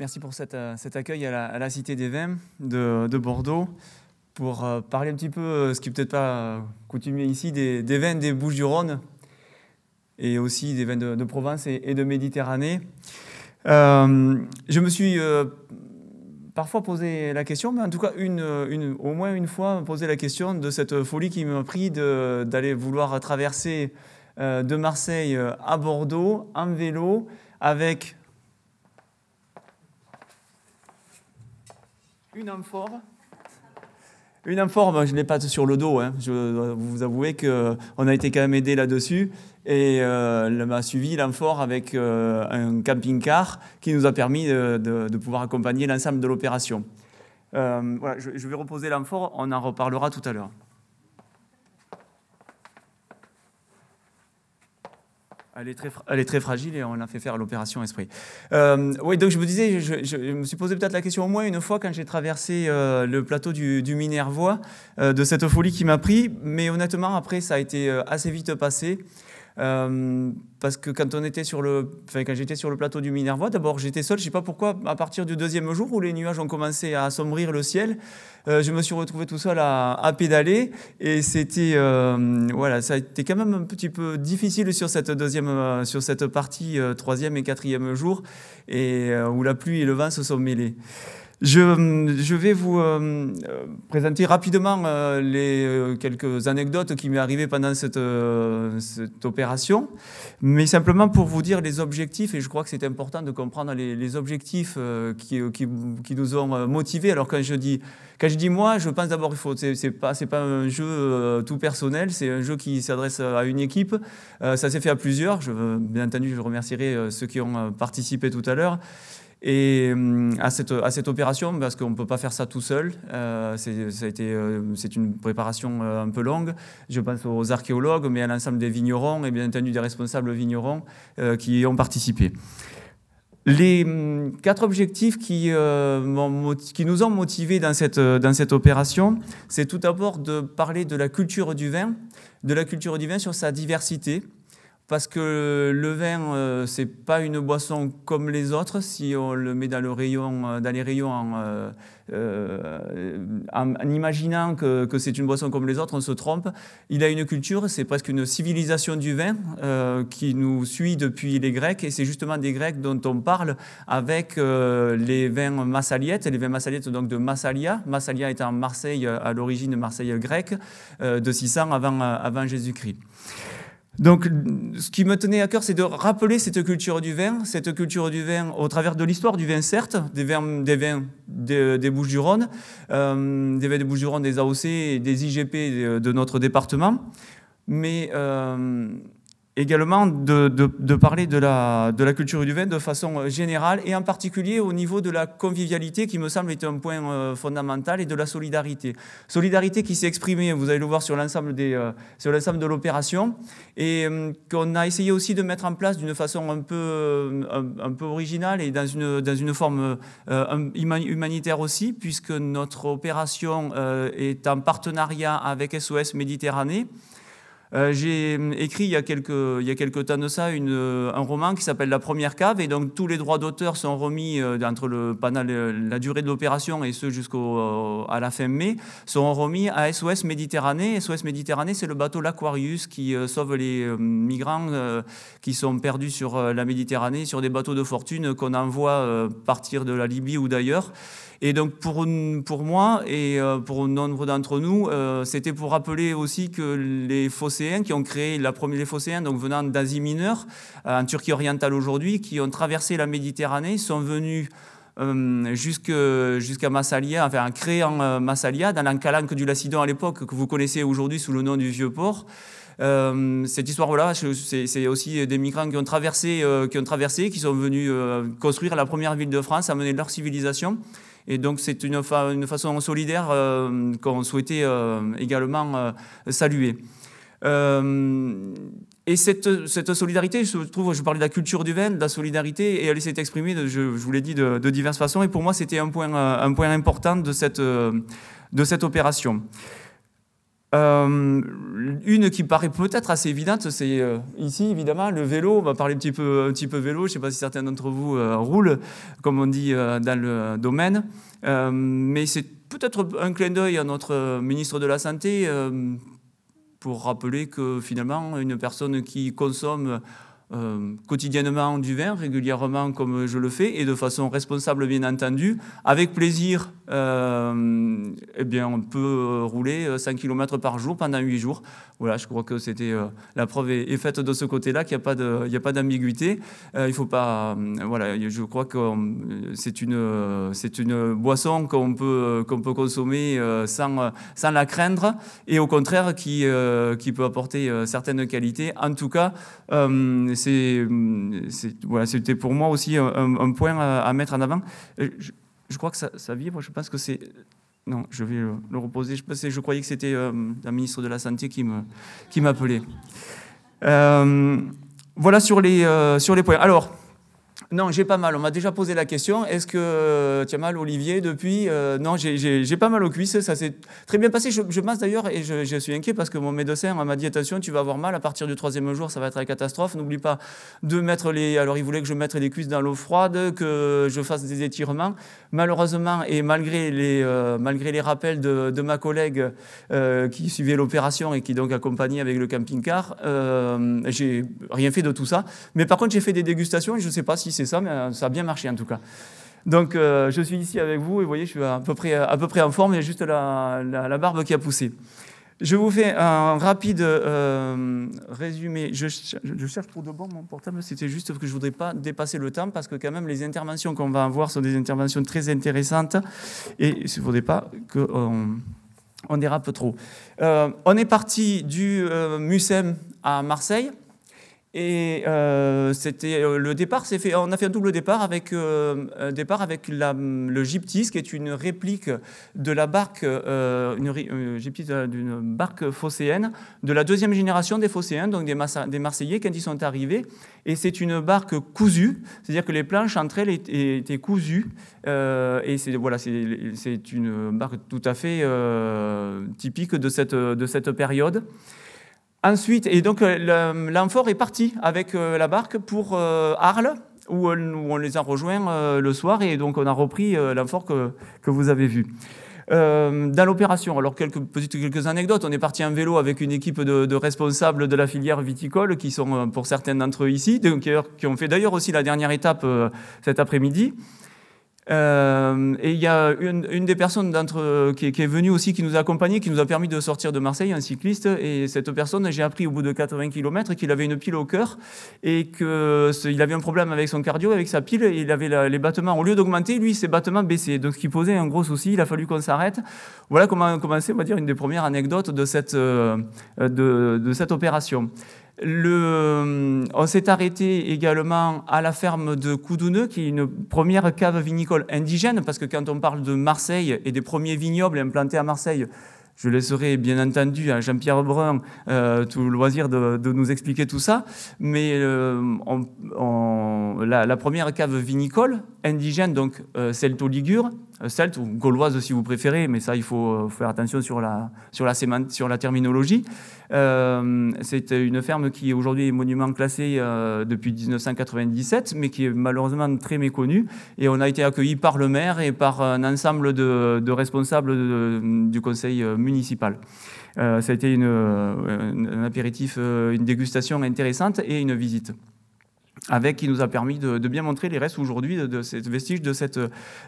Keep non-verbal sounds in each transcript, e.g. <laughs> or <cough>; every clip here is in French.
Merci pour euh, cet accueil à la, Cité des Vins de, Bordeaux pour euh, parler un petit peu, euh, ce qui n'est peut-être pas coutumier ici, des, vins des Bouches-du-Rhône et aussi des vins de, Provence et, de Méditerranée. je me suis parfois posé la question, mais en tout cas une, au moins une fois posé la question de cette folie qui m'a pris d'aller vouloir traverser de Marseille à Bordeaux en vélo avec Une amphore. Une amphore, je ne l'ai pas sur le dos. Hein. Je dois vous avouer qu'on a été quand même aidé là-dessus. Et euh, elle m'a suivi l'amphore avec euh, un camping-car qui nous a permis de, pouvoir accompagner l'ensemble de l'opération. Euh, voilà, je, je vais reposer l'amphore, on en reparlera tout à l'heure. Elle est, très, fragile et on a fait faire l'opération Esprit. Euh, oui, donc je me disais, je, me suis posé peut-être la question au moins une fois quand j'ai traversé euh, le plateau du, du Minervois, euh, de cette folie qui m'a pris, mais honnêtement, après, ça a été assez vite passé. Euh, parce que quand on était sur le, quand j'étais sur le plateau du Minervois, d'abord j'étais seul, je sais pas pourquoi, à partir du deuxième jour où les nuages ont commencé à assombrir le ciel, euh, je me suis retrouvé tout seul à, pédaler et c'était, euh, voilà, ça a été quand même un petit peu difficile sur cette deuxième, sur cette partie troisième et quatrième jour et où la pluie et le vent se sont mêlés. Je, vais vous euh, présenter rapidement euh, les euh, quelques anecdotes qui m'est arrivées pendant cette, opération, mais simplement pour vous dire les objectifs, et je crois que c'est important de comprendre les, objectifs qui, nous ont motivés. Alors quand je dis, quand je dis moi, je pense d'abord il faut, c'est pas, pas un jeu tout personnel, c'est un jeu qui s'adresse à une équipe. ça s'est fait à plusieurs. Bien entendu, je remercierai ceux qui ont participé tout à l'heure. Et euh, à cette, opération, parce qu'on ne peut pas faire ça tout seul, euh, euh, c'est une préparation un peu longue. Je pense aux archéologues, mais à l'ensemble des vignerons et bien entendu des responsables vignerons qui y ont participé. Les hum, quatre objectifs qui, nous ont motivés dans cette opération, c'est tout d'abord de parler de la culture du vin, de la culture du vin sur sa diversité, parce que le vin, euh, c'est pas une boisson comme les autres. Si on le met dans, le rayon, euh, dans les rayons en, euh, imaginant que, c'est une boisson comme les autres, on se trompe. Il a une culture, c'est presque une civilisation du vin qui nous suit depuis les Grecs, et c'est justement des Grecs dont on parle avec les vins massaliettes, les vins massaliettes donc de Massalia. Massalia étant Marseille à l'origine Marseille grecque, de 600 avant, avant Jésus-Christ. Donc, ce qui me tenait à cœur, c'est de rappeler cette culture du vin, cette culture du vin au travers de l'histoire du vin, certes, des vins des, vins des, Bouches-du-Rhône, euh, des vins des Bouches-du-Rhône, des AOC et des IGP de, notre département, mais euh, également de, parler de la, culture du vin de façon générale et en particulier au niveau de la convivialité qui me semble être un point euh, fondamental et de la solidarité. Solidarité qui s'est exprimée, vous allez le voir sur l'ensemble, euh, de l'opération et euh, qu'on a essayé aussi de mettre en place d'une façon un peu, originale et dans une forme humanitaire aussi puisque notre opération est en partenariat avec SOS Méditerranée. Euh, j'ai écrit il y, a quelques, temps de ça une, un roman qui s'appelle La première cave, et donc tous les droits d'auteur sont remis euh, entre le, pendant la durée de l'opération et ce jusqu'à la fin mai, sont remis à SOS Méditerranée. SOS Méditerranée, c'est le bateau l'Aquarius qui euh, sauve les migrants qui sont perdus sur la Méditerranée, sur des bateaux de fortune qu'on envoie partir de la Libye ou d'ailleurs. Et donc pour, pour moi et euh, pour nombre d'entre nous, euh, c'était pour rappeler aussi que les qui ont créé les phocéens, donc venant d'Asie mineure, euh, en Turquie orientale aujourd'hui, qui ont traversé la Méditerranée, sont venus jusqu'à Massalia, enfin en créant Massalia, dans l'encalanque du Lacidon à l'époque, que vous connaissez aujourd'hui sous le nom du Vieux-Port. cette histoire-là, c'est aussi des migrants qui ont traversé, qui ont traversé, qui sont venus construire la première ville de France, amener leur civilisation. Et donc c'est une, façon solidaire euh, qu'on souhaitait euh, également euh, saluer. Et cette, solidarité, je trouve, je parlais de la culture du vin, de la solidarité, et elle s'est exprimée, je, vous l'ai dit, de, diverses façons. Et pour moi, c'était un point, point important de cette, cette opération. une qui paraît peut-être assez évidente, c'est ici évidemment le vélo. On va parler un petit peu vélo. Je ne sais pas si certains d'entre vous roulent, comme on dit dans le domaine. mais c'est peut-être un clin d'œil à notre ministre de la Santé pour rappeler que finalement, une personne qui consomme euh, quotidiennement du vin, régulièrement comme je le fais, et de façon responsable bien entendu, avec plaisir, euh, eh bien, on peut rouler 5 km par jour pendant 8 jours. Voilà, je crois que c'était euh, la preuve est, faite de ce côté-là, qu'il n'y a pas d'ambiguïté. il faut pas, voilà, je crois que c'est une, c'est une boisson qu'on peut, qu'on peut consommer sans, sans la craindre, et au contraire qui, qui peut apporter certaines qualités. En tout cas, c'est, voilà, c'était pour moi aussi un, point à, mettre en avant. Je, crois que ça, ça vibre, je pense que c'est... Non, je vais le reposer. Je, je croyais que c'était euh, la ministre de la Santé qui, me, qui m'appelait. Euh, voilà sur les, euh, sur les points. Alors, non, j'ai pas mal. On m'a déjà posé la question. Est-ce que euh, tu as mal, Olivier, depuis euh, Non, j'ai pas mal aux cuisses. Ça s'est très bien passé. Je, masse d'ailleurs et je, suis inquiet parce que mon médecin m'a dit attention, tu vas avoir mal à partir du troisième jour, ça va être la catastrophe. N'oublie pas de mettre les. Alors, il voulait que je mette les cuisses dans l'eau froide, que je fasse des étirements. Malheureusement, et malgré les, euh, malgré les rappels de, ma collègue qui suivait l'opération et qui donc accompagnait avec le camping-car, j'ai rien fait de tout ça. Mais par contre, j'ai fait des dégustations et je ne sais pas si c'est ça, mais euh, ça a bien marché en tout cas. Donc euh, je suis ici avec vous et vous voyez, je suis à peu près, en forme, il y a juste la, barbe qui a poussé. Je vous fais un rapide euh, résumé. Je, cherche pour de bon mon portable, c'était juste que je ne voudrais pas dépasser le temps parce que quand même les interventions qu'on va avoir sont des interventions très intéressantes et il ne faudrait pas qu'on on dérape trop. on est parti du MUSEM à Marseille. Et euh, c'était euh, le départ. On a fait un double départ avec euh, un départ avec la, le Gyptis, qui est une réplique de la barque, une, d'une barque phocéenne de la deuxième génération des phocéens, donc des, Marseillais quand ils sont arrivés. Et c'est une barque cousue, c'est-à-dire que les planches entre elles étaient, cousues. et c'est voilà, c'est une barque tout à fait typique de cette période. Ensuite, et donc euh, l'amphore est parti avec euh, la barque pour euh, Arles, où, on les a rejoints le soir, et donc on a repris l'amphore que, vous avez vu. dans l'opération, alors quelques petites quelques anecdotes. On est parti en vélo avec une équipe de, responsables de la filière viticole, qui sont pour certains d'entre eux ici, qui ont fait d'ailleurs aussi la dernière étape cet après-midi. Euh, et il y a une, des personnes d'entre qui, qui, est venue aussi, qui nous a accompagnés, qui nous a permis de sortir de Marseille, un cycliste. Et cette personne, j'ai appris au bout de 80 km qu'il avait une pile au cœur et qu'il avait un problème avec son cardio, avec sa pile. Et il avait les battements, au lieu d'augmenter, lui, ses battements baissaient. Donc ce qui posait un gros souci, il a fallu qu'on s'arrête. Voilà comment commencé, on va dire, une des premières anecdotes de cette, euh, de cette opération. Euh, on s'est arrêté également à la ferme de Coudouneux, qui est une première cave vinicole indigène, parce que quand on parle de Marseille et des premiers vignobles implantés à Marseille, je laisserai bien entendu à Jean-Pierre Brun euh, tout le loisir de, nous expliquer tout ça, mais euh, la, première cave vinicole indigène, donc celto-ligure, euh, celte ou gauloise si vous préférez, mais ça il faut euh, faire attention sur la, sur la, sur la terminologie. Euh, c'est une ferme qui aujourd'hui est monument classé depuis 1997, mais qui est malheureusement très méconnue. Et on a été accueillis par le maire et par un ensemble de, responsables du conseil municipal. ça a été un apéritif, une dégustation intéressante et une visite avec qui nous a permis de, bien montrer les restes aujourd'hui de, ces vestiges de cette,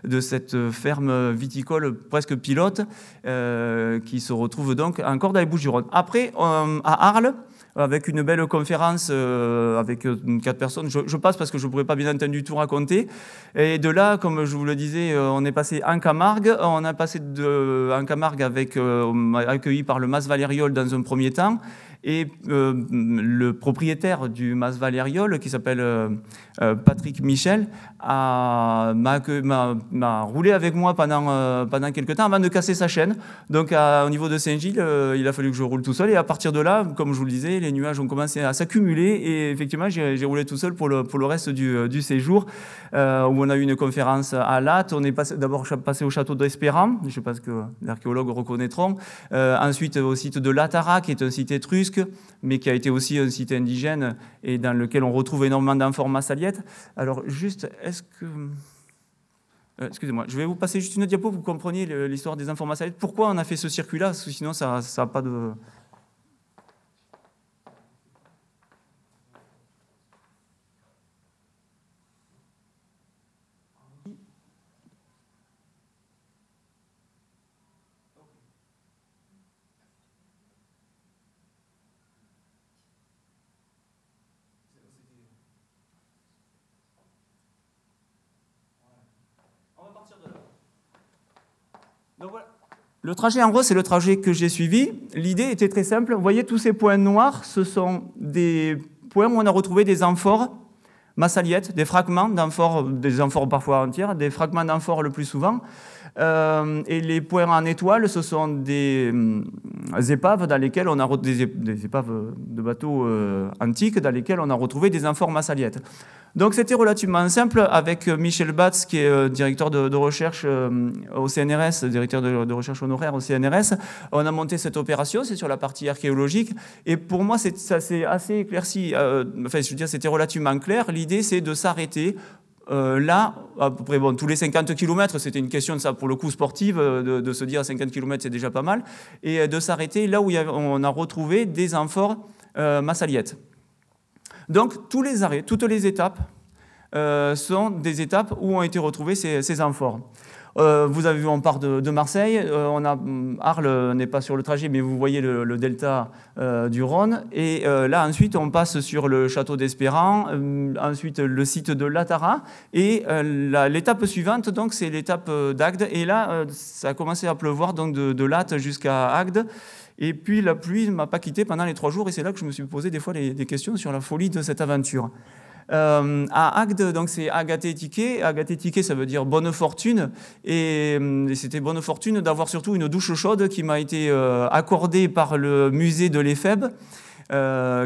de ferme viticole presque pilote euh, qui se retrouve donc encore dans les. Après, euh, à Arles, avec une belle conférence euh, avec quatre personnes. Je, passe parce que je ne pourrais pas bien entendu tout raconter. Et de là, comme je vous le disais, on est passé en Camargue. On a passé de, en Camargue avec, accueilli par le Mas Valériol dans un premier temps. Et le propriétaire du Mas Valériol, qui s'appelle Patrick Michel, m'a roulé avec moi pendant, pendant quelques temps avant de casser sa chaîne. Donc au niveau de Saint-Gilles, il a fallu que je roule tout seul. Et à partir de là, comme je vous le disais, les nuages ont commencé à s'accumuler. Et effectivement, j'ai roulé tout seul pour le, reste du, séjour, où on a eu une conférence à Latte. On est d'abord passé au château d'Espérant, je ce que les archéologues reconnaîtront. ensuite, au site de Latara, qui est un site étrusque, mais qui a été aussi un site indigène et dans lequel on retrouve énormément d'amphores Alors, juste, est-ce que. Euh, excusez-moi, je vais vous passer juste une diapo pour que vous compreniez l'histoire des massaliettes. Pourquoi on a fait ce circuit-là? Sinon, ça n'a pas de. Le trajet, en gros, c'est le trajet que j'ai suivi. L'idée était très simple. Vous voyez, tous ces points noirs, ce sont des points où on a retrouvé des amphores massaliettes, des fragments d'amphores, des amphores parfois entières, des fragments d'amphores le plus souvent. Euh, et les points en étoile, ce sont des, euh, épaves dans lesquelles on a des, épaves de bateaux euh, antiques dans lesquelles on a retrouvé des amphores massaliettes. Donc c'était relativement simple avec Michel Batz, qui est directeur de, recherche au CNRS, directeur de, recherche honoraire au CNRS. On a monté cette opération, c'est sur la partie archéologique. Et pour moi, ça s'est assez éclairci. enfin, je veux dire, c'était relativement clair. L'idée, c'est de s'arrêter euh, là, à peu près bon, tous les 50 km, c'était une question de ça pour le coup sportive, euh, de, se dire 50 km c'est déjà pas mal, et euh, de s'arrêter là où on a retrouvé des amphores massaliettes. Donc tous les arrêts, toutes les étapes sont des étapes où ont été retrouvés ces amphores. Euh, vous avez vu, on part de, Marseille. Euh, on a, hum, Arles n'est pas sur le trajet, mais vous voyez le, delta euh, du Rhône. Et là, ensuite, on passe sur le château d'Espérant, hum, ensuite le site de Latara. Et l'étape suivante, donc, c'est l'étape d'Agde. Et là, ça a commencé à pleuvoir donc de, de Latte jusqu'à Agde. Et puis la pluie ne m'a pas quitté pendant les trois jours, et c'est là que je me suis posé des fois des questions sur la folie de cette aventure. Euh, à Agde, donc c'est Agaté-Tiké. Agaté-Tiké, ça veut dire bonne fortune. Et, euh, c'était bonne fortune d'avoir surtout une douche chaude qui m'a été euh, accordée par le musée de l'Éphèbe.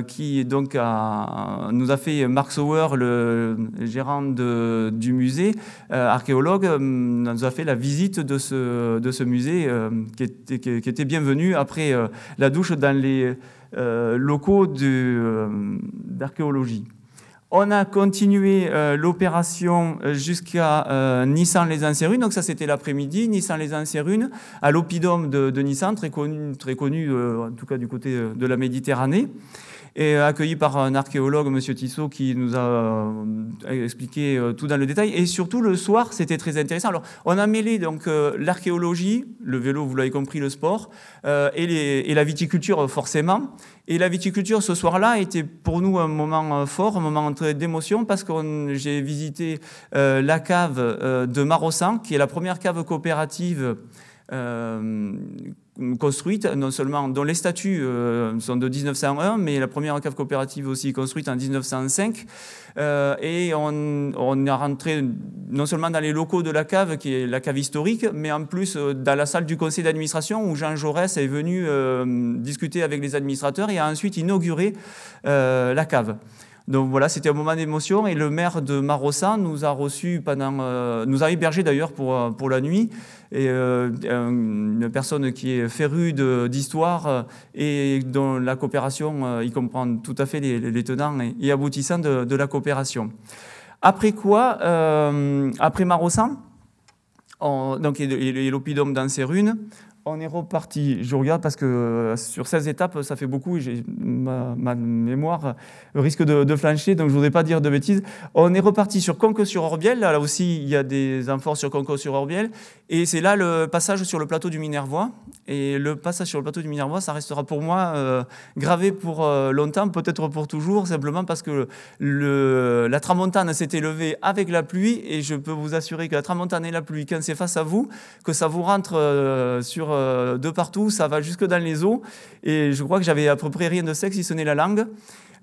qui donc nous a fait Mark Sauer, le gérant du musée, archéologue, nous a fait la visite de ce, musée qui, était, qui, était, bienvenu après la douche dans les locaux d'archéologie. On a continué euh, l'opération euh, jusqu'à euh, Nissan-les-Insérunes. Donc ça, c'était l'après-midi. Nissan-les-Insérunes, à l'Opidum de, de, Nissan, très connu, très connu en tout cas du côté de la Méditerranée et accueilli par un archéologue, M. Tissot, qui nous a euh, expliqué euh, tout dans le détail. Et surtout, le soir, c'était très intéressant. Alors, on a mêlé donc euh, l'archéologie, le vélo, vous l'avez compris, le sport, et, la viticulture, forcément. Et la viticulture, ce soir-là, était pour nous un moment fort, un moment d'émotion, parce que j'ai visité la cave de Marossan, qui est la première cave coopérative construite, non seulement dont les statuts euh, sont de 1901, mais la première cave coopérative aussi construite en 1905. Euh, et on, est rentré non seulement dans les locaux de la cave, qui est la cave historique, mais en plus euh, dans la salle du conseil d'administration où Jean Jaurès est venu discuter avec les administrateurs et a ensuite inauguré la cave. Donc voilà, c'était un moment d'émotion et le maire de Marossa nous a reçus pendant, euh, nous a hébergés d'ailleurs pour, euh, la nuit. Euh, une personne qui est férue d'histoire et dont la coopération, il comprend tout à fait les, tenants et, aboutissants de, la coopération. Après quoi, après Marossa, donc et, dans ses runes, on est reparti. Je regarde parce que euh, sur 16 étapes, ça fait beaucoup et ma, mémoire risque de, flancher, donc je ne voudrais pas dire de bêtises. On est reparti sur Conques-sur-Orbiel. Là aussi, il y a des amphores sur Conques-sur-Orbiel. Et c'est là le passage sur le plateau du Minervois. Et le passage sur le plateau du Minervois, ça restera pour moi euh, gravé pour euh, longtemps, peut-être pour toujours, simplement parce que la tramontane s'est élevée avec la pluie. Et je peux vous assurer que la tramontane et la pluie, quand c'est face à vous, que ça vous rentre sur, de partout, ça va jusque dans les eaux. Et je crois que j'avais à peu près rien de sexe si ce n'est la langue.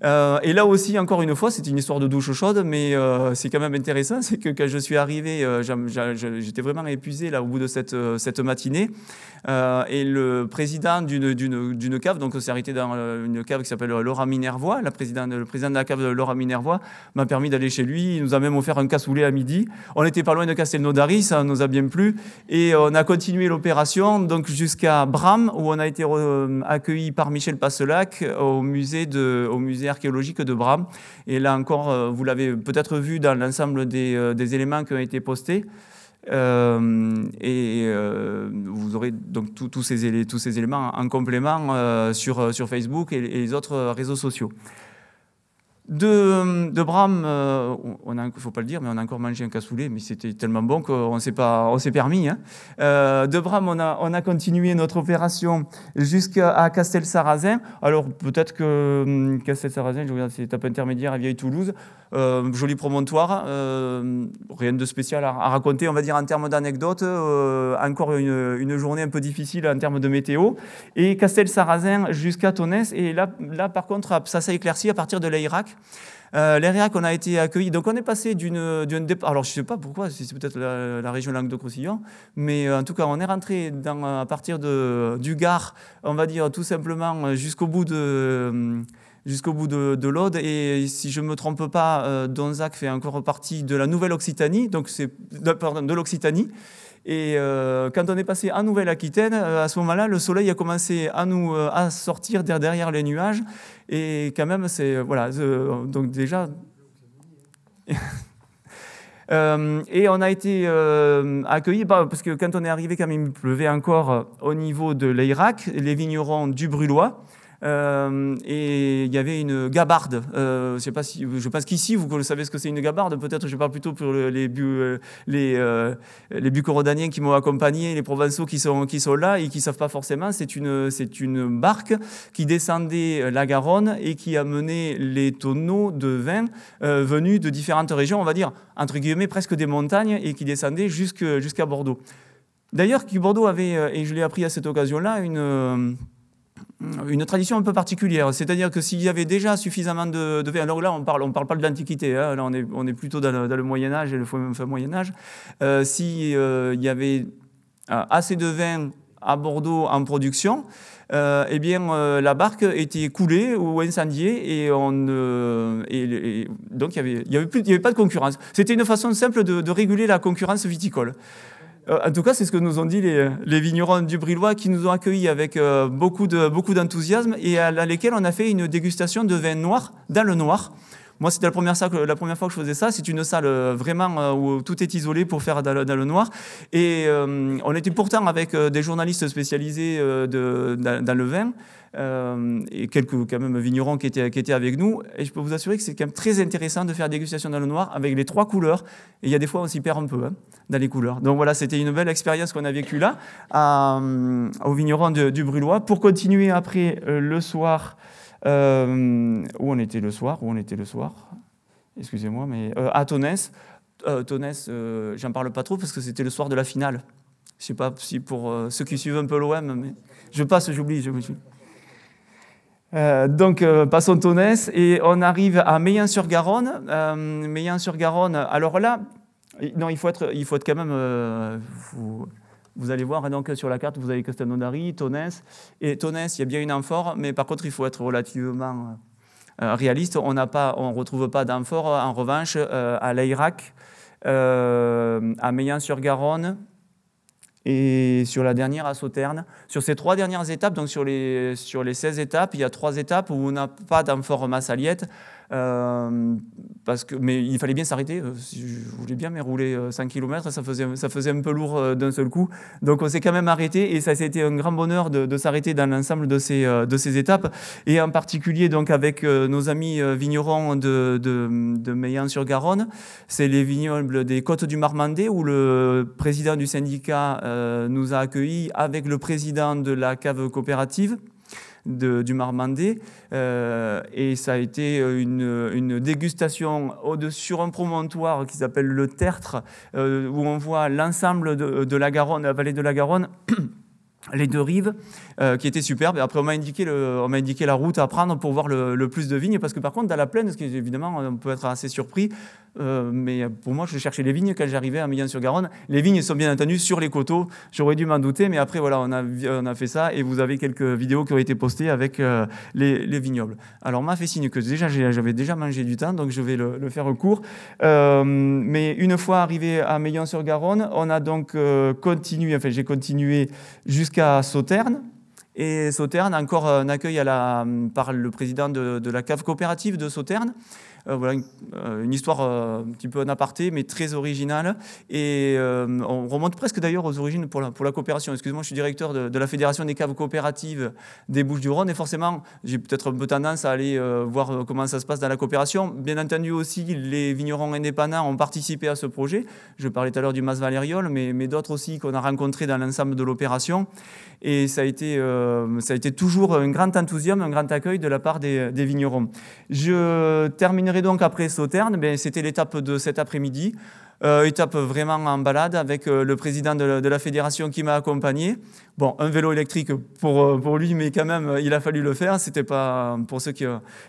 Euh, et là aussi, encore une fois, c'est une histoire de douche chaude, mais euh, c'est quand même intéressant, c'est que quand je suis arrivé, euh, j'étais vraiment épuisé là au bout de cette, matinée. et le président d'une cave, donc c'est arrêté dans une cave qui s'appelle Laura Minervois, la présidente, le président de la cave de Laura Minervois m'a permis d'aller chez lui. Il nous a même offert un cassoulet à midi. On n'était pas loin de Castelnaudary, ça nous a bien plu. Et on a continué l'opération donc jusqu'à Bram, où on a été accueilli par Michel Passelac au musée de, au musée archéologique de Bram. Et là encore, euh, vous l'avez peut-être vu dans l'ensemble des, euh, éléments qui ont été postés. Euh, et vous aurez donc tous ces, tous ces éléments en complément sur, sur Facebook et, les autres réseaux sociaux. De, de Bram, il ne faut pas le dire, mais on a encore mangé un cassoulet, mais c'était tellement bon qu'on s'est pas, on s'est permis. Hein. de Bram, on a, on a continué notre opération jusqu'à Castel-Sarrazin. Alors peut-être que hum, Castel-Sarrazin, je regarde, c'est étape intermédiaire à Vieille-Toulouse, euh, joli promontoire, euh, rien de spécial à, raconter, on va dire en termes d'anecdotes. Euh, encore une, journée un peu difficile en termes de météo. Et Castel-Sarrazin jusqu'à Tonès. Et là, là, par contre, ça s'est éclairci à partir de l'Irak. Euh, L'Irak, on a été accueillis. Donc, on est passé d'une départ. Alors, je ne sais pas pourquoi, c'est peut-être la, région Languedoc-Roussillon, mais en tout cas, on est rentré à partir de, du Gard, on va dire tout simplement jusqu'au bout de jusqu'au bout de, de l'Aude. Et si je ne me trompe pas, euh, Donzac fait encore partie de la Nouvelle-Occitanie, donc de l'Occitanie. Et euh, quand on est passé en Nouvelle-Aquitaine, euh, à ce moment-là, le soleil a commencé à nous à sortir derrière les nuages. Et quand même, c'est voilà. donc déjà. <laughs> et on a été accueillis parce que quand on est arrivé, quand il pleuvait encore au niveau de l'Irak, les vignerons du Brulois euh, et il y avait une gabarde. Euh, je sais pas si, je pense qu'ici vous savez ce que c'est une gabarde. Peut-être je parle plutôt pour les bu, euh, les bucorodaniens qui m'ont accompagné, les provençaux qui sont là et qui savent pas forcément. C'est une une barque qui descendait la Garonne et qui amenait les tonneaux de vin venus de différentes régions, on va dire entre guillemets presque des montagnes et qui descendaient jusqu'à Bordeaux. D'ailleurs, Bordeaux avait et je l'ai appris à cette occasion-là une une tradition un peu particulière. C'est-à-dire que s'il y avait déjà suffisamment de, vin, alors là on parle, parle pas de l'Antiquité, hein, là on est, plutôt dans le, Moyen Âge et le fin Moyen Âge, euh, s'il euh, y avait euh, assez de vin à Bordeaux en production, euh, eh bien, la barque était coulée ou incendiée et, on, et, donc il n'y avait, pas de concurrence. C'était une façon simple de, de réguler la concurrence viticole. Euh, en tout cas, c'est ce que nous ont dit les, vignerons du Brillois qui nous ont accueillis avec euh, beaucoup d'enthousiasme et à, lesquels on a fait une dégustation de vin noir dans le noir. Moi, c'était la première, fois que je faisais ça. C'est une salle euh, vraiment où tout est isolé pour faire dans le, noir. Et on était pourtant avec des journalistes spécialisés dans, le vin. Euh, et quelques quand même vignerons qui étaient, qui étaient avec nous. Et je peux vous assurer que c'est quand même très intéressant de faire dégustation dans le noir avec les trois couleurs. Et il y a des fois on s'y perd un peu hein, dans les couleurs. Donc voilà, c'était une belle expérience qu'on a vécue là euh, au vigneron du Brulois. Pour continuer après euh, le soir, où on était le soir, où on était le soir, excusez-moi, mais à Tonès. Tonès, j'en parle pas trop parce que c'était le soir de la finale. Je sais pas si pour ceux qui suivent un peu l'OM, mais je passe, j'oublie, j'oublie. Euh, donc, euh, passons Tonès et on arrive à Meillan-sur-Garonne. Euh, Meillan-sur-Garonne, alors là, non, il faut être, il faut être quand même. Vous, allez voir, donc sur la carte, vous avez Castelnaudary, Tonès. Et Tonès, il y a bien une amphore, mais par contre, il faut être relativement réaliste. On ne retrouve pas d'amphore. En revanche, à l'Airac, à Meillan-sur-Garonne, et sur la dernière à Sauterne. Sur ces trois dernières étapes, donc sur les, sur les 16 étapes, il y a trois étapes où on n'a pas d'amphore massaliette. Parce que, mais il fallait bien s'arrêter. Si je voulais bien mais rouler 5 km, ça faisait, ça faisait un peu lourd d'un seul coup. Donc on s'est quand même arrêté et ça été un grand bonheur de, s'arrêter dans l'ensemble de ces, de ces étapes. Et en particulier donc avec nos amis vignerons de, de, de Meillan-sur-Garonne. C'est les vignobles des Côtes du Marmandais où le président du syndicat nous a accueillis avec le président de la cave coopérative du Marmandais. Euh, et ça a été une, dégustation sur un promontoire qui s'appelle le Tertre, euh, où on voit l'ensemble de, de, la Garonne, la vallée de la Garonne. <clears throat> les deux rives, euh, qui étaient superbes. Après, on m'a indiqué, indiqué la route à prendre pour voir le, plus de vignes, parce que par contre, dans la plaine, ce qui évidemment, on peut être assez surpris, euh, mais pour moi, je cherchais les vignes quand j'arrivais à Millan-sur-Garonne. Les vignes sont bien entendu sur les coteaux, j'aurais dû m'en douter, mais après, voilà, on a, on a fait ça, et vous avez quelques vidéos qui ont été postées avec euh, les, vignobles. Alors, on m'a fait signe que déjà, j'avais déjà mangé du temps, donc je vais le, faire court. mais une fois arrivé à Meillan-sur-Garonne, on a donc continué, enfin, j'ai continué jusqu'à à Sauterne. Et Sauterne, encore un accueil par le président de, de la cave coopérative de Sauterne. Euh, voilà euh, une, histoire euh, un petit peu en aparté, mais très originale. Et on remonte presque d'ailleurs aux origines pour la, pour la coopération. Excusez-moi, je suis directeur de, la Fédération des caves coopératives des Bouches-du-Rhône. Et forcément, j'ai peut-être un peu tendance à aller voir comment ça se passe dans la coopération. Bien entendu aussi, les vignerons indépendants ont participé à ce projet. Je parlais tout à l'heure du Mas Valériol, mais d'autres aussi qu'on a rencontrés dans l'ensemble de l'opération. Et ça a, été, ça a été toujours un grand enthousiasme, un grand accueil de la part des, vignerons. Je terminerai donc après Sauterne, ben, c'était l'étape de cet après-midi. Euh, étape vraiment en balade avec euh, le président de, de, la fédération qui m'a accompagné. Bon, un vélo électrique pour, euh, pour lui, mais quand même, il a fallu le faire. C'était pas pour ceux qui,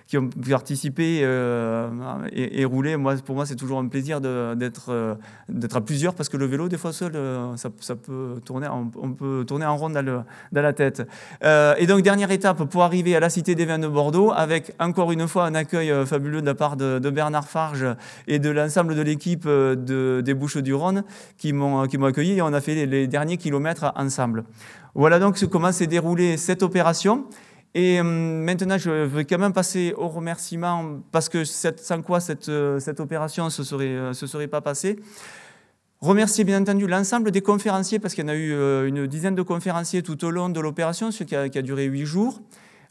qui ont participé euh, et, et, roulé. Moi, pour moi, c'est toujours un plaisir d'être d'être à plusieurs parce que le vélo, des fois seul, ça, peut tourner, on, peut tourner en rond dans, le, dans la tête. et donc, dernière étape pour arriver à la Cité des Vins de Bordeaux, avec encore une fois un accueil fabuleux de la part de, Bernard Farge et de l'ensemble de l'équipe de des Bouches-du-Rhône qui m'ont accueilli et on a fait les, derniers kilomètres ensemble. Voilà donc comment s'est déroulée cette opération. Et hum, maintenant, je vais quand même passer au remerciement parce que sans quoi cette, cette opération ne se serait, se serait pas passée. Remercier bien entendu l'ensemble des conférenciers parce qu'il y en a eu euh, une dizaine de conférenciers tout au long de l'opération, ce qui a, qui a duré huit jours.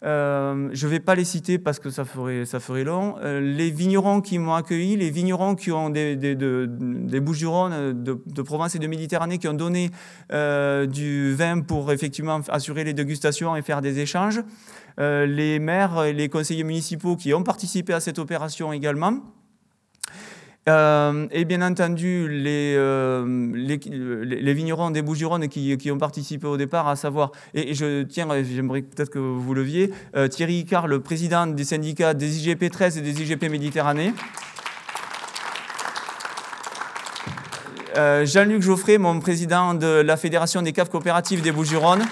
Euh, je ne vais pas les citer parce que ça ferait, ça ferait long. Euh, les vignerons qui m'ont accueilli, les vignerons qui ont des, des, des Bouches-du-Rhône, de, de, Provence et de Méditerranée, qui ont donné euh, du vin pour effectivement assurer les dégustations et faire des échanges. les maires et les conseillers municipaux qui ont participé à cette opération également. Euh, et bien entendu, les, euh, vignerons des Bouches-du-Rhône qui, ont participé au départ, à savoir, et, je tiens, j'aimerais peut-être que vous leviez, euh, Thierry Icard, le président des syndicats des IGP 13 et des IGP Méditerranée. Jean-Luc Geoffrey, mon président de la Fédération des caves coopératives des Bouches-du-Rhône.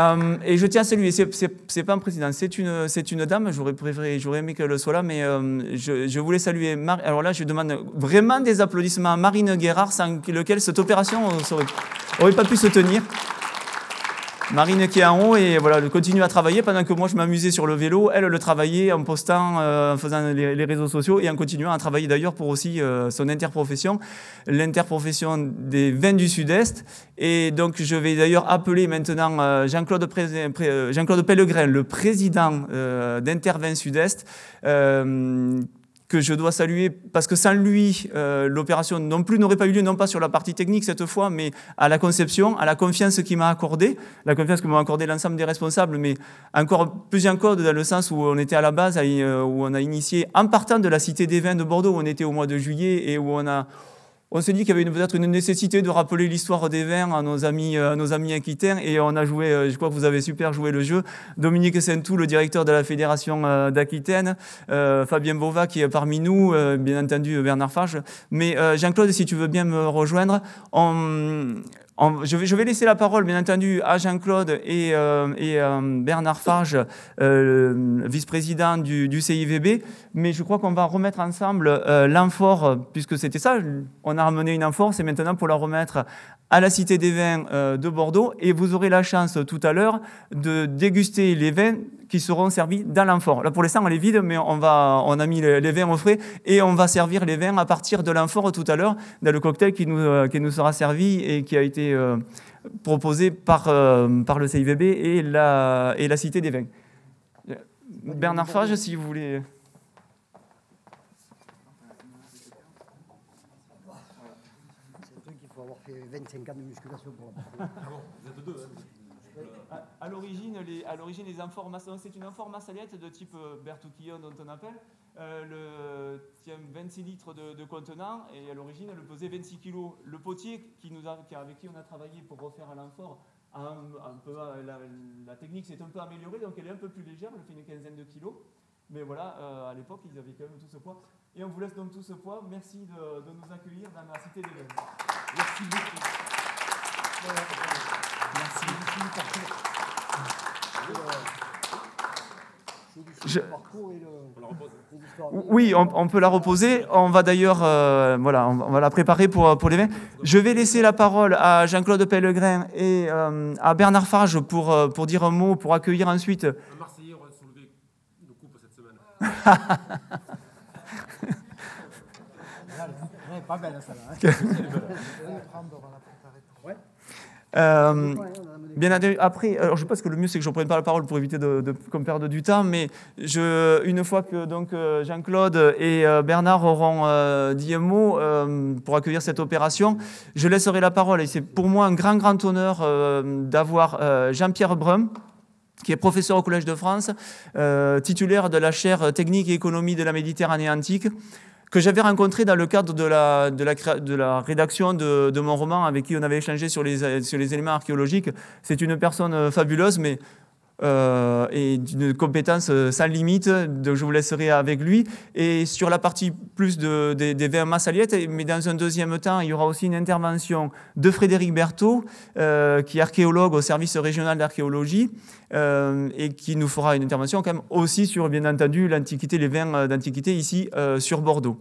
Euh, et je tiens à saluer, c'est pas un président, c'est une, une dame, j'aurais préféré, j'aurais aimé qu'elle soit là, mais euh, je, je, voulais saluer, alors là je demande vraiment des applaudissements à Marine Guérard, sans lequel cette opération n'aurait pas pu se tenir. Marine qui est en haut et voilà, elle continue à travailler pendant que moi je m'amusais sur le vélo. Elle le travaillait en postant, euh, en faisant les, réseaux sociaux et en continuant à travailler d'ailleurs pour aussi euh, son interprofession, l'interprofession des vins du Sud-Est. Et donc je vais d'ailleurs appeler maintenant euh, Jean-Claude Jean Pellegrin, le président d'Intervin Sud-Est que je dois saluer parce que sans lui, euh, l'opération non plus n'aurait pas eu lieu, non pas sur la partie technique cette fois, mais à la conception, à la confiance qu'il m'a accordée, la confiance que m'ont accordé l'ensemble des responsables, mais encore plus encore dans le sens où on était à la base, euh, où on a initié, en partant de la Cité des Vins de Bordeaux, où on était au mois de juillet et où on a on s'est dit qu'il y avait peut-être une nécessité de rappeler l'histoire des vins à nos amis, à nos amis aquitains et on a joué, euh, je crois que vous avez super joué le jeu. Dominique Saintou, le directeur de la fédération euh, d'Aquitaine, euh, Fabien Bova qui est parmi nous, bien entendu Bernard Fage. Mais Jean-Claude, si tu veux bien me rejoindre, on, je, vais, laisser la parole, bien entendu, à Jean-Claude et, euh, euh, Bernard Farge, euh, vice-président du, du, CIVB. Mais je crois qu'on va remettre ensemble l'amphore, puisque c'était ça. On a ramené une amphore, c'est maintenant pour la remettre à la Cité des Vins euh, de Bordeaux et vous aurez la chance tout à l'heure de déguster les vins qui seront servis dans l'amphore. Là, pour l'instant, elle est vide, mais on, a mis les, vins au frais et on va servir les vins à partir de l'amphore tout à l'heure dans le cocktail qui nous, euh, sera servi et qui a été euh, proposé par, par le CIVB et la, et la Cité des Vins. Bernard Fage, si vous voulez. avoir fait 25 ans de musculation pour la <laughs> Ah bon, vous êtes deux. Hein. À, l'origine, les, à l'origine, les informations, c'est une amphore saliette de type euh, Bertouquillon dont on appelle. Euh, le, tient 26 litres de, contenant et à l'origine, elle pesait 26 kg. Le potier qui nous a, avec qui on a travaillé pour refaire l'amphore, un, un peu, la, technique s'est un peu améliorée, donc elle est un peu plus légère, elle fait une quinzaine de kilos. Mais voilà, euh, à l'époque, ils avaient quand même tout ce poids. Et on vous laisse donc tout ce poids. Merci de, de nous accueillir dans la Cité des Vins. Merci beaucoup. Merci. Je... Oui, on, on, peut la reposer. On va d'ailleurs, euh, voilà, on va la préparer pour, pour les vins. Je vais laisser la parole à Jean-Claude Pellegrin et euh, à Bernard Farge pour, euh, pour dire un mot, pour accueillir ensuite. Un Marseillais aura soulevé une coupe cette semaine. <laughs> pas belle celle-là. <laughs> Euh, bien après, alors je pense que le mieux c'est que je ne prenne pas la parole pour éviter de, de qu'on perde du temps, mais une fois que euh, Jean-Claude et euh, Bernard auront dit un mot pour accueillir cette opération, je laisserai la parole. Et c'est pour moi un grand grand honneur d'avoir Jean-Pierre Brum, qui est professeur au Collège de France, titulaire de la chaire technique et économie de la Méditerranée antique, que j'avais rencontré dans le cadre de la, rédaction de, mon roman avec qui on avait échangé sur les, sur les éléments archéologiques. C'est une personne euh, fabuleuse, mais euh, et d'une compétence euh, sans limite, donc je vous laisserai avec lui. Et sur la partie plus de, des vins massaliettes, mais dans un deuxième temps, il y aura aussi une intervention de Frédéric Berthaud, euh, qui est archéologue au service régional d'archéologie, et qui nous fera une intervention quand même aussi sur, bien entendu, l'Antiquité, les vins d'Antiquité ici sur Bordeaux.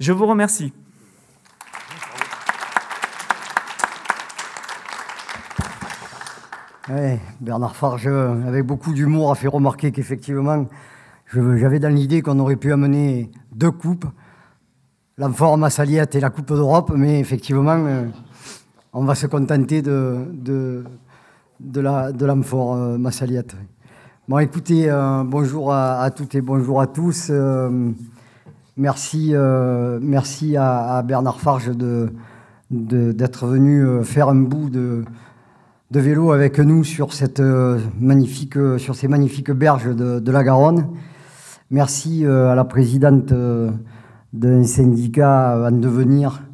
Je vous remercie. Bernard Farge, avec beaucoup d'humour, a fait remarquer qu'effectivement, j'avais dans l'idée qu'on aurait pu amener deux coupes, l'amphore Massaliette et la Coupe d'Europe, mais effectivement, euh, on va se contenter de, de, de euh, Massaliette. Bon, écoutez, euh, bonjour à, toutes et bonjour à tous. merci à, Bernard Farge d'être venu faire un bout de de vélo avec nous sur, cette euh, magnifique, euh, sur ces magnifiques berges de, la Garonne. Merci euh, à la présidente d'un syndicat en devenir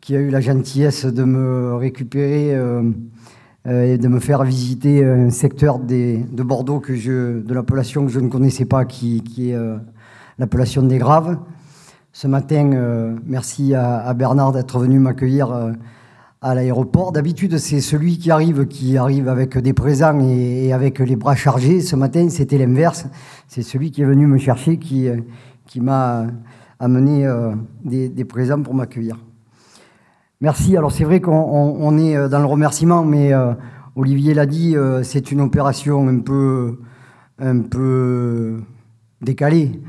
qui a eu la gentillesse de me récupérer et de me faire visiter un secteur de Bordeaux que je, de l'appellation que je ne connaissais pas, qui, est l'appellation des Graves. Ce matin, merci à Bernard d'être venu m'accueillir à l'aéroport. D'habitude, c'est celui qui arrive qui arrive avec des présents et, avec les bras chargés. Ce matin, c'était l'inverse. C'est celui qui est venu me chercher qui, qui m'a amené euh, des, présents pour m'accueillir. Merci. Alors, c'est vrai qu'on est euh, dans le remerciement, mais euh, Olivier l'a dit, c'est une opération un peu, un peu décalée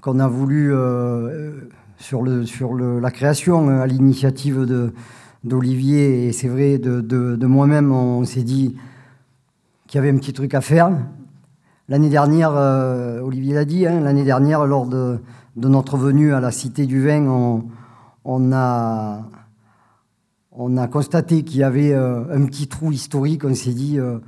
qu'on a voulu sur, le, sur le, la création à l'initiative de d'Olivier et c'est vrai de, moi-même, on s'est dit qu'il y avait un petit truc à faire. L'année dernière, euh, Olivier l'a dit, hein, l'année dernière, lors de, notre venue à la Cité du Vin, on, a, on a constaté qu'il y avait euh, un petit trou historique. On s'est dit, euh,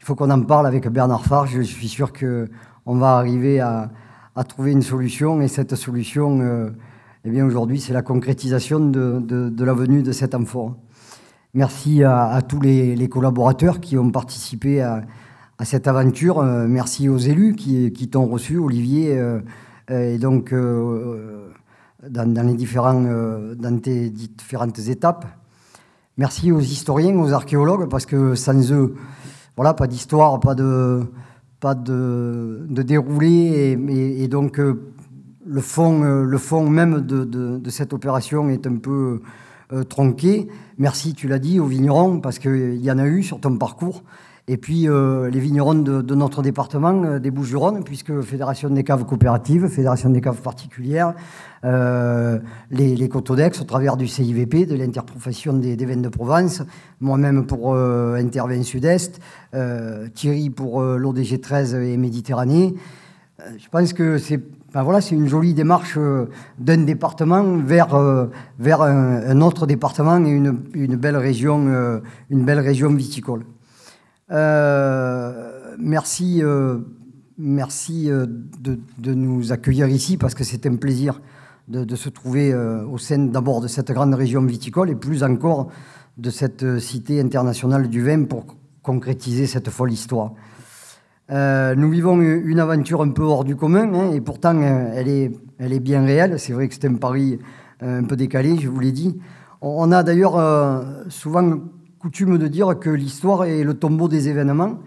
il faut qu'on en parle avec Bernard Farge. Je suis sûr qu'on va arriver à, à, trouver une solution et cette solution eh bien aujourd'hui, c'est la concrétisation de, la venue de cet amphore. Merci à, tous les, collaborateurs qui ont participé à, cette aventure. Euh, merci aux élus qui, t'ont reçu, Olivier, euh, et donc euh, dans, les tes différentes étapes. Merci aux historiens, aux archéologues, parce que sans eux, voilà, pas d'histoire, pas de, pas déroulé, et donc le fond, euh, le fond même de, cette opération est un peu tronqué. Merci, tu l'as dit, aux vignerons, parce qu'il y en a eu sur ton parcours. Et puis les vignerons de, notre département, des Bouches-du-Rhône, puisque Fédération des caves coopératives, Fédération des caves particulières, les, les Cotodex au travers du CIVP, de l'interprofession des, des, vins de Provence, moi-même pour Intervent Sud-Est, Thierry pour l'ODG 13 et Méditerranée. je pense que c'est ben voilà, c'est une jolie démarche euh, d'un département vers, euh, un, autre département et une, une belle, région, euh, belle région viticole. merci de, nous accueillir ici parce que c'est un plaisir de, se trouver au sein d'abord de cette grande région viticole et plus encore de cette cité internationale du vin pour concrétiser cette folle histoire. Euh, nous vivons une aventure un peu hors du commun, hein, et pourtant euh, elle, est, bien réelle. C'est vrai que c'est un pari euh, un peu décalé, je vous l'ai dit. On a d'ailleurs souvent coutume de dire que l'histoire est le tombeau des événements,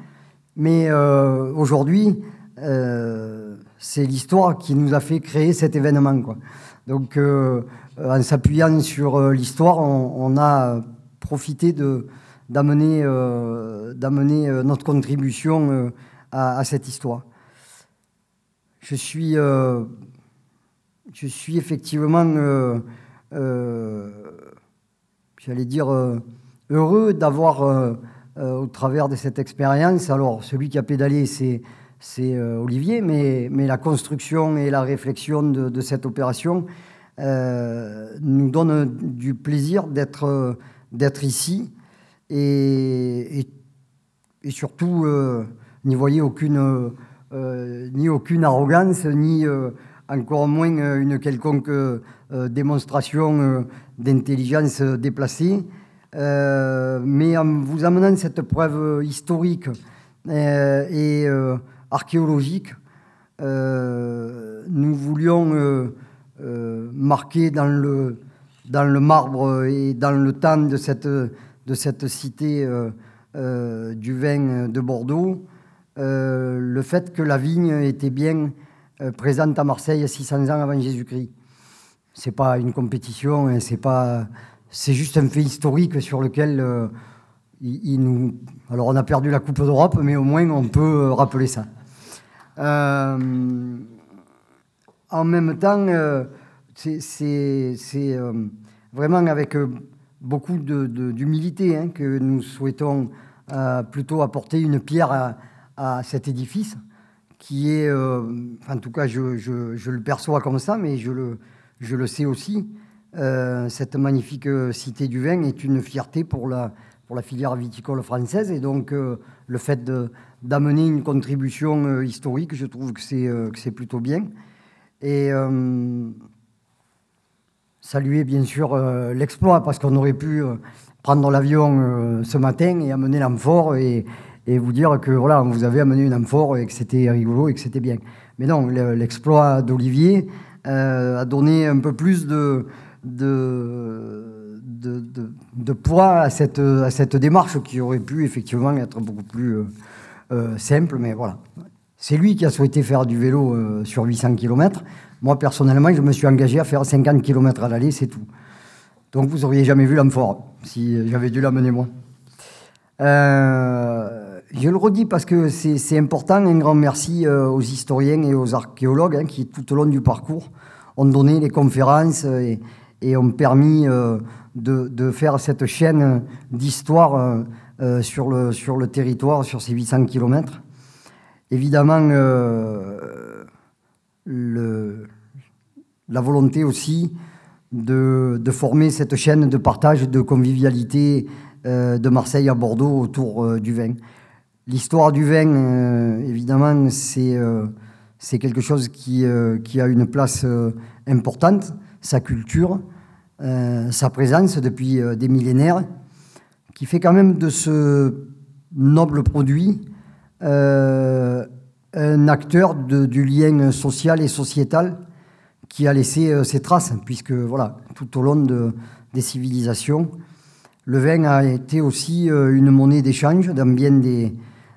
mais aujourd'hui, c'est l'histoire qui nous a fait créer cet événement. Donc, en s'appuyant sur l'histoire, on, a profité d'amener notre contribution à, cette histoire. Je suis, euh, je suis effectivement, euh, euh, j'allais dire, heureux d'avoir, au travers de cette expérience, alors celui qui a pédalé, c'est Olivier, mais, mais, la construction et la réflexion de, cette opération nous donne du plaisir d'être d'être ici et, et, surtout n'y voyez aucune, euh, ni aucune arrogance, ni euh, encore moins euh, une quelconque démonstration d'intelligence déplacée. mais en vous amenant cette preuve historique et archéologique, nous voulions marquer dans le, dans le marbre et dans le temps de cette, de cette cité du vin de Bordeaux euh, le fait que la vigne était bien euh, présente à Marseille 600 ans avant Jésus-Christ. C'est pas une compétition, hein, c'est pas, juste un fait historique sur lequel euh, il, nous. Alors on a perdu la Coupe d'Europe, mais au moins on peut rappeler ça. en même temps, c'est vraiment avec beaucoup d'humilité hein, que nous souhaitons plutôt apporter une pierre à, à cet édifice qui est, euh, en tout cas je, le perçois comme ça, mais je le, sais aussi, euh, cette magnifique cité du vin est une fierté pour la, pour la filière viticole française. Et donc euh, le fait d'amener une contribution historique, je trouve que c'est plutôt bien. Et saluer bien sûr l'exploit, parce qu'on aurait pu prendre l'avion ce matin et amener l'amphore et, et vous dire que voilà, vous avez amené une amphore et que c'était rigolo et que c'était bien. Mais non, l'exploit d'Olivier euh, a donné un peu plus de, de, de, poids à cette, à cette démarche qui aurait pu effectivement être beaucoup plus euh, euh, simple, mais voilà. C'est lui qui a souhaité faire du vélo sur 800 km. Moi, personnellement, je me suis engagé à faire 50 km à l'aller, c'est tout. Donc, vous n'auriez jamais vu l'amphore si j'avais dû l'amener moi. Euh, je le redis parce que c'est important. Un grand merci euh, aux historiens et aux archéologues hein, qui, tout au long du parcours, ont donné les conférences et, ont permis euh, de, faire cette chaîne d'histoire euh, sur, le, sur le territoire, sur ces 800 km. Évidemment, la volonté aussi de, de, former cette chaîne de partage, de convivialité de Marseille à Bordeaux autour du vin. L'histoire du vin, euh, évidemment, euh, c'est quelque chose qui, euh, qui, a une place importante, sa culture, sa présence depuis des millénaires, qui fait quand même de ce noble produit un acteur du lien social et sociétal qui a laissé ses traces, puisque voilà, tout au long de, des civilisations, le vin a été aussi une monnaie d'échange dans bien des,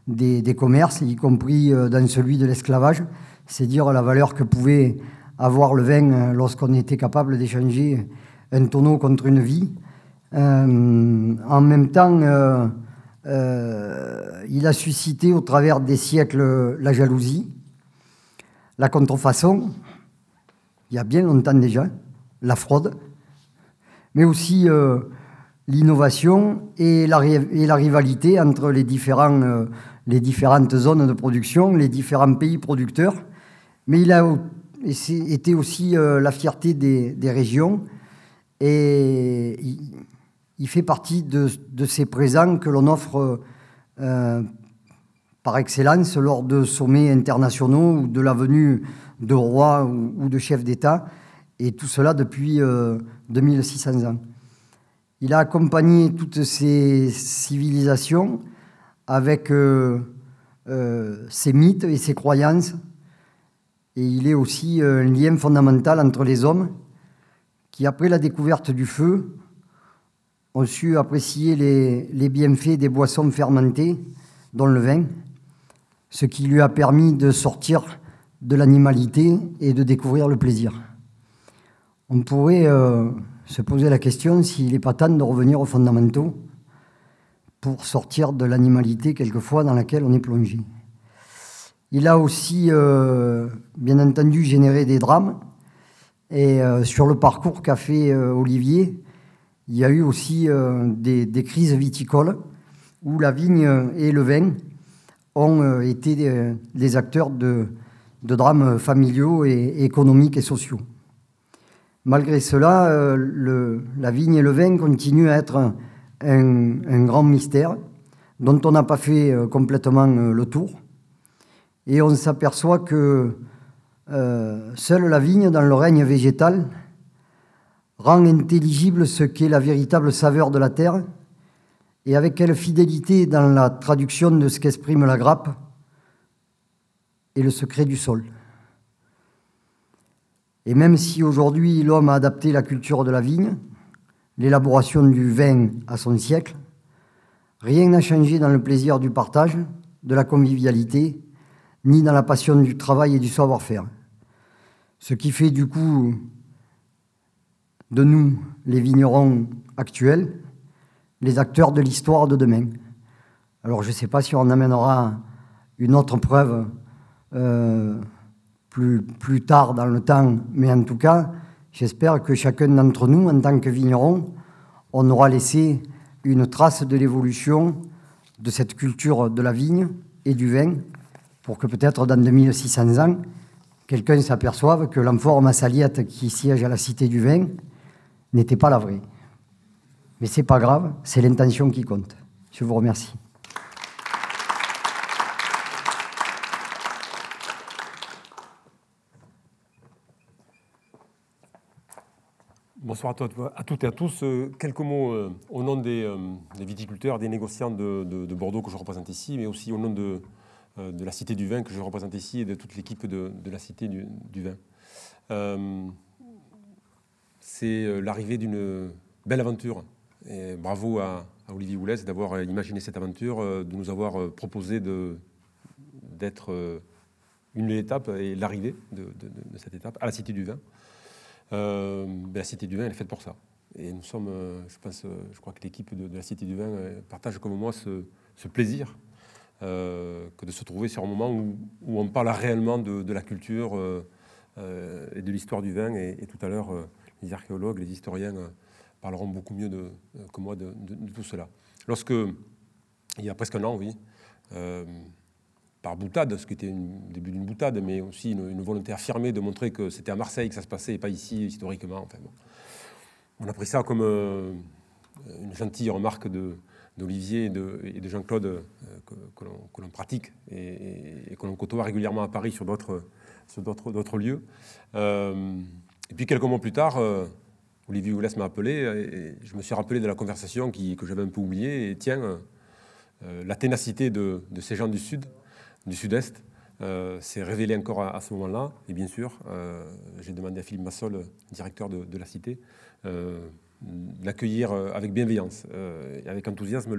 des, commerces, y compris euh, dans celui de l'esclavage. C'est dire la valeur que pouvait avoir le vin euh, lorsqu'on était capable d'échanger un tonneau contre une vie. en même temps, il a suscité au travers des siècles la jalousie, la contrefaçon, il y a bien longtemps déjà, la fraude, mais aussi l'innovation et la, rivalité entre les, différents, euh, les différentes zones de production, les différents pays producteurs. Mais il a été aussi euh, la fierté des, régions et il, fait partie de, ces présents que l'on offre euh, par excellence lors de sommets internationaux ou de la venue de rois ou, ou de chefs d'État, et tout cela depuis 2600 ans. Il a accompagné toutes ces civilisations avec euh, euh, ses mythes et ses croyances. Et il est aussi euh, un lien fondamental entre les hommes qui, après la découverte du feu, ont su apprécier les, les bienfaits des boissons fermentées, dont le vin, ce qui lui a permis de sortir de l'animalité et de découvrir le plaisir. On pourrait se poser la question s'il n'est pas temps de revenir aux fondamentaux pour sortir de l'animalité quelquefois dans laquelle on est plongé. Il a aussi, euh, bien entendu, généré des drames. Et euh, sur le parcours qu'a fait euh, Olivier, il y a eu aussi des, crises viticoles où la vigne et le vin ont été des, acteurs de, drames familiaux et économiques et sociaux. Malgré cela, la vigne et le vin continuent à être un, grand mystère dont on n'a pas fait euh, complètement euh, le tour. Et on s'aperçoit que euh, seule la vigne, dans le règne végétal, rend intelligible ce qu'est la véritable saveur de la terre et avec quelle fidélité dans la traduction de ce qu'exprime la grappe et le secret du sol. Et même si aujourd'hui l'homme a adapté la culture de la vigne, l'élaboration du vin à son siècle, rien n'a changé dans le plaisir du partage, de la convivialité, ni dans la passion du travail et du savoir-faire. Ce qui fait du coup de nous, les vignerons actuels, les acteurs de l'histoire de demain. Alors je ne sais pas si on amènera une autre preuve. Euh, plus, tard dans le temps, mais en tout cas, j'espère que chacun d'entre nous, en tant que vigneron, on aura laissé une trace de l'évolution de cette culture de la vigne et du vin, pour que peut-être dans 2600 ans, quelqu'un s'aperçoive que l'amphore massaliette qui siège à la Cité du Vin n'était pas la vraie. Mais c'est pas grave, c'est l'intention qui compte. Je vous remercie. Bonsoir à, toutes et à tous. Euh, quelques mots euh, au nom euh, des, viticulteurs, des négociants de, Bordeaux que je représente ici, mais aussi au nom de, la Cité du Vin que je représente ici et de toute l'équipe de, la Cité du, Vin. C'est l'arrivée d'une belle aventure. Bravo à, Olivier Houlès d'avoir imaginé cette aventure, de nous avoir proposé d'être une étape et l'arrivée de, cette étape à la Cité du Vin. Euh, ben, la Cité du Vin, elle est faite pour ça. Et nous sommes, euh, je pense, euh, je crois que l'équipe de, la Cité du Vin partage comme moi ce, plaisir que de se trouver sur un moment où, on parle réellement de, la culture et de l'histoire du vin. Et, tout à l'heure, les archéologues, les historiens parleront beaucoup mieux de, que moi de, tout cela. Lorsque, il y a presque un an, oui, par boutade, ce qui était le début d'une boutade, mais aussi une, volonté affirmée de montrer que c'était à Marseille que ça se passait et pas ici historiquement. Enfin, On a pris ça comme euh, une gentille remarque d'Olivier et de, Jean-Claude euh, que, l'on pratique et, que l'on côtoie régulièrement à Paris sur d'autres lieux. Euh, et puis quelques mois plus tard, Olivier Oulès m'a appelé et je me suis rappelé de la conversation que j'avais un peu oubliée. Et tiens, la ténacité de, ces gens du Sud du Sud-Est euh, s'est révélé encore à, ce moment-là. Et bien sûr, euh, j'ai demandé à Philippe Massol, directeur de, la Cité, euh, d'accueillir avec bienveillance et avec enthousiasme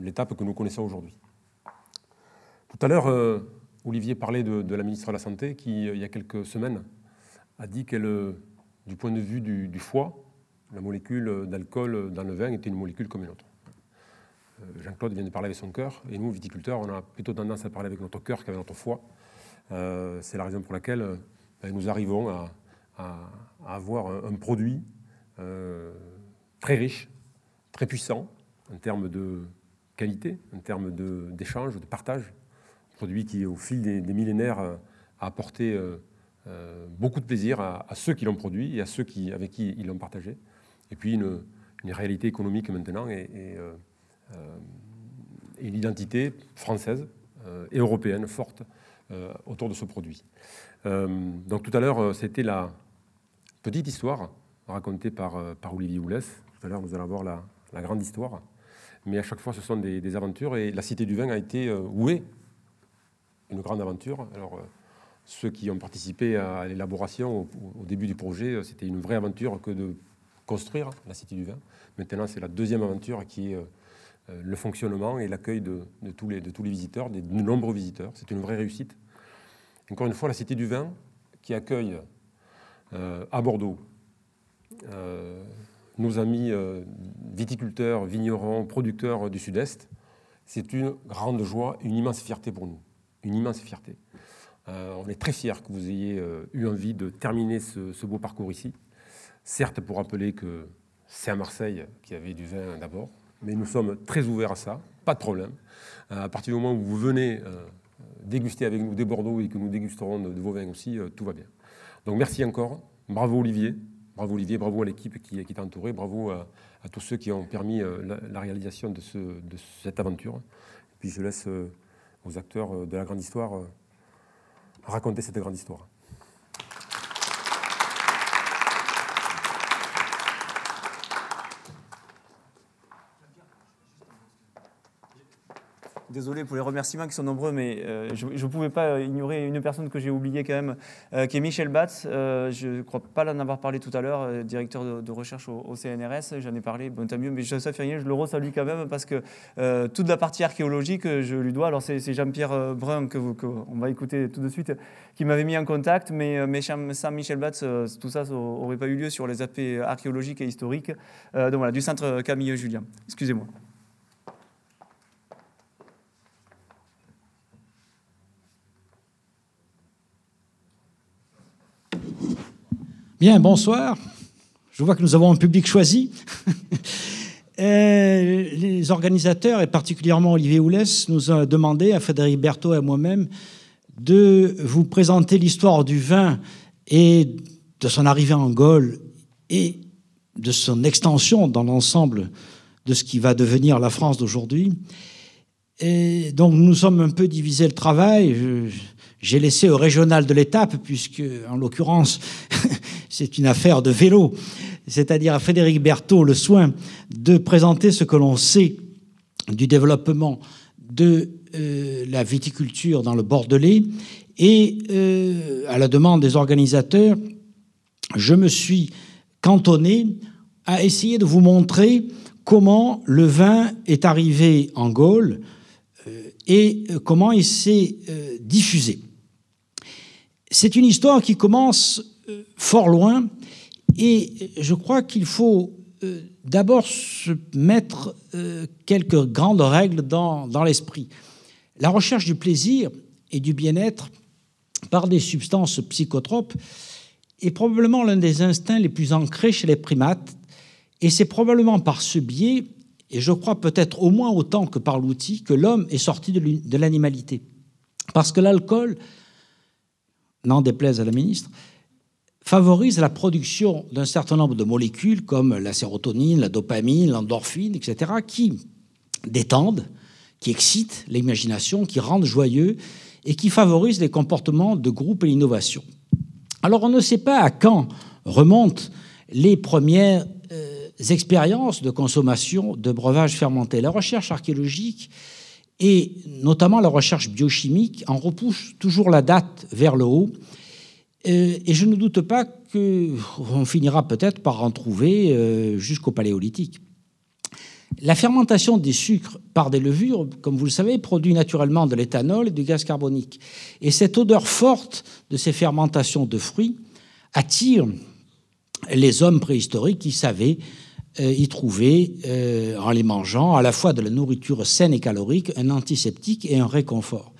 l'étape que nous connaissons aujourd'hui. Tout à l'heure, Olivier parlait de, la ministre de la Santé qui, il y a quelques semaines, a dit qu'elle, du point de vue du, foie, la molécule d'alcool dans le vin était une molécule comme une autre. Euh, Jean-Claude vient de parler avec son cœur, et nous, viticulteurs, on a plutôt tendance à parler avec notre cœur qu'avec notre foi. Euh, c'est la raison pour laquelle ben, nous arrivons à, avoir un, produit très riche, très puissant en termes de qualité, en termes d'échange, de, partage. Un produit qui, au fil des, millénaires, a apporté beaucoup de plaisir à, ceux qui l'ont produit et à ceux avec qui ils l'ont partagé. Et puis une, réalité économique maintenant euh, et, l'identité française euh, et européenne forte euh, autour de ce produit. donc tout à l'heure, c'était la petite histoire racontée par, Olivier Houlès. Tout à l'heure, vous allez voir la, grande histoire. Mais à chaque fois, ce sont des, aventures. Et la Cité du Vin a été, où est une grande aventure Alors, ceux qui ont participé à l'élaboration au, début du projet, c'était une vraie aventure que de construire la Cité du Vin. Maintenant, c'est la deuxième aventure qui est euh, euh, le fonctionnement et l'accueil de, tous les, visiteurs, de nombreux visiteurs. C'est une vraie réussite. Encore une fois, la Cité du Vin qui accueille euh, à Bordeaux nos amis viticulteurs, vignerons, producteurs du Sud-Est, c'est une grande joie, une immense fierté pour nous. Une immense fierté. on est très fiers que vous ayez eu envie de terminer ce beau parcours ici. Certes, pour rappeler que c'est à Marseille qu'il y avait du vin d'abord, mais nous sommes très ouverts à ça, pas de problème. Euh, à partir du moment où vous venez euh, déguster avec nous des Bordeaux et que nous dégusterons de, vos vins aussi, euh, tout va bien. Donc merci encore, bravo Olivier, bravo Olivier, bravo à l'équipe qui, qui t'a entouré, bravo à, tous ceux qui ont permis la, réalisation de, de, cette aventure. Et puis je laisse aux acteurs de la grande histoire raconter cette grande histoire. Désolé pour les remerciements qui sont nombreux, mais euh, je ne pouvais pas ignorer une personne que j'ai oubliée quand même, euh, qui est Michel Batz. Euh, je ne crois pas l'en avoir parlé tout à l'heure, directeur de, recherche au, CNRS. J'en ai parlé, bon, tant mieux, mais je rien, je le resalue quand même parce que toute la partie archéologique, je lui dois. Alors, c'est Jean-Pierre Brun que, on va écouter tout de suite, qui m'avait mis en contact, mais, mais sans Michel Batz, tout ça n'aurait pas eu lieu sur les aspects archéologiques et historiques. donc voilà, du centre Camille Julien. Excusez-moi. Bien, bonsoir. Je vois que nous avons un public choisi. <laughs> Euh, les organisateurs, et particulièrement Olivier Houlès, nous ont demandé, à Frédéric Berthaud et à moi-même, de vous présenter l'histoire du vin et de son arrivée en Gaule et de son extension dans l'ensemble de ce qui va devenir la France d'aujourd'hui. Et donc nous sommes un peu divisé le travail. J'ai laissé au régional de l'étape, puisque en l'occurrence <laughs> c'est une affaire de vélo, c'est-à-dire à Frédéric Berthaud le soin de présenter ce que l'on sait du développement de euh, la viticulture dans le Bordelais. Et euh, à la demande des organisateurs, je me suis cantonné à essayer de vous montrer comment le vin est arrivé en Gaule euh, et comment il s'est diffusé. C'est une histoire qui commence fort loin. Et je crois qu'il faut euh, d'abord se mettre euh, quelques grandes règles dans, dans l'esprit. La recherche du plaisir et du bien-être par des substances psychotropes est probablement l'un des instincts les plus ancrés chez les primates. Et c'est probablement par ce biais, et je crois peut-être au moins autant que par l'outil, que l'homme est sorti de l'animalité. Parce que l'alcool, n'en déplaise à la ministre, favorise la production d'un certain nombre de molécules comme la sérotonine, la dopamine, l'endorphine, etc., qui détendent, qui excitent l'imagination, qui rendent joyeux et qui favorisent les comportements de groupe et l'innovation. Alors on ne sait pas à quand remontent les premières euh, expériences de consommation de breuvages fermentés. La recherche archéologique et notamment la recherche biochimique en repousse toujours la date vers le haut euh, et je ne doute pas qu'on finira peut-être par en trouver euh, jusqu'au paléolithique. La fermentation des sucres par des levures, comme vous le savez, produit naturellement de l'éthanol et du gaz carbonique. Et cette odeur forte de ces fermentations de fruits attire les hommes préhistoriques qui savaient y trouver, euh, en les mangeant, à la fois de la nourriture saine et calorique, un antiseptique et un réconfort.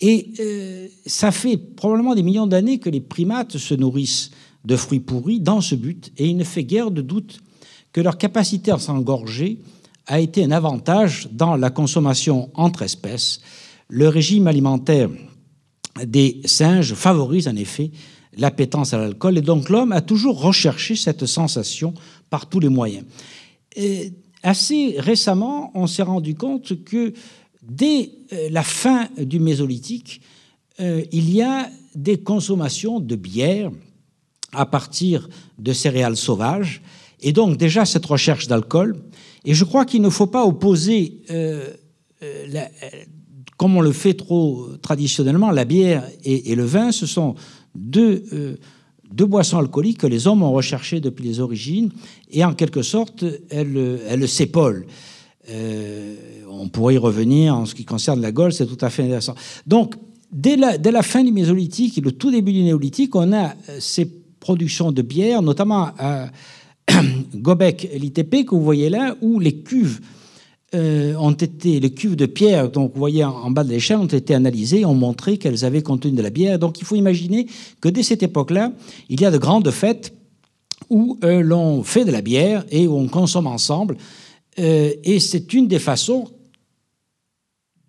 Et euh, ça fait probablement des millions d'années que les primates se nourrissent de fruits pourris dans ce but, et il ne fait guère de doute que leur capacité à s'engorger a été un avantage dans la consommation entre espèces. Le régime alimentaire des singes favorise en effet l'appétence à l'alcool, et donc l'homme a toujours recherché cette sensation par tous les moyens. Assez récemment, on s'est rendu compte que dès euh, la fin du Mésolithique, euh, il y a des consommations de bière à partir de céréales sauvages, et donc déjà cette recherche d'alcool. Et je crois qu'il ne faut pas opposer, euh, comme on le fait trop traditionnellement, la bière et, le vin. Ce sont deux deux boissons alcooliques que les hommes ont recherchées depuis les origines, et en quelque sorte, elles, elles s'épaulent. Euh, on pourrait y revenir en ce qui concerne la Gaule, c'est tout à fait intéressant. Donc, dès la, dès la, fin du Mésolithique et le tout début du Néolithique, on a euh, ces productions de bière, notamment à <clears throat> Gobek l'ITP, que vous voyez là, où les cuves euh, ont été, les cuves de pierre, donc vous voyez en, bas de l'échelle, ont été analysées, ont montré qu'elles avaient contenu de la bière. Donc il faut imaginer que dès cette époque-là, il y a de grandes fêtes où euh, l'on fait de la bière et où on consomme ensemble. Euh, et c'est une des façons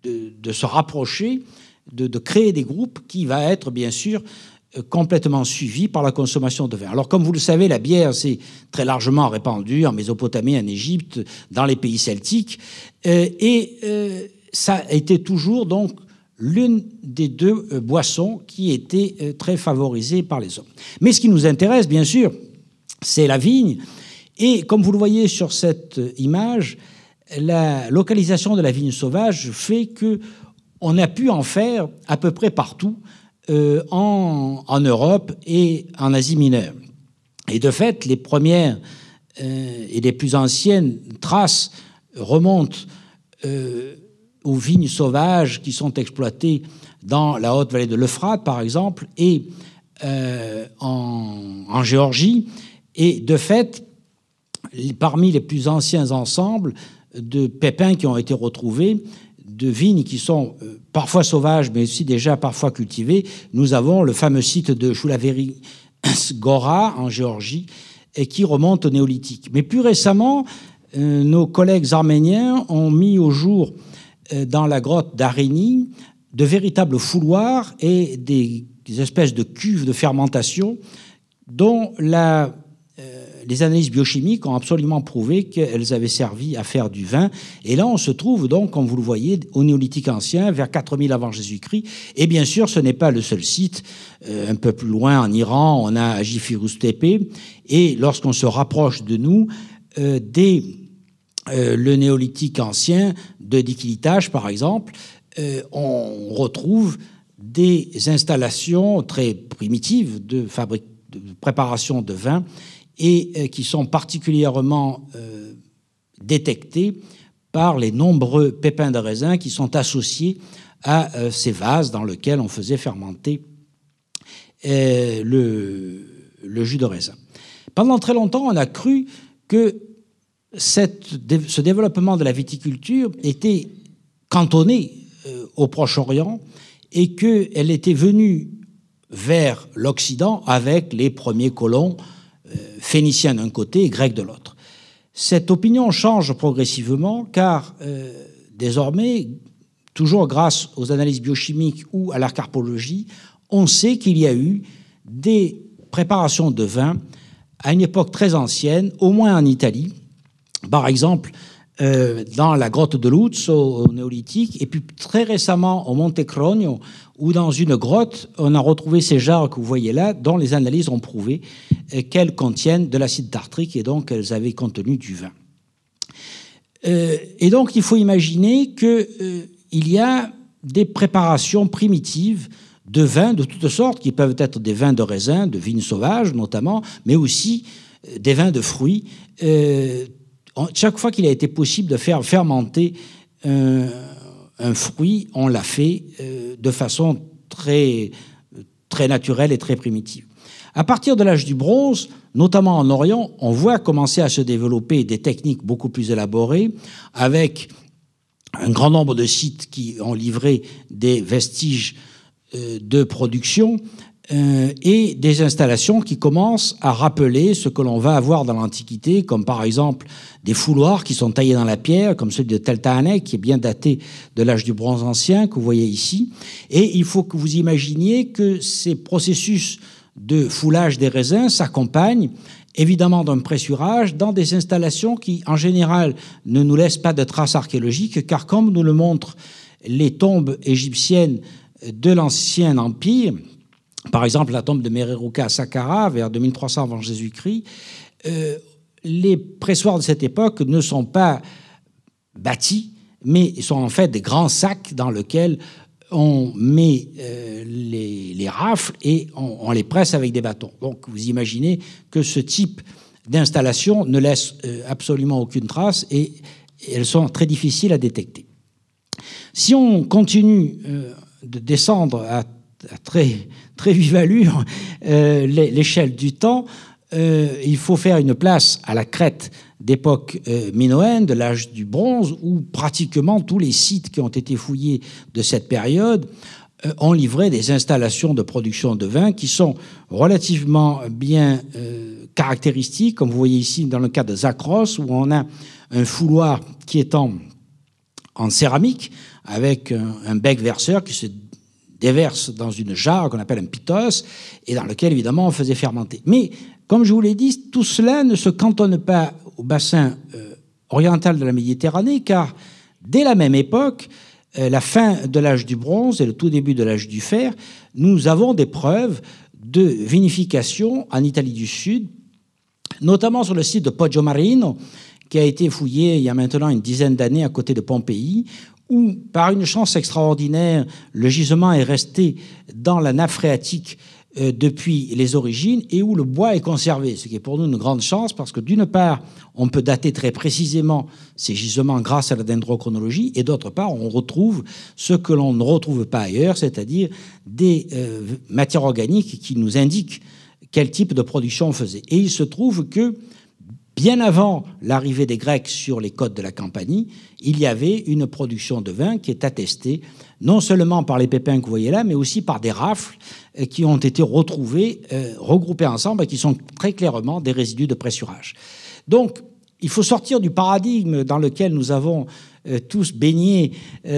de, se rapprocher, de, créer des groupes qui va être bien sûr complètement suivi par la consommation de vin. Alors, comme vous le savez, la bière s'est très largement répandue en Mésopotamie, en Égypte, dans les pays celtiques, euh, et euh, ça a été toujours donc l'une des deux boissons qui était très favorisée par les hommes. Mais ce qui nous intéresse, bien sûr, c'est la vigne. Et comme vous le voyez sur cette image, la localisation de la vigne sauvage fait que on a pu en faire à peu près partout euh, en, Europe et en Asie mineure. Et de fait, les premières euh, et les plus anciennes traces remontent euh, aux vignes sauvages qui sont exploitées dans la haute vallée de l'Euphrate, par exemple, et en, en, Géorgie. Et de fait, parmi les plus anciens ensembles de pépins qui ont été retrouvés, de vignes qui sont euh, parfois sauvages, mais aussi déjà parfois cultivées, nous avons le fameux site de Chulaveri <coughs> Gora en Géorgie, et qui remonte au néolithique. Mais plus récemment, euh, nos collègues arméniens ont mis au jour euh, dans la grotte d'Arénie de véritables fouloirs et des espèces de cuves de fermentation dont la les analyses biochimiques ont absolument prouvé qu'elles avaient servi à faire du vin. Et là, on se trouve donc, comme vous le voyez, au néolithique ancien, vers 4000 avant Jésus-Christ. Et bien sûr, ce n'est pas le seul site. Euh, un peu plus loin, en Iran, on a Ajifirus Tepe. Et lorsqu'on se rapproche de nous, euh, dès euh, le néolithique ancien, de Dikilitage, par exemple, on retrouve des installations très primitives de, de préparation de vin et euh, qui sont particulièrement euh, détectés par les nombreux pépins de raisin qui sont associés à euh, ces vases dans lesquels on faisait fermenter le, jus de raisin. Pendant très longtemps, on a cru que ce développement de la viticulture était cantonné au Proche-Orient et qu'elle était venue vers l'Occident avec les premiers colons phénicien d'un côté et grec de l'autre. Cette opinion change progressivement car euh, désormais, toujours grâce aux analyses biochimiques ou à la carpologie, on sait qu'il y a eu des préparations de vin à une époque très ancienne, au moins en Italie. Par exemple, euh, dans la grotte de Lutz au, néolithique, et puis très récemment au Monte Cronio, où dans une grotte, on a retrouvé ces jarres que vous voyez là, dont les analyses ont prouvé euh, qu'elles contiennent de l'acide tartrique et donc elles avaient contenu du vin. Euh, et donc il faut imaginer qu'il y a des préparations primitives de vins de toutes sortes, qui peuvent être des vins de raisin, de vignes sauvages notamment, mais aussi des vins de fruits, chaque fois qu'il a été possible de faire fermenter un fruit, on l'a fait euh, de façon très, très naturelle et très primitive. À partir de l'âge du bronze, notamment en Orient, on voit commencer à se développer des techniques beaucoup plus élaborées, avec un grand nombre de sites qui ont livré des vestiges euh, de production euh, et des installations qui commencent à rappeler ce que l'on va avoir dans l'Antiquité, comme par exemple des fouloirs qui sont taillés dans la pierre, comme celui de Teltahanek, qui est bien daté de l'âge du bronze ancien, que vous voyez ici. Et il faut que vous imaginiez que ces processus de foulage des raisins s'accompagnent évidemment d'un pressurage dans des installations qui, en général, ne nous laissent pas de traces archéologiques, car comme nous le montrent les tombes égyptiennes de l'Ancien Empire, par exemple la tombe de Mereruka à Saqqara vers 2300 avant Jésus-Christ, euh, les pressoirs de cette époque ne sont pas bâtis, mais sont en fait des grands sacs dans lesquels on met euh, les, rafles et on, les presse avec des bâtons. Donc vous imaginez que ce type d'installation ne laisse euh, absolument aucune trace et, elles sont très difficiles à détecter. Si on continue de descendre à, très vive allure l'échelle du temps, il faut faire une place à la crête d'époque euh, minoenne, de l'âge du bronze, où pratiquement tous les sites qui ont été fouillés de cette période euh, ont livré des installations de production de vin qui sont relativement bien euh, caractéristiques, comme vous voyez ici dans le cas de Zakros, où on a un fouloir qui est en, céramique, avec un, bec verseur qui se déverse dans une jarre qu'on appelle un pitos, et dans lequel évidemment on faisait fermenter. Mais comme je vous l'ai dit, tout cela ne se cantonne pas au bassin euh, oriental de la Méditerranée, car dès la même époque, euh, la fin de l'âge du bronze et le tout début de l'âge du fer, nous avons des preuves de vinification en Italie du Sud, notamment sur le site de Poggio Marino, qui a été fouillé il y a maintenant une dizaine d'années à côté de Pompéi, où, par une chance extraordinaire, le gisement est resté dans la nappe phréatique euh, depuis les origines et où le bois est conservé, ce qui est pour nous une grande chance parce que d'une part, on peut dater très précisément ces gisements grâce à la dendrochronologie et d'autre part, on retrouve ce que l'on ne retrouve pas ailleurs, c'est-à-dire des euh, matières organiques qui nous indiquent quel type de production on faisait. Et il se trouve que bien avant l'arrivée des Grecs sur les côtes de la Campanie, il y avait une production de vin qui est attestée non seulement par les pépins que vous voyez là, mais aussi par des rafles euh, qui ont été retrouvés, euh, regroupés ensemble et qui sont très clairement des résidus de pressurage. Donc, il faut sortir du paradigme dans lequel nous avons euh, tous baigné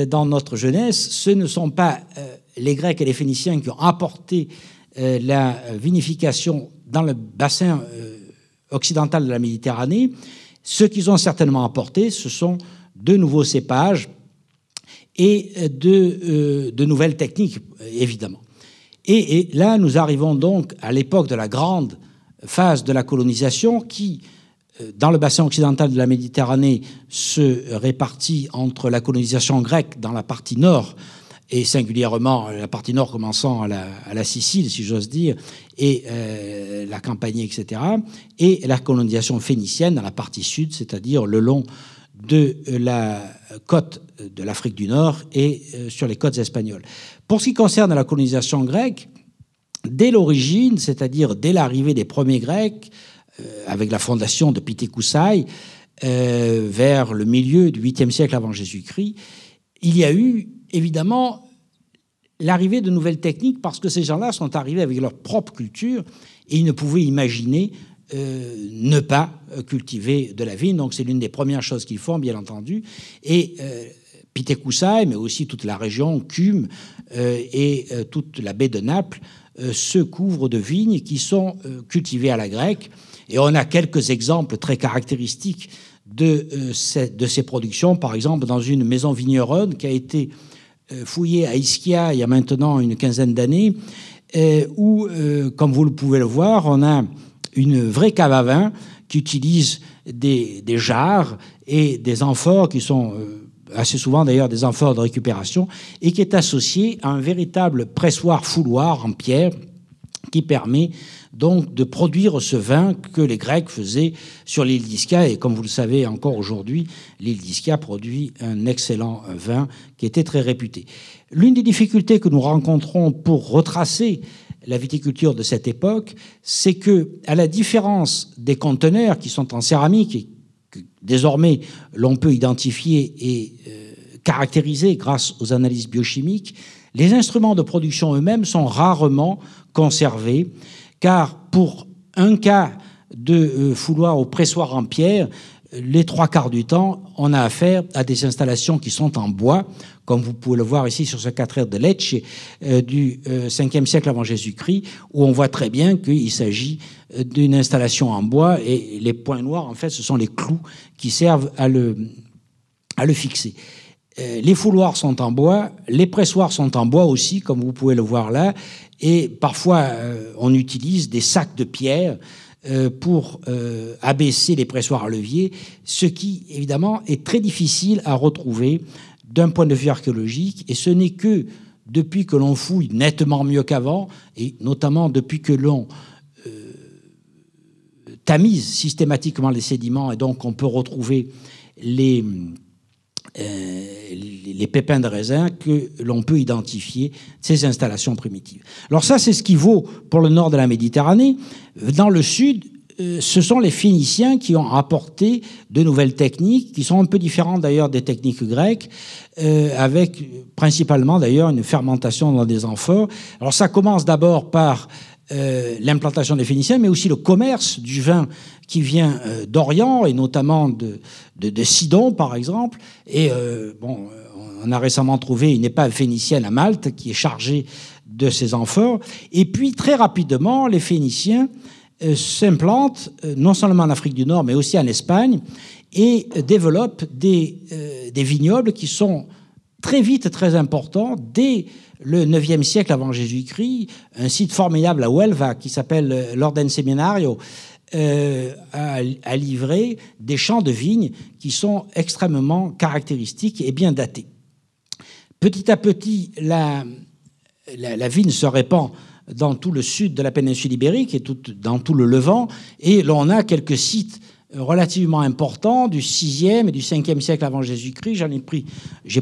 dans notre jeunesse. Ce ne sont pas les Grecs et les Phéniciens qui ont apporté la vinification dans le bassin occidental de la Méditerranée. Ce qu'ils ont certainement apporté, ce sont de nouveaux cépages et de, de nouvelles techniques, évidemment. Et, là, nous arrivons donc à l'époque de la grande phase de la colonisation qui, euh, dans le bassin occidental de la Méditerranée, se répartit entre la colonisation grecque dans la partie nord, et singulièrement la partie nord commençant à la, Sicile, si j'ose dire, et euh, la Campanie, etc., et la colonisation phénicienne dans la partie sud, c'est-à-dire le long de la côte de l'Afrique du Nord et euh, sur les côtes espagnoles. Pour ce qui concerne la colonisation grecque, dès l'origine, c'est-à-dire dès l'arrivée des premiers Grecs, euh, avec la fondation de Pithekoussai, euh, vers le milieu du 8e siècle avant Jésus-Christ, il y a eu évidemment l'arrivée de nouvelles techniques parce que ces gens-là sont arrivés avec leur propre culture et ils ne pouvaient imaginer euh, ne pas cultiver de la vigne. Donc c'est l'une des premières choses qu'ils font, bien entendu. Et euh, mais aussi toute la région, Cume euh, et euh, toute la baie de Naples, se couvrent de vignes qui sont cultivées à la grecque. Et on a quelques exemples très caractéristiques de ces productions. Par exemple, dans une maison vigneronne qui a été fouillée à Ischia il y a maintenant une quinzaine d'années, où, comme vous le pouvez le voir, on a une vraie cave à vin qui utilise des, des jarres et des amphores qui sont euh, assez souvent d'ailleurs des amphores de récupération et qui est associée à un véritable pressoir fouloir en pierre qui permet donc de produire ce vin que les Grecs faisaient sur l'île d'Ischia. Et comme vous le savez encore aujourd'hui, l'île d'Ischia produit un excellent vin qui était très réputé. L'une des difficultés que nous rencontrons pour retracer la viticulture de cette époque, c'est que, à la différence des conteneurs qui sont en céramique et que désormais l'on peut identifier et euh, caractériser grâce aux analyses biochimiques, les instruments de production eux-mêmes sont rarement conservés, car pour un cas de euh, fouloir au pressoir en pierre, les trois quarts du temps, on a affaire à des installations qui sont en bois, comme vous pouvez le voir ici sur ce 4 de Lecce euh, du 5e euh, siècle avant Jésus-Christ, où on voit très bien qu'il s'agit euh, d'une installation en bois et les points noirs, en fait, ce sont les clous qui servent à le fixer. Les fouloirs sont en bois, les pressoirs sont en bois aussi, comme vous pouvez le voir là, et parfois on utilise des sacs de pierre euh, pour euh, abaisser les pressoirs à levier, ce qui, évidemment, est très difficile à retrouver d'un point de vue archéologique, et ce n'est que depuis que l'on fouille nettement mieux qu'avant, et notamment depuis que l'on euh, tamise systématiquement les sédiments, et donc on peut retrouver les, les pépins de raisin que l'on peut identifier ces installations primitives. Alors ça, c'est ce qui vaut pour le nord de la Méditerranée. Dans le sud, euh, ce sont les Phéniciens qui ont apporté de nouvelles techniques, qui sont un peu différentes d'ailleurs des techniques grecques, euh, avec principalement d'ailleurs une fermentation dans des amphores. Alors ça commence d'abord par euh, l'implantation des Phéniciens, mais aussi le commerce du vin qui vient d'Orient et notamment de, Sidon, par exemple. Et bon, on a récemment trouvé une épave phénicienne à Malte qui est chargée de ces amphores. Et puis très rapidement, les Phéniciens euh, s'implantent euh, non seulement en Afrique du Nord, mais aussi en Espagne, et euh, développent des, des vignobles qui sont très vite très importants. Dès le 9e siècle avant Jésus-Christ, un site formidable à Huelva qui s'appelle l'Orden Seminario a, livré des champs de vignes qui sont extrêmement caractéristiques et bien datés. Petit à petit, la, vigne se répand dans tout le sud de la péninsule ibérique et dans tout le Levant. Et l'on a quelques sites relativement importants du 6e et du 5e siècle avant Jésus-Christ. J'en ai pris,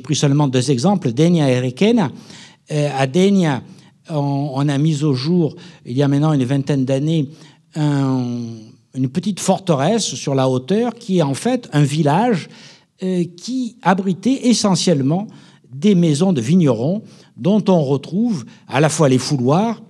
pris seulement deux exemples, Denia et Requena. Euh, à Denia, on, a mis au jour, il y a maintenant une vingtaine d'années, une petite forteresse sur la hauteur qui est en fait un village euh, qui abritait essentiellement des maisons de vignerons dont on retrouve à la fois les fouloirs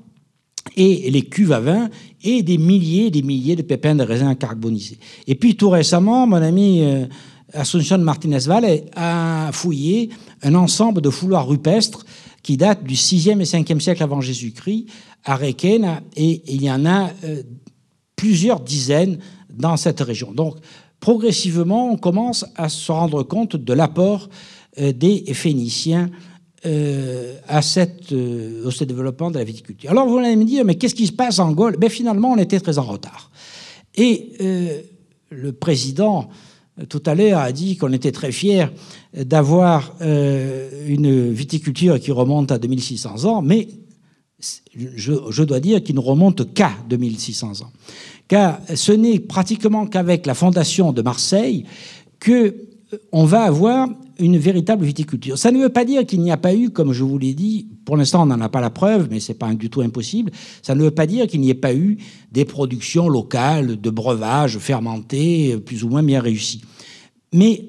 et les cuves à vin et des milliers et des milliers de pépins de raisin carbonisés. Et puis tout récemment, mon ami euh, Asuncion Martinez Valle a fouillé un ensemble de fouloirs rupestres qui datent du 6e et 5e siècle avant Jésus-Christ à Requena, et il y en a euh, plusieurs dizaines dans cette région. Donc progressivement, on commence à se rendre compte de l'apport euh, des Phéniciens euh, à cette, au développement de la viticulture. Alors vous allez me dire, mais qu'est-ce qui se passe en Gaule? Ben, Finalement, on était très en retard. Et le président, tout à l'heure, a dit qu'on était très fiers d'avoir une viticulture qui remonte à 2600 ans, mais je, je dois dire qu'il ne remonte qu'à 2600 ans. Car ce n'est pratiquement qu'avec la fondation de Marseille que on va avoir une véritable viticulture. Ça ne veut pas dire qu'il n'y a pas eu, comme je vous l'ai dit, pour l'instant on n'en a pas la preuve, mais c'est pas du tout impossible, ça ne veut pas dire qu'il n'y ait pas eu des productions locales de breuvages fermentés plus ou moins bien réussies. Mais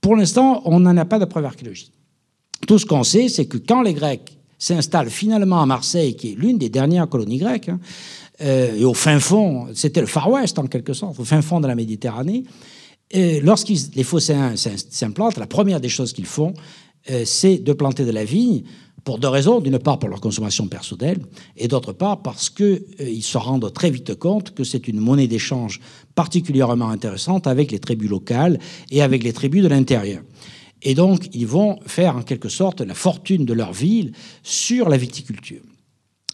pour l'instant, on n'en a pas de preuve archéologique. Tout ce qu'on sait, c'est que quand les Grecs s'installent finalement à Marseille, qui est l'une des dernières colonies grecques, hein, euh, et au fin fond, c'était le Far West en quelque sorte, au fin fond de la Méditerranée, lorsque les Phocéens s'implantent, la première des choses qu'ils font, euh, c'est de planter de la vigne pour deux raisons. D'une part, pour leur consommation personnelle, et d'autre part, parce qu'ils euh, se rendent très vite compte que c'est une monnaie d'échange particulièrement intéressante avec les tribus locales et avec les tribus de l'intérieur. Et donc, ils vont faire en quelque sorte la fortune de leur ville sur la viticulture.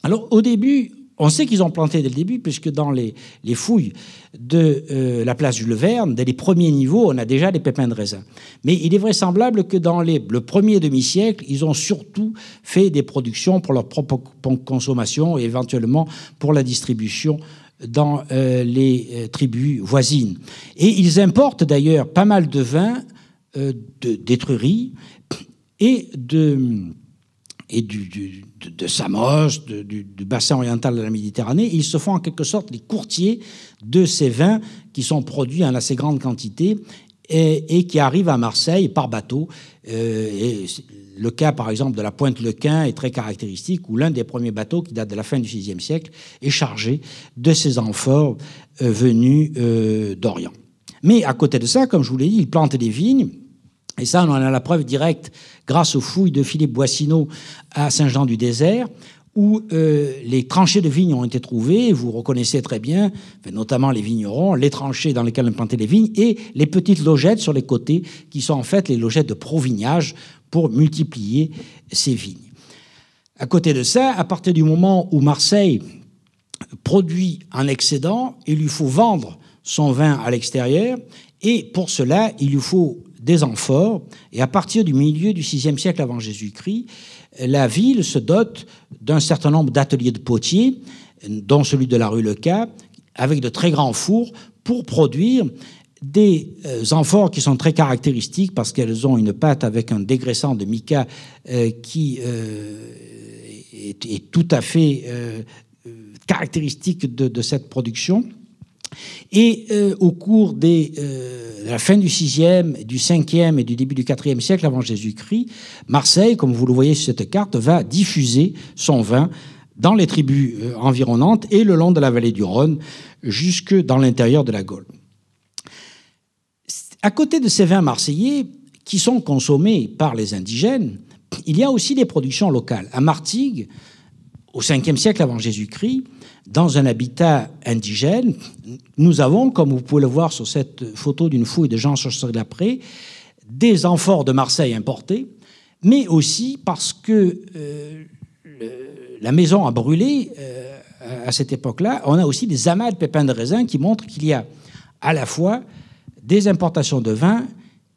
Alors, au début, on sait qu'ils ont planté dès le début, puisque dans les, fouilles de euh, la place Jules Verne, dès les premiers niveaux, on a déjà des pépins de raisin. Mais il est vraisemblable que dans le premier demi-siècle, ils ont surtout fait des productions pour leur propre consommation et éventuellement pour la distribution dans euh, les euh, tribus voisines. Et ils importent d'ailleurs pas mal de vins, de d'étruries et de et du, de, Samos, du, bassin oriental de la Méditerranée. ils se font en quelque sorte les courtiers de ces vins qui sont produits en assez grande quantité et, qui arrivent à Marseille par bateau. Euh, le cas, par exemple, de la pointe Lequin est très caractéristique, où l'un des premiers bateaux, qui date de la fin du VIe siècle, est chargé de ces amphores euh, venus euh, d'Orient. Mais à côté de ça, comme je vous l'ai dit, ils plantent des vignes. Et ça, on en a la preuve directe grâce aux fouilles de Philippe Boissineau à Saint-Jean-du-Désert, où euh, les tranchées de vignes ont été trouvées. Vous reconnaissez très bien, notamment les vignerons, les tranchées dans lesquelles on plantait les vignes et les petites logettes sur les côtés, qui sont en fait les logettes de provignage pour multiplier ces vignes. À côté de ça, à partir du moment où Marseille produit un excédent, il lui faut vendre son vin à l'extérieur, et pour cela, il lui faut des amphores. Et à partir du milieu du VIe siècle avant Jésus-Christ, la ville se dote d'un certain nombre d'ateliers de potiers, dont celui de la rue Leca, avec de très grands fours pour produire des euh, amphores qui sont très caractéristiques parce qu'elles ont une pâte avec un dégraissant de mica euh, qui euh, est, tout à fait caractéristique de, cette production. Et au cours des de la fin du 6e, du 5e et du début du 4e siècle avant Jésus-Christ, Marseille, comme vous le voyez sur cette carte, va diffuser son vin dans les tribus euh, environnantes et le long de la vallée du Rhône jusque dans l'intérieur de la Gaule. À côté de ces vins marseillais qui sont consommés par les indigènes, il y a aussi des productions locales. À Martigues, au 5e siècle avant Jésus-Christ, dans un habitat indigène, nous avons, comme vous pouvez le voir sur cette photo d'une fouille de Jean d'après, des amphores de Marseille importés, mais aussi parce que euh, la maison a brûlé euh, à cette époque-là. On a aussi des amas de pépins de raisin qui montrent qu'il y a à la fois des importations de vin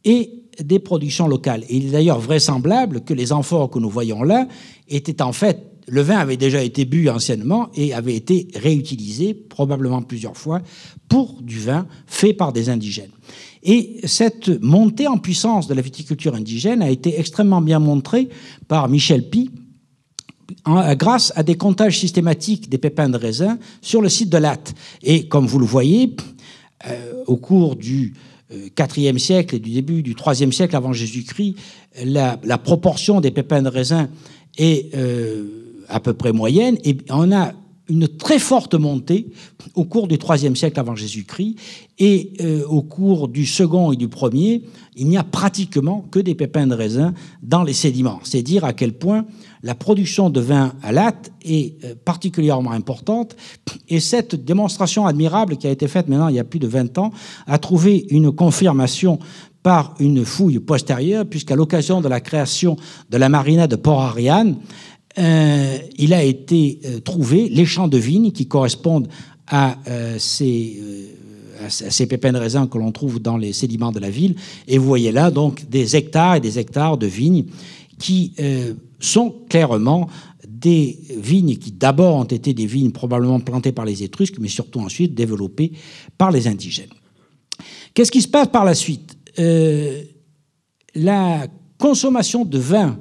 et des productions locales. il est d'ailleurs vraisemblable que les amphores que nous voyons là étaient en fait le vin avait déjà été bu anciennement et avait été réutilisé probablement plusieurs fois pour du vin fait par des indigènes. Et cette montée en puissance de la viticulture indigène a été extrêmement bien montrée par Michel Pi grâce à des comptages systématiques des pépins de raisin sur le site de Latte. Et comme vous le voyez, euh, au cours du IVe euh, siècle et du début du IIIe siècle avant Jésus-Christ, la, proportion des pépins de raisin est euh, à peu près moyenne, et on a une très forte montée au cours du IIIe siècle avant Jésus-Christ, et euh, au cours du second et du premier, il n'y a pratiquement que des pépins de raisin dans les sédiments. C'est dire à quel point la production de vin à latte est euh, particulièrement importante, et cette démonstration admirable qui a été faite maintenant il y a plus de 20 ans a trouvé une confirmation par une fouille postérieure, puisqu'à l'occasion de la création de la marina de Port-Ariane, euh, il a été euh, trouvé les champs de vignes qui correspondent à, euh, ces, à ces pépins de raisin que l'on trouve dans les sédiments de la ville. Et vous voyez là donc des hectares et des hectares de vignes qui sont clairement des vignes qui d'abord ont été des vignes probablement plantées par les Étrusques, mais surtout ensuite développées par les indigènes. Qu'est-ce qui se passe par la suite? La consommation de vin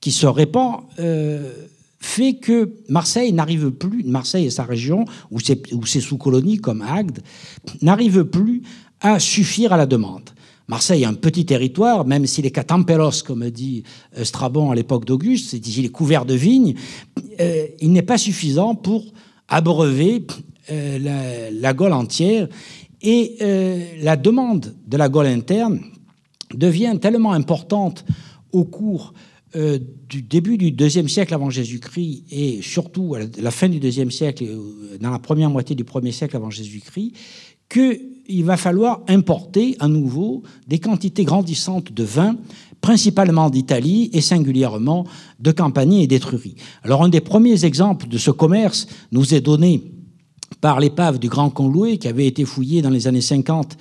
qui se répand euh, fait que Marseille n'arrive plus, Marseille et sa région, ou ses, sous-colonies comme Agde, n'arrivent plus à suffire à la demande. Marseille est un petit territoire, même s'il est catampelos, comme dit euh, Strabon à l'époque d'Auguste, c'est-à-dire il est couvert de vignes, euh, il n'est pas suffisant pour abreuver la, la, Gaule entière. Et la demande de la Gaule interne devient tellement importante au cours euh, du début du deuxième siècle avant Jésus-Christ et surtout à la fin du deuxième siècle, euh, dans la première moitié du premier siècle avant Jésus-Christ, qu'il va falloir importer à nouveau des quantités grandissantes de vin, principalement d'Italie et singulièrement de Campanie et d'Étrurie. Alors un des premiers exemples de ce commerce nous est donné par l'épave du Grand Conloué qui avait été fouillée dans les années 50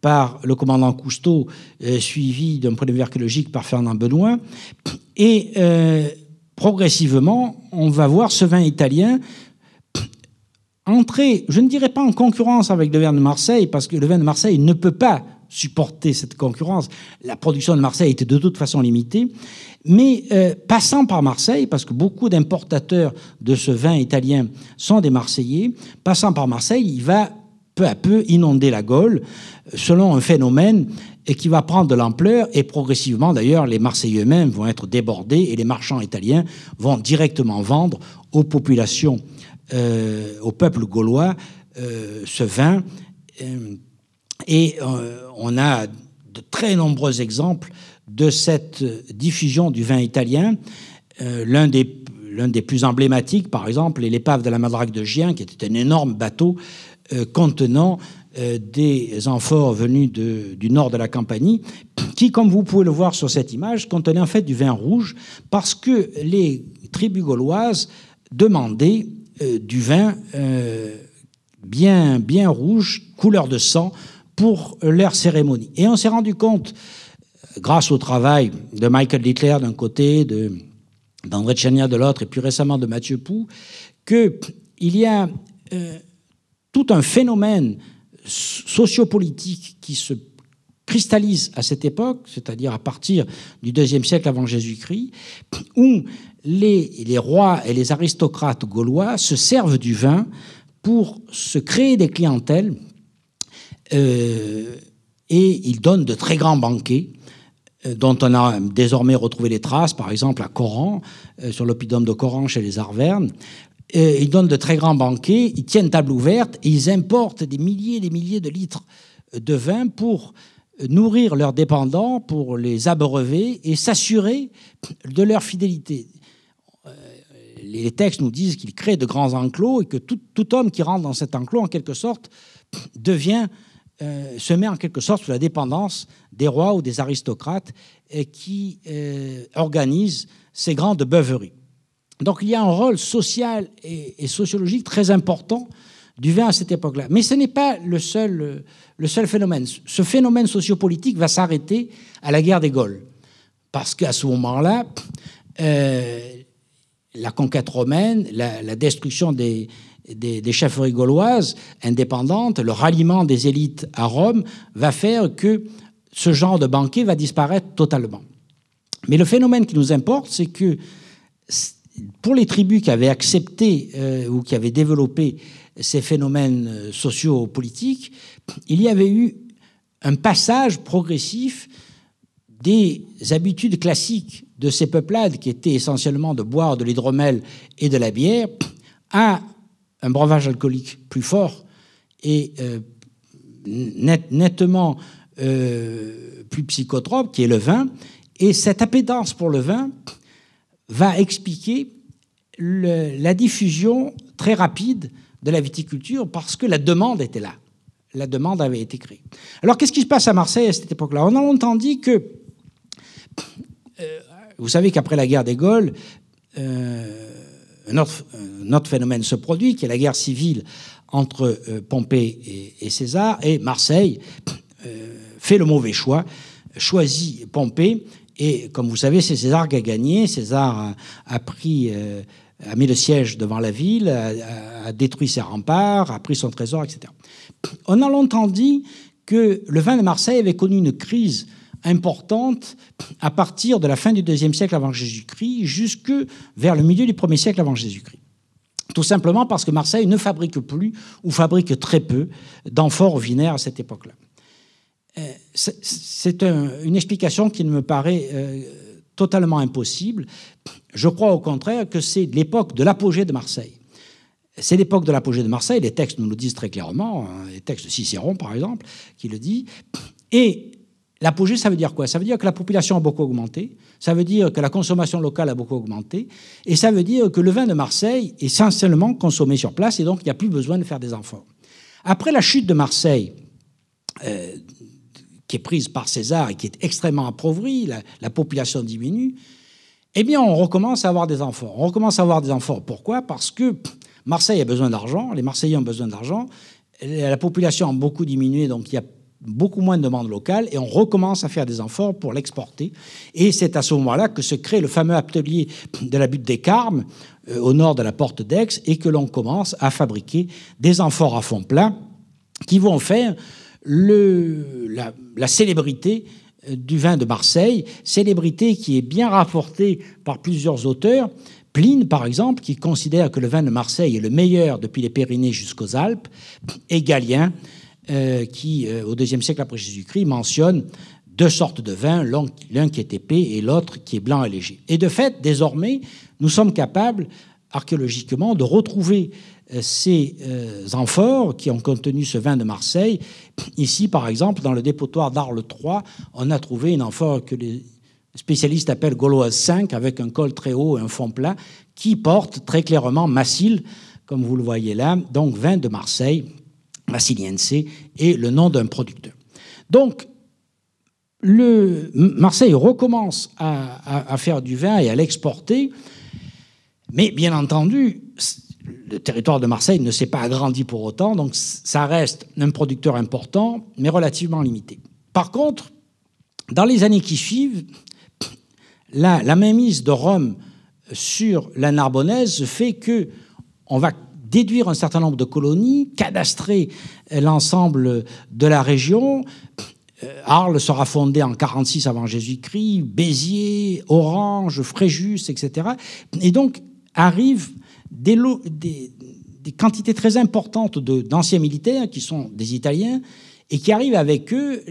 par le commandant Cousteau, euh, suivi d'un point archéologique par Fernand Benoît. Et euh, progressivement, on va voir ce vin italien entrer, je ne dirais pas en concurrence avec le vin de Marseille, parce que le vin de Marseille ne peut pas supporter cette concurrence. La production de Marseille était de toute façon limitée. Mais euh, passant par Marseille, parce que beaucoup d'importateurs de ce vin italien sont des Marseillais, passant par Marseille, il va peu à peu inonder la Gaule selon un phénomène qui va prendre de l'ampleur et progressivement d'ailleurs les Marseillais eux-mêmes vont être débordés et les marchands italiens vont directement vendre aux populations, euh, au peuple gaulois euh, ce vin. et on a de très nombreux exemples de cette diffusion du vin italien. Euh, l'un des l'un des plus emblématiques, par exemple, est l'épave de la Madrague de Gien, qui était un énorme bateau euh, contenant euh, des amphores venus de, du nord de la Campanie, qui, comme vous pouvez le voir sur cette image, contenait en fait du vin rouge, parce que les tribus gauloises demandaient du vin bien, bien rouge, couleur de sang, pour leur cérémonie. Et on s'est rendu compte grâce au travail de Michael Littler d'un côté, d'André Tchania de l'autre, et plus récemment de Mathieu Pou, qu'il y a euh, tout un phénomène sociopolitique qui se cristallise à cette époque, c'est-à-dire à partir du deuxième siècle avant Jésus-Christ, où les, rois et les aristocrates gaulois se servent du vin pour se créer des clientèles euh, et ils donnent de très grands banquets euh, dont on a désormais retrouvé les traces, par exemple à Coran, euh, sur l'oppidum de Coran chez les Arvernes. Ils donnent de très grands banquets, ils tiennent table ouverte et ils importent des milliers et des milliers de litres de vin pour nourrir leurs dépendants, pour les abreuver et s'assurer de leur fidélité. Euh, les textes nous disent qu'ils créent de grands enclos et que tout, homme qui rentre dans cet enclos, en quelque sorte, euh, se met en quelque sorte sous la dépendance des rois ou des aristocrates et qui euh, organisent ces grandes beuveries. Donc il y a un rôle social et, sociologique très important du vin à cette époque-là. Mais ce n'est pas le seul, le seul phénomène. Ce phénomène sociopolitique va s'arrêter à la guerre des Gaules. Parce qu'à ce moment-là, euh, la conquête romaine, la destruction des, des, chefferies gauloises indépendantes, le ralliement des élites à Rome va faire que ce genre de banquet va disparaître totalement. Mais le phénomène qui nous importe, c'est que pour les tribus qui avaient accepté euh, ou qui avaient développé ces phénomènes euh, sociopolitiques, il y avait eu un passage progressif des habitudes classiques de ces peuplades, qui étaient essentiellement de boire de l'hydromel et de la bière, à un breuvage alcoolique plus fort et euh, nettement plus psychotrope, qui est le vin. Et cette appétence pour le vin va expliquer la diffusion très rapide de la viticulture parce que la demande était là. La demande avait été créée. Alors qu'est-ce qui se passe à Marseille à cette époque-là? On a longtemps dit que, euh, vous savez qu'après la guerre des Gaules, un autre, phénomène se produit, qui est la guerre civile entre euh, Pompée et, César, et Marseille euh, fait le mauvais choix, choisit Pompée, et comme vous savez, c'est César qui a gagné. César a, pris, euh, a mis le siège devant la ville, a, détruit ses remparts, a pris son trésor, etc. On a longtemps dit que le vin de Marseille avait connu une crise importante à partir de la fin du deuxième siècle avant Jésus-Christ jusque vers le milieu du premier siècle avant Jésus-Christ. Tout simplement parce que Marseille ne fabrique plus ou fabrique très peu d'amphores vinaires à cette époque-là. Euh, c'est une explication qui me paraît euh, totalement impossible. Je crois au contraire que c'est l'époque de l'apogée de Marseille. C'est l'époque de l'apogée de Marseille, les textes nous le disent très clairement, hein, les textes de Cicéron par exemple, qui le dit. Et L'apogée, ça veut dire quoi? Ça veut dire que la population a beaucoup augmenté, ça veut dire que la consommation locale a beaucoup augmenté, et ça veut dire que le vin de Marseille est essentiellement consommé sur place, et donc il n'y a plus besoin de faire des enfants. Après la chute de Marseille, euh, qui est prise par César et qui est extrêmement appauvrie, la, population diminue, eh bien on recommence à avoir des enfants. On recommence à avoir des enfants. Pourquoi? Parce que Marseille a besoin d'argent, les Marseillais ont besoin d'argent, la population a beaucoup diminué, donc il y a beaucoup moins de demandes locales et on recommence à faire des efforts pour l'exporter. Et c'est à ce moment-là que se crée le fameux atelier de la butte des Carmes, euh, au nord de la porte d'Aix, et que l'on commence à fabriquer des amphores à fond plat qui vont faire le, la, célébrité euh, du vin de Marseille, célébrité qui est bien rapportée par plusieurs auteurs. Pline, par exemple, qui considère que le vin de Marseille est le meilleur depuis les Pyrénées jusqu'aux Alpes, et Galien, euh, qui, au IIe siècle après Jésus-Christ, mentionne deux sortes de vins, l'un qui est épais et l'autre qui est blanc et léger. Et de fait, désormais, nous sommes capables, archéologiquement, de retrouver euh, ces euh, amphores qui ont contenu ce vin de Marseille. Ici, par exemple, dans le dépotoir d'Arles 3, on a trouvé une amphore que les spécialistes appellent Gauloise 5, avec un col très haut et un fond plat, qui porte très clairement Massile, comme vous le voyez là, donc vin de Marseille, Massiliense, et le nom d'un producteur. Donc, le, Marseille recommence à, faire du vin et à l'exporter, mais bien entendu, le territoire de Marseille ne s'est pas agrandi pour autant, donc ça reste un producteur important, mais relativement limité. Par contre, dans les années qui suivent, la, la mainmise de Rome sur la Narbonnaise fait que on va déduire un certain nombre de colonies, cadastrer l'ensemble de la région, euh, Arles sera fondé en 46 avant Jésus-Christ, Béziers, Orange, Fréjus, etc. Et donc arrivent des, quantités très importantes d'anciens militaires qui sont des Italiens et qui arrivent avec eux,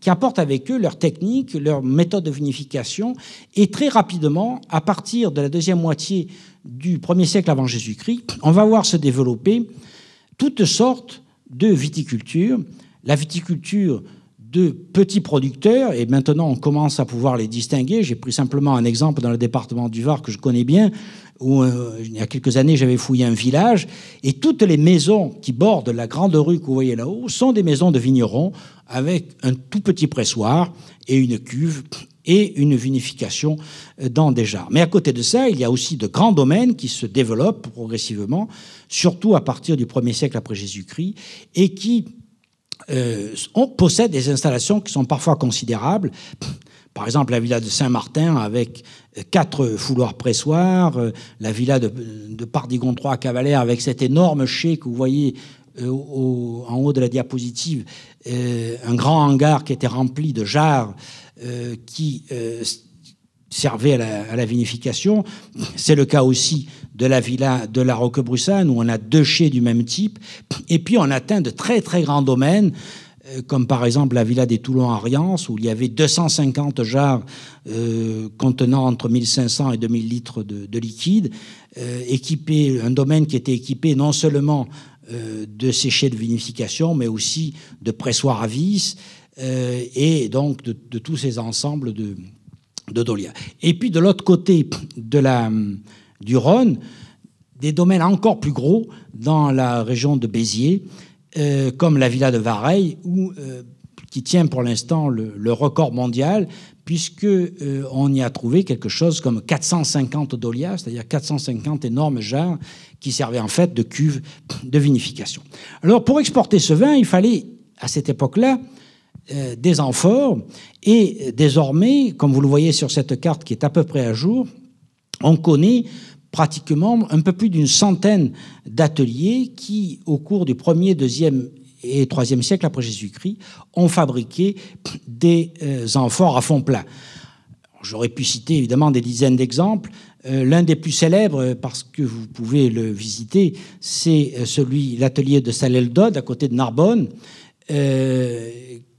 qui apportent avec eux leur technique, leur méthode de vinification. Et très rapidement, à partir de la deuxième moitié du premier siècle avant Jésus-Christ, on va voir se développer toutes sortes de viticultures la viticulture de petits producteurs, et maintenant on commence à pouvoir les distinguer. J'ai pris simplement un exemple dans le département du Var que je connais bien, où euh, il y a quelques années j'avais fouillé un village, et toutes les maisons qui bordent la grande rue que vous voyez là-haut sont des maisons de vignerons avec un tout petit pressoir et une cuve et une vinification dans des jars. Mais à côté de ça, il y a aussi de grands domaines qui se développent progressivement, surtout à partir du 1er siècle après Jésus-Christ, et qui euh, on possède des installations qui sont parfois considérables. Par exemple, la villa de Saint-Martin avec quatre fouloirs pressoirs, euh, la villa de, Pardigon 3 à Cavalère avec cet énorme chai que vous voyez euh, en haut de la diapositive, un grand hangar qui était rempli de jarres qui servait à la, vinification. C'est le cas aussi de la villa de la Roquebrussanne, où on a deux chais du même type. Et puis on atteint de très très grands domaines, euh, comme par exemple la villa des Toulon-Ariens, où il y avait 250 jarres euh, contenant entre 1500 et 2000 litres de, liquide, euh, équipé, un domaine qui était équipé non seulement de séchets de vinification, mais aussi de pressoirs à vis, et donc de, tous ces ensembles de, de Dolia. Et puis de l'autre côté de la, du Rhône, des domaines encore plus gros dans la région de Béziers, euh, comme la villa de Vareille, euh, qui tient pour l'instant le, record mondial, puisque euh, on y a trouvé quelque chose comme 450 dolias, c'est-à-dire 450 énormes jarres qui servaient en fait de cuve de vinification. Alors pour exporter ce vin, il fallait à cette époque-là euh, des amphores. Et désormais, comme vous le voyez sur cette carte qui est à peu près à jour, on connaît pratiquement un peu plus d'une centaine d'ateliers qui, au cours du 1er, 2e et 3e siècle après Jésus-Christ, ont fabriqué des euh, amphores à fond plat. J'aurais pu citer évidemment des dizaines d'exemples. Euh, l'un des plus célèbres, parce que vous pouvez le visiter, c'est celui, l'atelier de Salel-Dodd, à côté de Narbonne,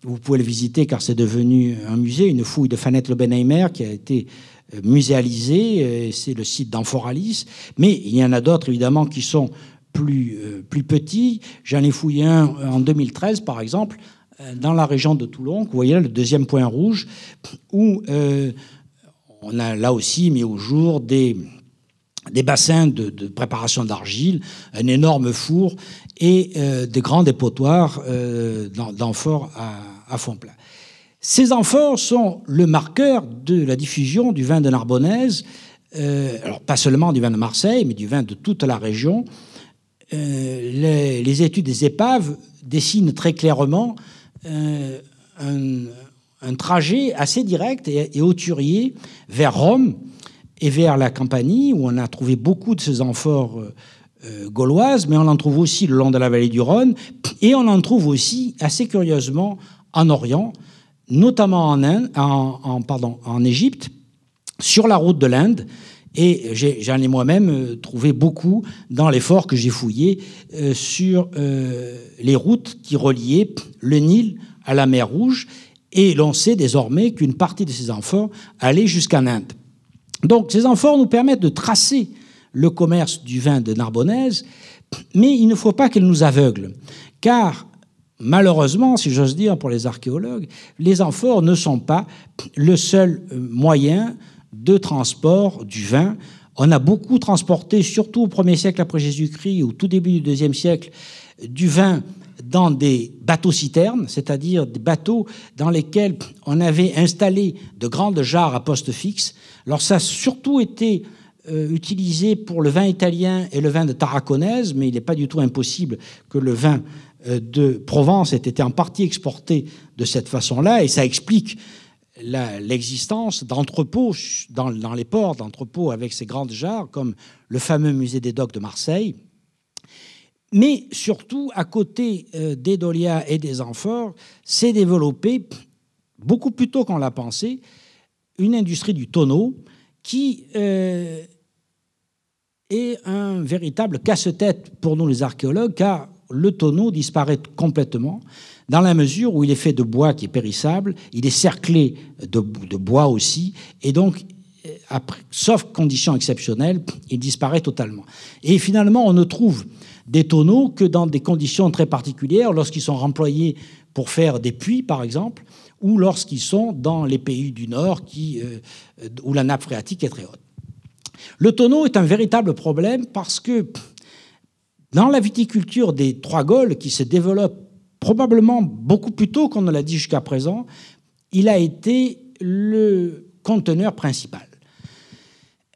vous pouvez le visiter car c'est devenu un musée, une fouille de Fanette Lobenheimer qui a été euh, muséalisée. Euh, c'est le site d'Amphoralis. Mais il y en a d'autres, évidemment, qui sont plus, euh, plus petits. J'en ai fouillé un en 2013, par exemple, dans la région de Toulon. Vous voyez là le deuxième point rouge, où on a là aussi mis au jour des, des bassins de, préparation d'argile, un énorme four et des grands dépotoirs d'amphores à à fond plat. Ces amphores sont le marqueur de la diffusion du vin de Narbonnaise, euh, alors pas seulement du vin de Marseille, mais du vin de toute la région. Euh, les, études des épaves dessinent très clairement euh, un, trajet assez direct et, et, vers Rome et vers la Campanie, où on a trouvé beaucoup de ces amphores gauloises, mais on en trouve aussi le long de la vallée du Rhône, Et on en trouve aussi, assez curieusement, en Orient, notamment en, Inde, en, Égypte, sur la route de l'Inde. Et j'en ai, moi-même euh, trouvé beaucoup dans les forts que j'ai fouillés euh, sur euh, les routes qui reliaient le Nil à la mer Rouge. Et l'on sait désormais qu'une partie de ces amphores allait jusqu'en Inde. Donc ces amphores nous permettent de tracer le commerce du vin de Narbonnaise, mais il ne faut pas qu'elles nous aveuglent, car malheureusement, si j'ose dire pour les archéologues, les amphores ne sont pas le seul moyen de transport du vin. On a beaucoup transporté, surtout au 1er siècle après Jésus-Christ, au tout début du deuxième siècle, du vin dans des bateaux-citernes, c'est-à-dire des bateaux dans lesquels on avait installé de grandes jarres à poste fixe. Alors ça a surtout été euh, utilisé pour le vin italien et le vin de Tarraconnaise, mais il n'est pas du tout impossible que le vin euh, de Provence ait été en partie exporté de cette façon-là, et ça explique l'existence d'entrepôts dans, les ports, d'entrepôts avec ces grandes jarres, comme le fameux musée des docks de Marseille. Mais surtout, à côté euh, des dolias et des amphores, s'est développée, beaucoup plus tôt qu'on l'a pensé, une industrie du tonneau qui euh, est un véritable casse-tête pour nous les archéologues, car le tonneau disparaît complètement dans la mesure où il est fait de bois qui est périssable, il est cerclé de, bois aussi, et donc, euh, sauf conditions exceptionnelles, il disparaît totalement. Et finalement, on ne trouve des tonneaux que dans des conditions très particulières, lorsqu'ils sont remployés pour faire des puits, par exemple, ou lorsqu'ils sont dans les pays du Nord euh, où la nappe phréatique est très haute. Le tonneau est un véritable problème parce que dans la viticulture des trois Gaules, qui se développe probablement beaucoup plus tôt qu'on ne l'a dit jusqu'à présent, il a été le conteneur principal.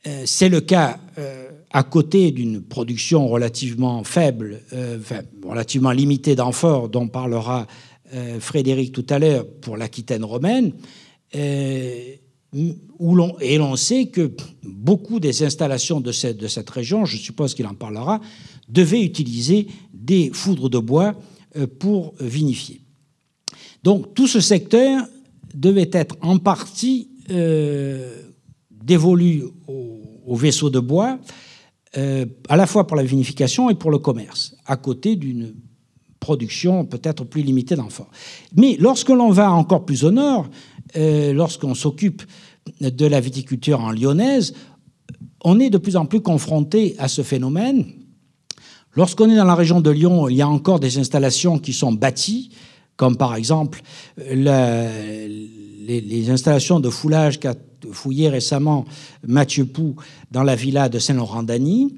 Euh, c'est le cas euh, à côté d'une production relativement faible, euh, relativement limitée d'amphores, dont parlera Frédéric tout à l'heure pour l'Aquitaine romaine, où l'on, et l'on sait que beaucoup des installations de cette, de cette région, je suppose qu'il en parlera, devaient utiliser des foudres de bois euh, pour vinifier. Donc tout ce secteur devait être en partie euh, dévolu aux, vaisseaux de bois, euh, à la fois pour la vinification et pour le commerce, à côté d'une production peut-être plus limitée d'amphores. Mais lorsque l'on va encore plus au nord, lorsqu'on s'occupe de la viticulture en lyonnaise, on est de plus en plus confronté à ce phénomène Lorsqu'on est dans la région de Lyon, il y a encore des installations qui sont bâties, comme par exemple les, installations de foulage qu'a fouillé récemment Mathieu Pou dans la villa de Saint-Laurent-d'Agny,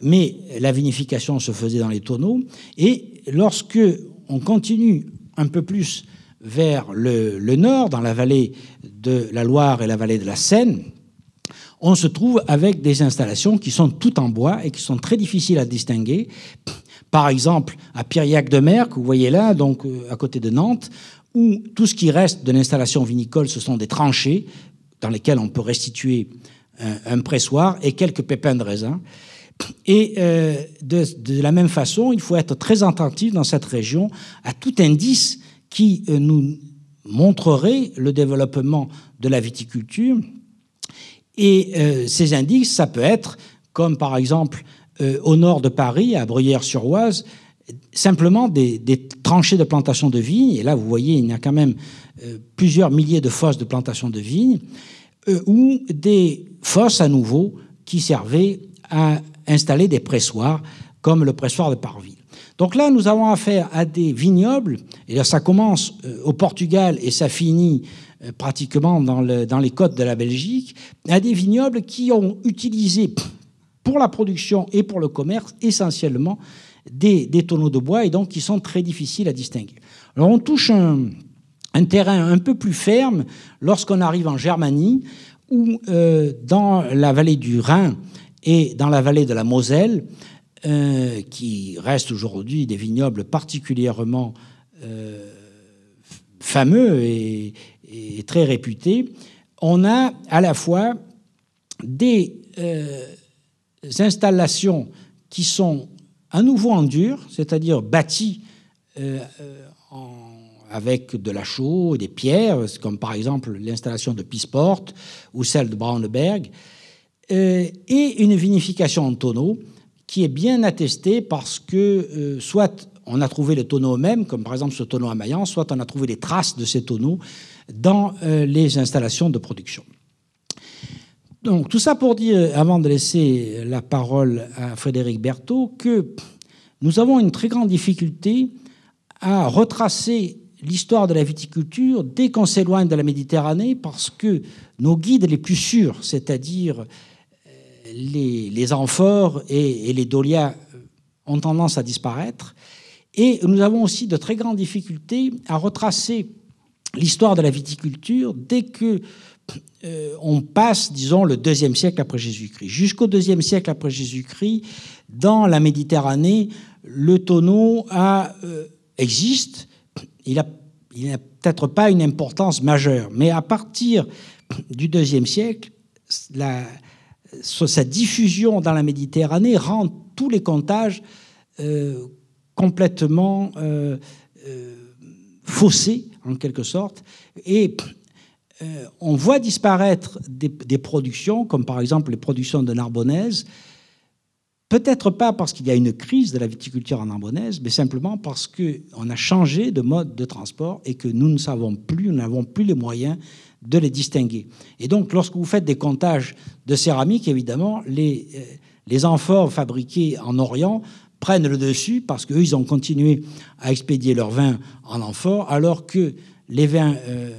mais la vinification se faisait dans les tonneaux. Et lorsque on continue un peu plus vers le nord, dans la vallée de la Loire et la vallée de la Seine, on se trouve avec des installations qui sont toutes en bois et qui sont très difficiles à distinguer. Par exemple, à Piriac-de-Mer, que vous voyez là, donc euh, à côté de Nantes, où tout ce qui reste de l'installation vinicole, ce sont des tranchées dans lesquelles on peut restituer un, pressoir et quelques pépins de raisin. Et euh, de, la même façon, il faut être très attentif dans cette région à tout indice qui euh, nous montrerait le développement de la viticulture et euh, ces indices, ça peut être, comme par exemple euh, au nord de Paris, à Bruyères-sur-Oise, simplement des, tranchées de plantation de vignes. Et là, vous voyez, il y a quand même euh, plusieurs milliers de fosses de plantation de vignes, ou des fosses à nouveau qui servaient à installer des pressoirs, comme le pressoir de Parville. Donc là, nous avons affaire à des vignobles, et là, ça commence au Portugal et ça finit euh, pratiquement dans, les côtes de la Belgique, à des vignobles qui ont utilisé pour la production et pour le commerce essentiellement des, tonneaux de bois et donc qui sont très difficiles à distinguer. Alors on touche un, terrain un peu plus ferme lorsqu'on arrive en Germanie ou euh, dans la vallée du Rhin et dans la vallée de la Moselle, euh, qui restent aujourd'hui des vignobles particulièrement fameux et, très réputé, on a à la fois des euh, installations qui sont à nouveau en dur, c'est-à-dire bâties avec de la chaux, des pierres, comme par exemple l'installation de Pisport ou celle de Braunberg, et une vinification en tonneau qui est bien attestée parce que soit on a trouvé les tonneaux eux-mêmes, comme par exemple ce tonneau à Maillan, soit on a trouvé des traces de ces tonneaux dans les installations de production. Donc tout ça pour dire, avant de laisser la parole à Frédéric Berthaud, que nous avons une très grande difficulté à retracer l'histoire de la viticulture dès qu'on s'éloigne de la Méditerranée, parce que nos guides les plus sûrs, c'est-à-dire euh, les, amphores et, les dolias, euh, ont tendance à disparaître. Et nous avons aussi de très grandes difficultés à retracer l'histoire de la viticulture dès que euh, on passe, disons, le deuxième siècle après Jésus-Christ. Jusqu'au deuxième siècle après Jésus-Christ, dans la Méditerranée, le tonneau euh, existe. Il n'a peut-être pas une importance majeure, mais à partir du deuxième siècle, sa diffusion dans la Méditerranée rend tous les comptages euh, complètement faussés, en quelque sorte, et euh, on voit disparaître des, productions, comme par exemple les productions de Narbonnaise, peut-être pas parce qu'il y a une crise de la viticulture en Narbonnaise, mais simplement parce qu'on a changé de mode de transport et que nous ne savons plus, nous n'avons plus les moyens de les distinguer. Et donc, lorsque vous faites des comptages de céramique, évidemment, les, euh, amphores fabriqués en Orient prennent le dessus parce qu'eux, ils ont continué à expédier leurs vins en amphores, alors que les vins euh,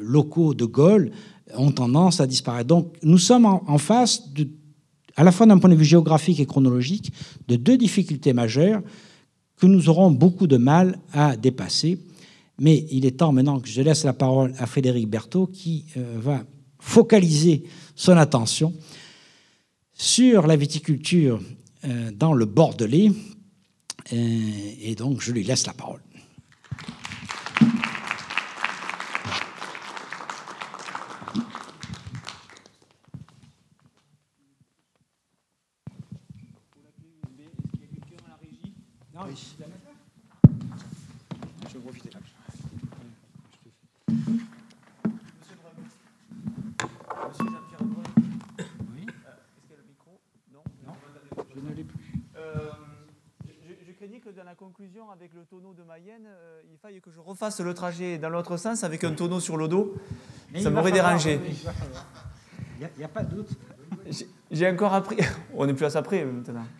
locaux de Gaulle ont tendance à disparaître. Donc nous sommes en, face, à la fois d'un point de vue géographique et chronologique, de deux difficultés majeures que nous aurons beaucoup de mal à dépasser. Mais il est temps maintenant que je laisse la parole à Frédéric Berthaud qui euh, va focaliser son attention sur la viticulture euh, dans le Bordelais. Euh, et donc je lui laisse la parole. Conclusion, avec le tonneau de Mayenne, euh, il faille que je refasse le trajet dans l'autre sens avec un tonneau sur le dos. ça m'aurait dérangé. Il n'y a, pas de doute. J'ai encore appris. <laughs> On n'est plus à ça près maintenant. <laughs>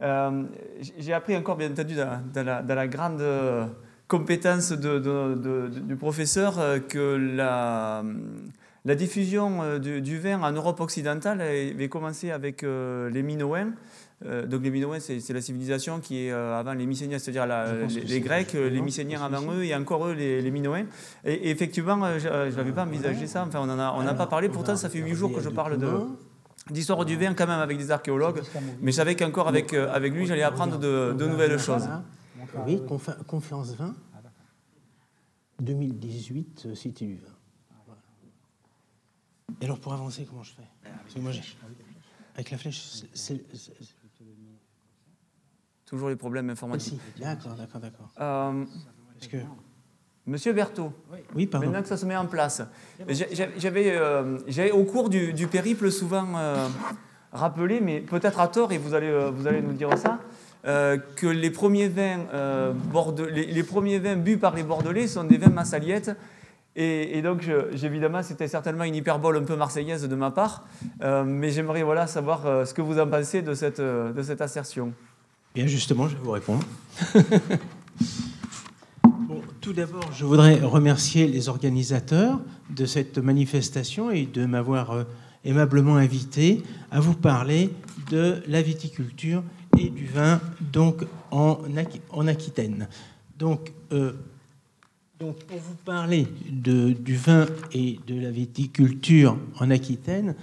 Euh, j'ai appris encore, bien entendu, dans, la, grande euh, compétence de, du professeur, que la, la diffusion du, vin en Europe occidentale avait commencé avec les Minoens euh, donc les Minoens, c'est la civilisation qui est euh, avant les Mycéniens, c'est-à-dire les, Grecs, les Mycéniens avant eux, et encore eux, les, les Minoens. Et, effectivement, euh, je n'avais pas envisagé ça, enfin on n'en a, pas parlé, pourtant ça fait huit jours que je parle de d'histoire du vin quand même avec des archéologues, mais je savais qu'encore avec, avec lui, j'allais apprendre de, nouvelles choses. Oui, conférence 20, 2018, Cité du vin. Et alors pour avancer, comment je fais? Moi, avec la flèche, c'est Toujours les problèmes informatiques. D'accord, d'accord, d'accord. Euh, que... Monsieur Berthaud, oui, pardon. maintenant que ça se met en place, j'avais euh, au cours du, périple souvent euh, rappelé, mais peut-être à tort, et vous allez, euh, vous allez nous dire ça, que les premiers, vins, les, premiers vins bu par les Bordelais sont des vins massaliettes. Et, donc, évidemment, c'était certainement une hyperbole un peu marseillaise de ma part, mais j'aimerais voilà, savoir ce que vous en pensez de cette, de cette assertion. Bien, justement, je vais vous répondre. <laughs> tout d'abord, je voudrais remercier les organisateurs de cette manifestation et de m'avoir euh, aimablement invité à vous parler de la viticulture et du vin donc en, Aquitaine. Donc, euh, donc, pour vous parler de, du vin et de la viticulture en Aquitaine,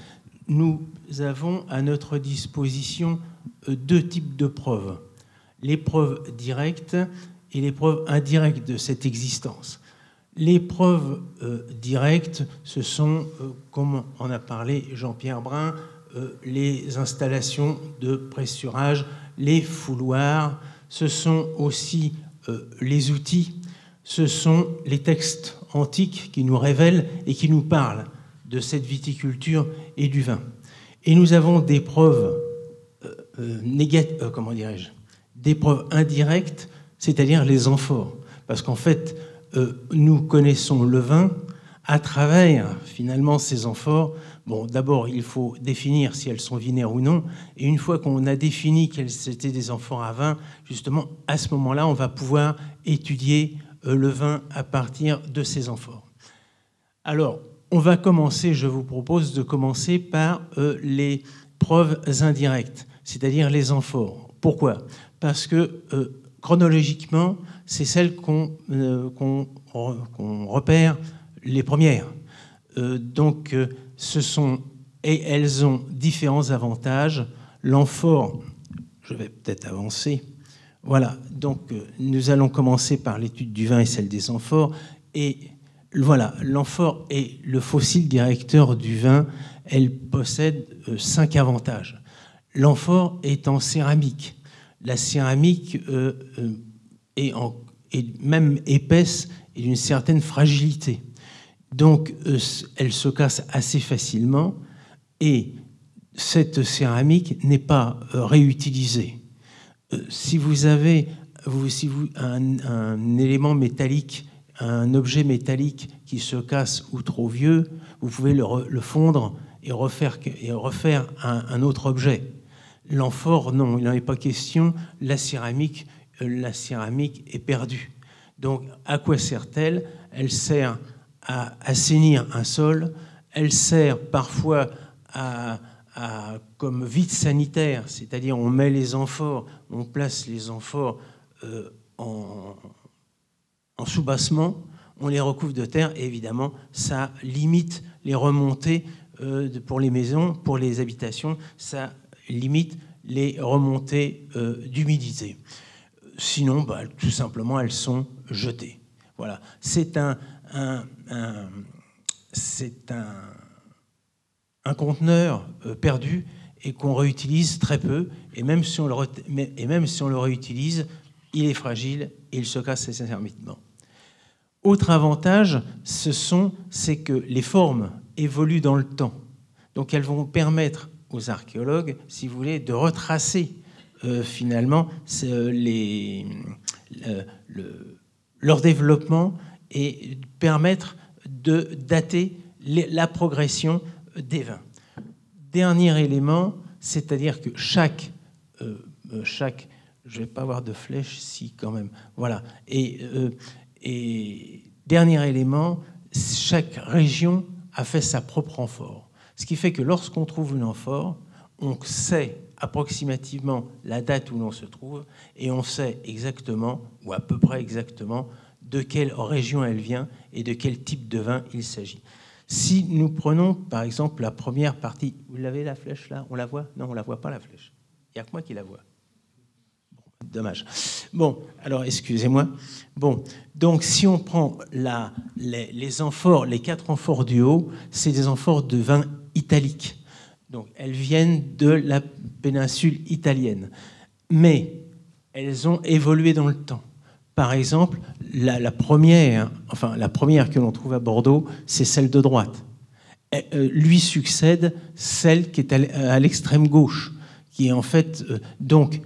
nous avons à notre disposition deux types de preuves. Les preuves directes et les preuves indirectes de cette existence. Les preuves euh, directes, ce sont, euh, comme en a parlé Jean-Pierre Brun, les installations de pressurage, les fouloirs ce sont aussi euh, les outils, ce sont les textes antiques qui nous révèlent et qui nous parlent de cette viticulture et du vin. Et nous avons des preuves euh, euh, comment dirais-je, des preuves indirectes, c'est-à-dire les amphores. Parce qu'en fait, nous connaissons le vin à travers finalement ces amphores Bon, d'abord, il faut définir si elles sont vinaires ou non. Et une fois qu'on a défini qu'elles étaient des enfants à vin, justement, à ce moment-là, on va pouvoir étudier euh, le vin à partir de ces amphores. Alors, on va commencer, je vous propose de commencer par euh, les preuves indirectes, c'est-à-dire les amphores. Pourquoi? Parce que euh, chronologiquement, c'est celles qu'on repère les premières. donc, ce sont et elles ont différents avantages. L'amphore, je vais peut-être avancer. Voilà, donc euh, nous allons commencer par l'étude du vin et celle des amphores. Et voilà, l'amphore est le fossile directeur du vin. Elle possède euh, cinq avantages. L'amphore est en céramique. La céramique euh, est, est même épaisse et d'une certaine fragilité. Donc, euh, elle se casse assez facilement et cette céramique n'est pas euh, réutilisée. Euh, si vous avez un, élément métallique, un objet métallique qui se casse ou trop vieux, vous pouvez le, fondre et refaire un, autre objet. L'amphore, non, il n'en est pas question. La céramique, la céramique est perdue. Donc, à quoi sert-elle? Elle sert à assainir un sol, elle sert parfois à, comme vide sanitaire, c'est-à-dire on met les amphores, on place les amphores euh, en, en soubassement, on les recouvre de terre évidemment ça limite les remontées euh, pour les maisons, pour les habitations, ça limite les remontées euh, d'humidité. Sinon, bah, tout simplement, elles sont jetées. Voilà, c'est un, c'est un, conteneur euh, perdu et qu'on réutilise très peu. Et même, si on le, et même si on le réutilise, il est fragile et il se casse assez. Autre avantage, ce sont, c'est que les formes évoluent dans le temps. Donc elles vont permettre aux archéologues, si vous voulez, de retracer euh, finalement euh, leur développement et permettre de dater la progression des vins. Dernier élément, c'est-à-dire que chaque, euh, chaque je vais pas avoir de flèche si quand même, voilà. Et, et dernier élément, chaque région a fait sa propre amphore. Ce qui fait que lorsqu'on trouve une amphore, on sait approximativement la date où l'on se trouve et on sait exactement, ou à peu près exactement, de quelle région elle vient et de quel type de vin il s'agit. Si nous prenons par exemple la première partie, vous l'avez la flèche là? On la voit? Non, on la voit pas la flèche. Il n'y a que moi qui la vois. dommage. Bon, alors excusez-moi. Bon, donc si on prend les, les, amphores, les quatre amphores du haut, c'est des amphores de vin italique. Donc elles viennent de la péninsule italienne. Mais elles ont évolué dans le temps. Par exemple, la, première, enfin la première que l'on trouve à Bordeaux, c'est celle de droite. Euh, lui succède celle qui est à l'extrême gauche, qui est en fait euh, donc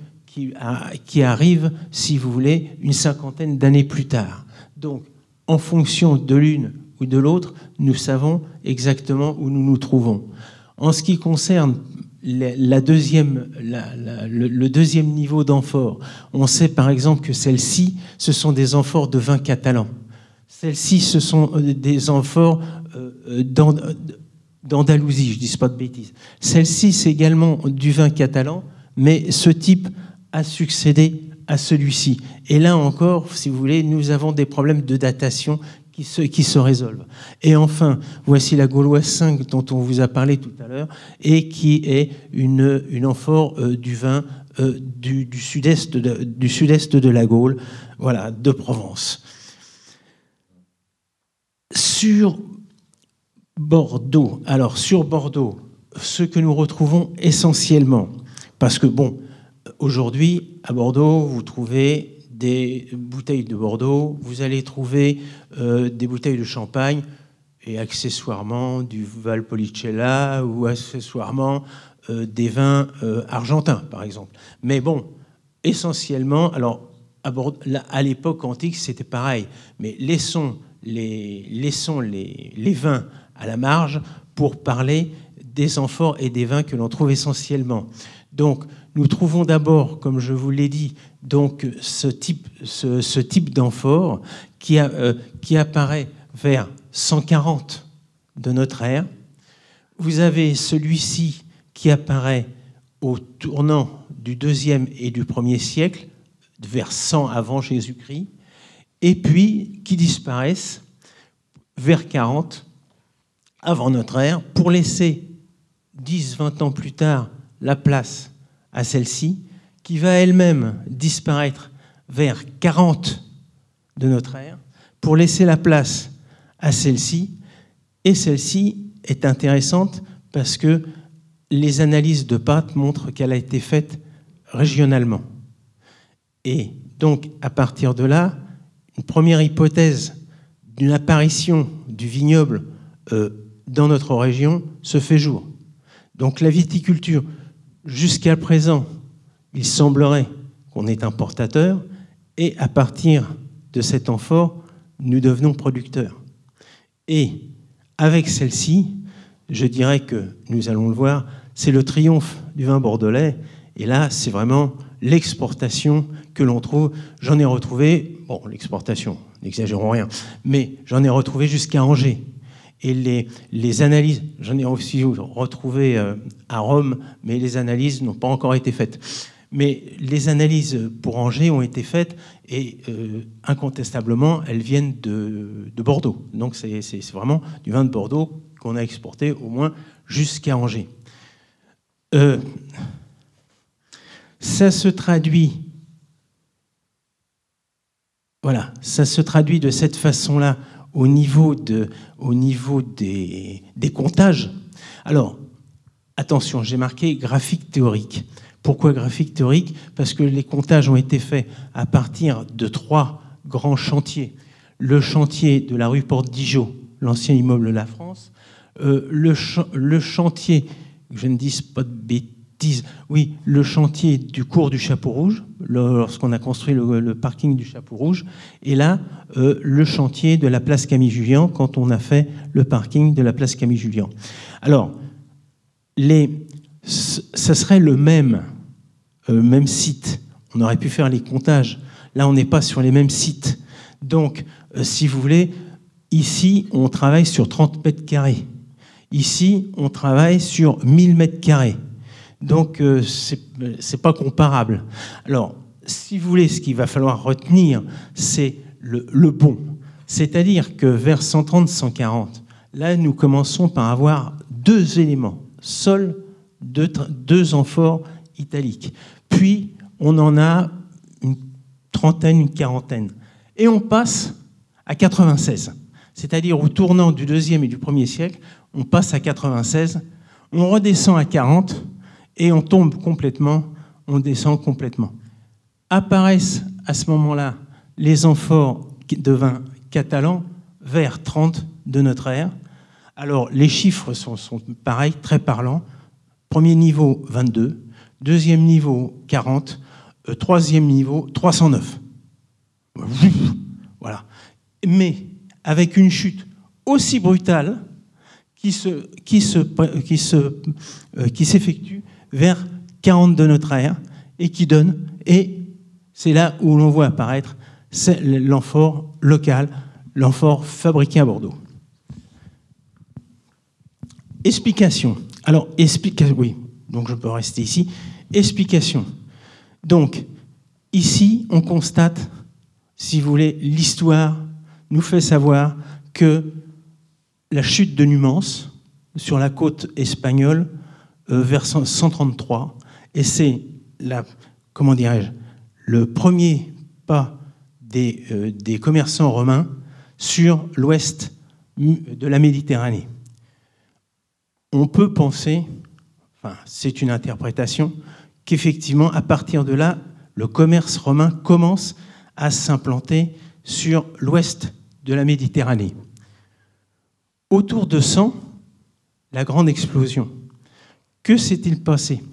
qui, arrive, si vous voulez, une cinquantaine d'années plus tard. Donc, en fonction de l'une de l'autre, nous savons exactement où nous nous trouvons. En ce qui concerne la deuxième, le, deuxième niveau d'amphore. On sait par exemple que celles-ci, ce sont des amphores de vin catalan. Celles-ci, ce sont euh, des amphores euh, euh, d'Andalousie, je ne dis pas de bêtises. Celle-ci, c'est également du vin catalan, mais ce type a succédé à celui-ci. Et là encore, si vous voulez, nous avons des problèmes de datation qui se, qui se résolvent. Et enfin, voici la Gauloise 5 dont on vous a parlé tout à l'heure, et qui est une, amphore euh, du vin euh, du, du sud-est de, du sud-est de la Gaule, voilà, de Provence. Sur Bordeaux, alors sur Bordeaux, ce que nous retrouvons essentiellement, parce que bon, aujourd'hui, à Bordeaux, vous trouvez des bouteilles de Bordeaux, vous allez trouver euh, des bouteilles de champagne et accessoirement du Valpolicella ou accessoirement euh, des vins euh, argentins, par exemple. Mais bon, essentiellement, alors à, l'époque antique, c'était pareil, mais laissons, les, laissons les, les vins à la marge pour parler des amphores et des vins que l'on trouve essentiellement. Donc, nous trouvons d'abord, comme je vous l'ai dit, donc ce type, ce, type d'amphore qui, euh, qui apparaît vers 140 de notre ère. Vous avez celui-ci qui apparaît au tournant du deuxième et du premier siècle, vers 100 avant Jésus-Christ, et puis qui disparaissent vers 40 avant notre ère, pour laisser 10-20 ans plus tard la place à celle-ci, qui va elle-même disparaître vers 40 de notre ère, pour laisser la place à celle-ci. Et celle-ci est intéressante parce que les analyses de pâte montrent qu'elle a été faite régionalement. Et donc, à partir de là, une première hypothèse d'une apparition du vignoble euh, dans notre région se fait jour. Donc la viticulture, jusqu'à présent, il semblerait qu'on est importateur, et à partir de cet amphore, nous devenons producteurs. Et avec celle-ci, je dirais que nous allons le voir, c'est le triomphe du vin bordelais, et là, c'est vraiment l'exportation que l'on trouve. J'en ai retrouvé, bon, l'exportation, n'exagérons rien, mais j'en ai retrouvé jusqu'à Angers. Et les, analyses, j'en ai aussi retrouvé euh, à Rome, mais les analyses n'ont pas encore été faites. Mais les analyses pour Angers ont été faites et euh, incontestablement, elles viennent de, de Bordeaux. Donc c'est vraiment du vin de Bordeaux qu'on a exporté au moins jusqu'à Angers. Euh, ça se traduit, voilà, ça se traduit de cette façon-là au niveau, de, au niveau des comptages. Alors, attention, j'ai marqué graphique théorique. Pourquoi graphique théorique Parce que les comptages ont été faits à partir de trois grands chantiers. Le chantier de la rue Porte-Dijon, l'ancien immeuble de La France, euh, le, chantier, je ne dis pas de bêtises, oui, le chantier du cours du Chapeau Rouge, lorsqu'on a construit le, parking du Chapeau Rouge, et là, euh, le chantier de la place Camille Julien, quand on a fait le parking de la place Camille Julien. Alors, les, ce serait le même, euh, même site. On aurait pu faire les comptages. Là, on n'est pas sur les mêmes sites. Donc, euh, si vous voulez, ici, on travaille sur 30 mètres carrés. Ici, on travaille sur 1000 mètres carrés. Donc, euh, ce n'est pas comparable. Alors, si vous voulez, ce qu'il va falloir retenir, c'est le, bon. C'est-à-dire que vers 130-140, là, nous commençons par avoir deux éléments, sol, deux, amphores italiques. Puis, on en a une trentaine, une quarantaine. Et on passe à 96. C'est-à-dire au tournant du deuxième et du premier siècle, on passe à 96, on redescend à 40, et on tombe complètement, on descend complètement. Apparaissent à ce moment-là les amphores de vin catalans vers 30 de notre ère. Alors les chiffres sont pareils, très parlants. Premier niveau 22, deuxième niveau 40, euh, troisième niveau 309. <laughs> Voilà. Mais avec une chute aussi brutale qui euh, qui s'effectue vers 40 de notre ère et qui donne, et c'est là où l'on voit apparaître l'amphore local, l'amphore fabriqué à Bordeaux. Explication. Alors, explication, oui, donc je peux rester ici. Explication. Donc, ici, on constate, si vous voulez, l'histoire nous fait savoir que la chute de Numance sur la côte espagnole euh, vers 133, et c'est la, comment dirais-je, le premier pas des, euh, des commerçants romains sur l'ouest de la Méditerranée. On peut penser, enfin, c'est une interprétation, qu'effectivement, à partir de là, le commerce romain commence à s'implanter sur l'ouest de la Méditerranée. Autour de 100, la grande explosion. Que s'est-il passé?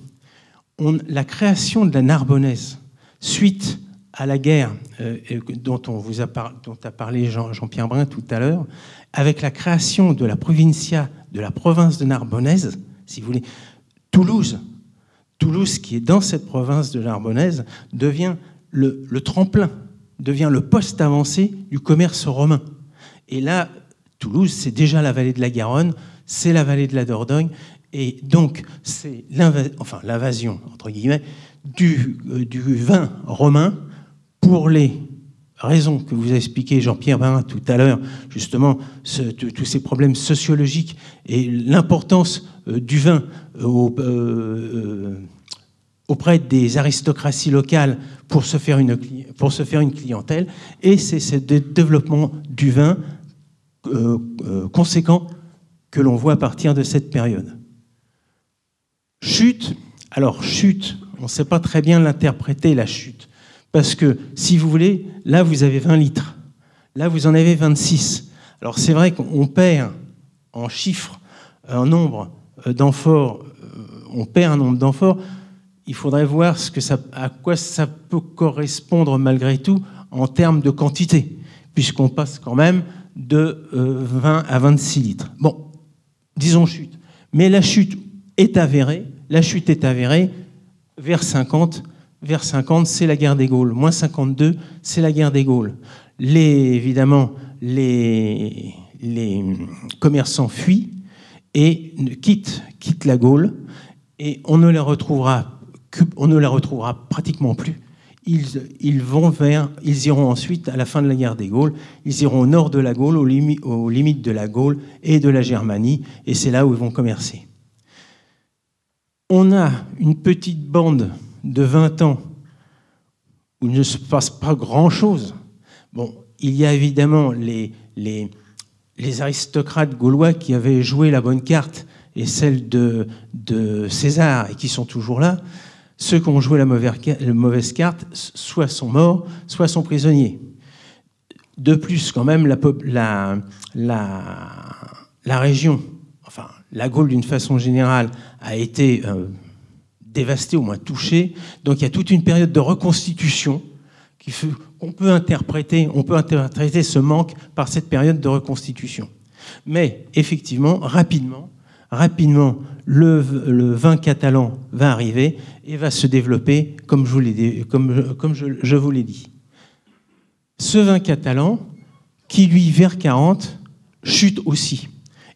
La création de la Narbonnaise, suite à la guerre euh, dont, on vous a, parlé Jean, Jean-Pierre Brun tout à l'heure, avec la création de la provincia, de la province de Narbonnaise, si vous voulez, Toulouse, Toulouse qui est dans cette province de Narbonnaise, devient le, tremplin, devient le poste avancé du commerce romain. Et là, Toulouse, c'est déjà la vallée de la Garonne, c'est la vallée de la Dordogne, et donc c'est l'invasion, entre guillemets, du, euh, du vin romain pour les raisons que vous a Jean-Pierre Bain tout à l'heure, justement, tous ces problèmes sociologiques et l'importance euh, du vin euh, auprès des aristocraties locales pour se faire une clientèle, et c'est ce développement du vin conséquent que l'on voit à partir de cette période. Chute, alors chute, on ne sait pas très bien l'interpréter, la chute. Parce que, si vous voulez, là, vous avez 20 litres. Là, vous en avez 26. Alors, c'est vrai qu'on perd en chiffres un nombre euh, d'amphores, euh, on perd un nombre d'amphores. Il faudrait voir à quoi ça peut correspondre malgré tout en termes de quantité, puisqu'on passe quand même de 20 euh, à 26 litres. Bon, disons chute. Mais la chute est avérée, la chute est avérée vers 50. Vers 50, c'est la guerre des Gaules. Moins 52, c'est la guerre des Gaules. Les, évidemment, les, commerçants fuient et quittent, la Gaule et on ne les retrouvera, pratiquement plus ils, iront ensuite, à la fin de la guerre des Gaules, ils iront au nord de la Gaule, aux, limites de la Gaule et de la Germanie, et c'est là où ils vont commercer. On a une petite bande de 20 ans où il ne se passe pas grand-chose. Bon, il y a évidemment les, les, aristocrates gaulois qui avaient joué la bonne carte et celle de, de César et qui sont toujours là. Ceux qui ont joué la mauvaise carte, soit sont morts, soit sont prisonniers. De plus, quand même, la, la, région, enfin la Gaule d'une façon générale, a été euh, dévastée, au moins touchée. Donc il y a toute une période de reconstitution qu'on peut interpréter, on peut interpréter ce manque par cette période de reconstitution. Mais effectivement, rapidement, rapidement, le, vin catalan va arriver et va se développer, comme je vous l'ai, comme, comme je, vous l'ai dit. Ce vin catalan, qui lui, vers 40, chute aussi.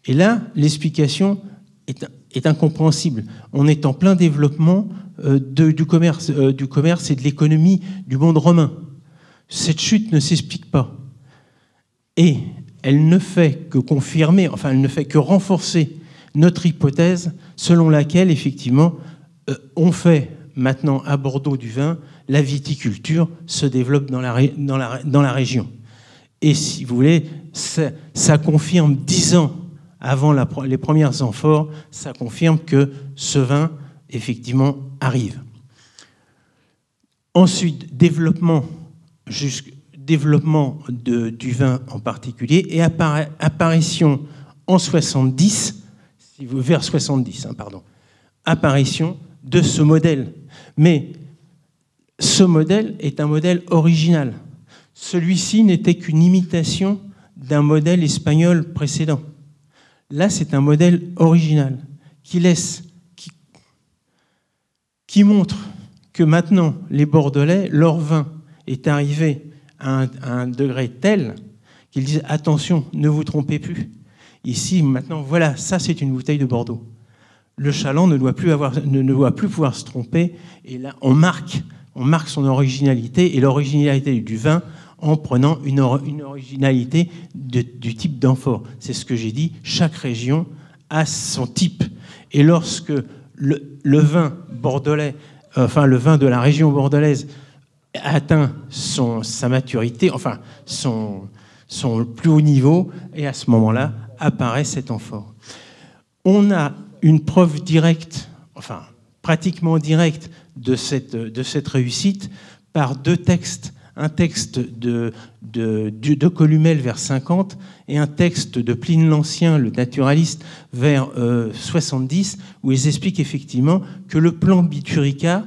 Et là, l'explication est, est, incompréhensible. On est en plein développement euh, du, commerce, euh, du commerce et de l'économie du monde romain. Cette chute ne s'explique pas. Et elle ne fait que confirmer, enfin, elle ne fait que renforcer notre hypothèse selon laquelle, effectivement, euh, on fait maintenant à Bordeaux du vin, la viticulture se développe dans la, dans la, dans la région. Et si vous voulez, ça, ça confirme dix ans avant les premières amphores, ça confirme que ce vin, effectivement, arrive. Ensuite, développement, du vin en particulier, et apparition en 70 vers 70, hein, pardon, apparition de ce modèle. Mais ce modèle est un modèle original. Celui-ci n'était qu'une imitation d'un modèle espagnol précédent. Là, c'est un modèle original qui montre que maintenant, les Bordelais, leur vin est arrivé à un, degré tel qu'ils disent attention, ne vous trompez plus. Ici, maintenant, voilà, ça c'est une bouteille de Bordeaux. Le chaland ne doit plus, pouvoir se tromper. Et là, on marque son originalité et l'originalité du vin en prenant une, originalité du type d'amphore. C'est ce que j'ai dit. Chaque région a son type. Et lorsque le, vin bordelais, enfin le vin de la région bordelaise atteint son, sa maturité, enfin son, son plus haut niveau, et à ce moment-là, apparaît cet amphore. On a une preuve directe, enfin pratiquement direct de cette, de cette réussite par deux textes. Un texte de, de, Columel vers 50 et un texte de Pline l'Ancien, le naturaliste, vers 70, où ils expliquent effectivement que le plan Biturica,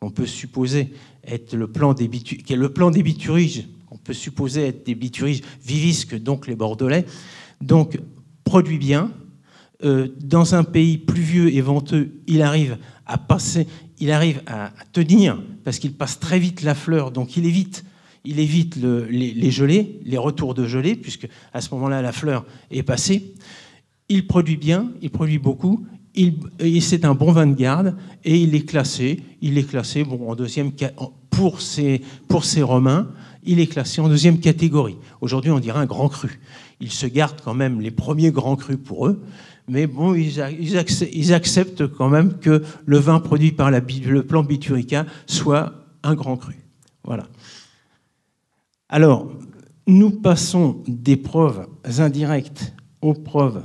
on peut supposer être le plan des, est le plan des bituriges, on peut supposer être des bituriges vivisques, donc les Bordelais, donc produit bien. Euh, dans un pays pluvieux et venteux, il arrive à passer, il arrive à, tenir parce qu'il passe très vite la fleur, donc il évite, il évite les, gelées, les retours de gelées, puisque à ce moment-là la fleur est passée. Il produit bien, il produit beaucoup, c'est un bon vin de garde et il est classé, il est classé bon, en deuxième pour ces, pour ces Romains, il est classé en deuxième catégorie. Aujourd'hui, on dirait un grand cru. Ils se gardent quand même les premiers grands crus pour eux, mais bon, ils, acceptent, quand même que le vin produit par le plan Biturica soit un grand cru. Voilà. Alors, nous passons des preuves indirectes aux preuves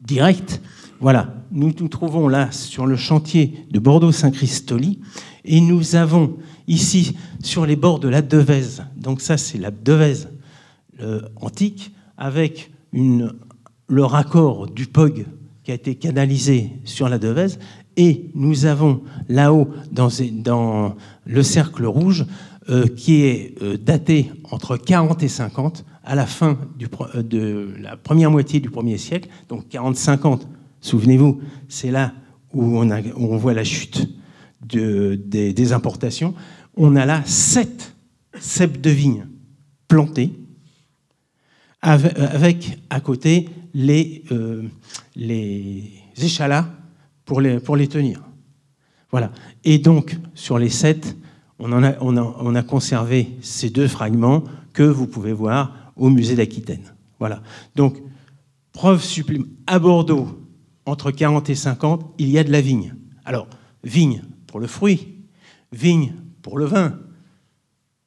directes. Voilà, nous nous trouvons là sur le chantier de Bordeaux-Saint-Christoli et nous avons ici, sur les bords de la Devèze, donc ça c'est la Devèze antique, avec une, le raccord du POG qui a été canalisé sur la Devèze, et nous avons là-haut, dans, le cercle rouge, euh, qui est euh, daté entre 40 et 50, à la fin euh, de la première moitié du premier siècle, donc 40-50, souvenez-vous, c'est là où on, voit la chute des, importations, on a là sept ceps de vignes plantées, avec, à côté les, euh, les échalas pour les, tenir. Voilà. Et donc, sur les sept, on, a, on, on conservé ces deux fragments que vous pouvez voir au musée d'Aquitaine. Voilà. Donc, preuve supplémentaire. À Bordeaux, entre 40 et 50, il y a de la vigne. Alors, vigne, pour le fruit, vigne pour le vin.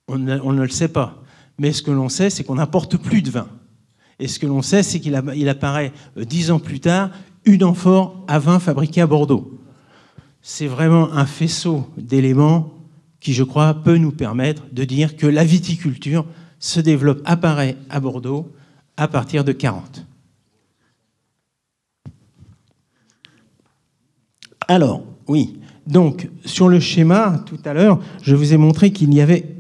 On ne, le sait pas. Mais ce que l'on sait, c'est qu'on n'apporte plus de vin. Et ce que l'on sait, c'est qu'il apparaît euh, dix ans plus tard une amphore à vin fabriquée à Bordeaux. C'est vraiment un faisceau d'éléments qui, je crois, peut nous permettre de dire que la viticulture se développe, apparaît à Bordeaux à partir de 40. Alors, oui, donc, sur le schéma, tout à l'heure, je vous ai montré qu'il y avait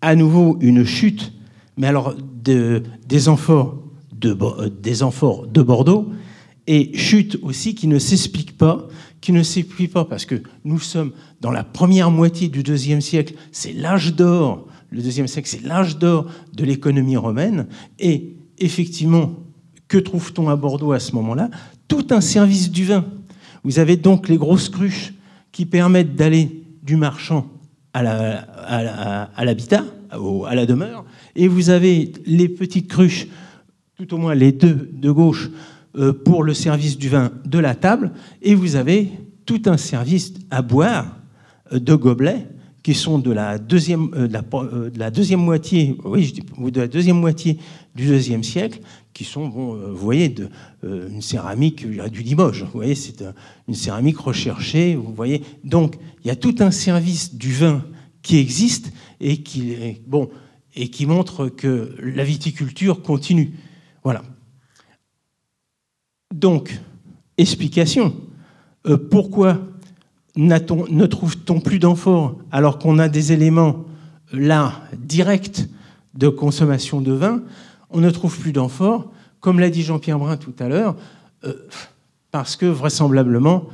à nouveau une chute, mais alors des, amphores de, des amphores de Bordeaux, et chute aussi qui ne s'explique pas, qui ne s'explique pas parce que nous sommes dans la première moitié du deuxième siècle, c'est l'âge d'or, le deuxième siècle, c'est l'âge d'or de l'économie romaine, et effectivement, que trouve-t-on à Bordeaux à ce moment-là? Tout un service du vin. Vous avez donc les grosses cruches qui permettent d'aller du marchand à l'habitat, la demeure, et vous avez les petites cruches, tout au moins les deux de gauche, euh, pour le service du vin de la table, et vous avez tout un service à boire euh, de gobelets qui sont de la deuxième, euh, de la, deuxième moitié, oui, de la deuxième moitié du deuxième siècle, qui sont, bon, vous voyez, de, une céramique du Limoges. Vous voyez, c'est une céramique recherchée. Vous voyez, donc il y a tout un service du vin qui existe et qui, bon, montre que la viticulture continue. Voilà. Donc, explication. pourquoi ne trouve-t-on plus d'amphores alors qu'on a des éléments là directs de consommation de vin On ne trouve plus d'amphores, comme l'a dit Jean-Pierre Brun tout à l'heure, euh, parce que vraisemblablement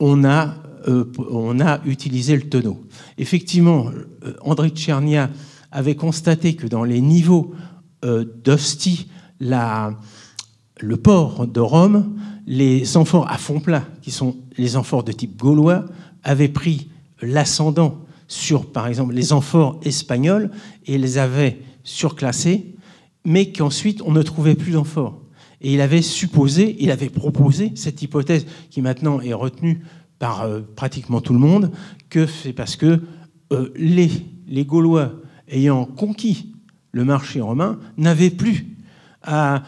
on a, euh, on a utilisé le tonneau. Effectivement, euh, André Tchernia avait constaté que dans les niveaux d'Ostie, le port de Rome, les amphores à fond plat, qui sont les amphores de type gaulois, avaient pris l'ascendant sur, par exemple, les amphores espagnols et les avaient surclassés, mais qu'ensuite on ne trouvait plus d'amphores. Et il avait supposé, il avait proposé cette hypothèse qui maintenant est retenue par euh, pratiquement tout le monde, que c'est parce que euh, les, Gaulois ayant conquis le marché romain n'avaient plus à,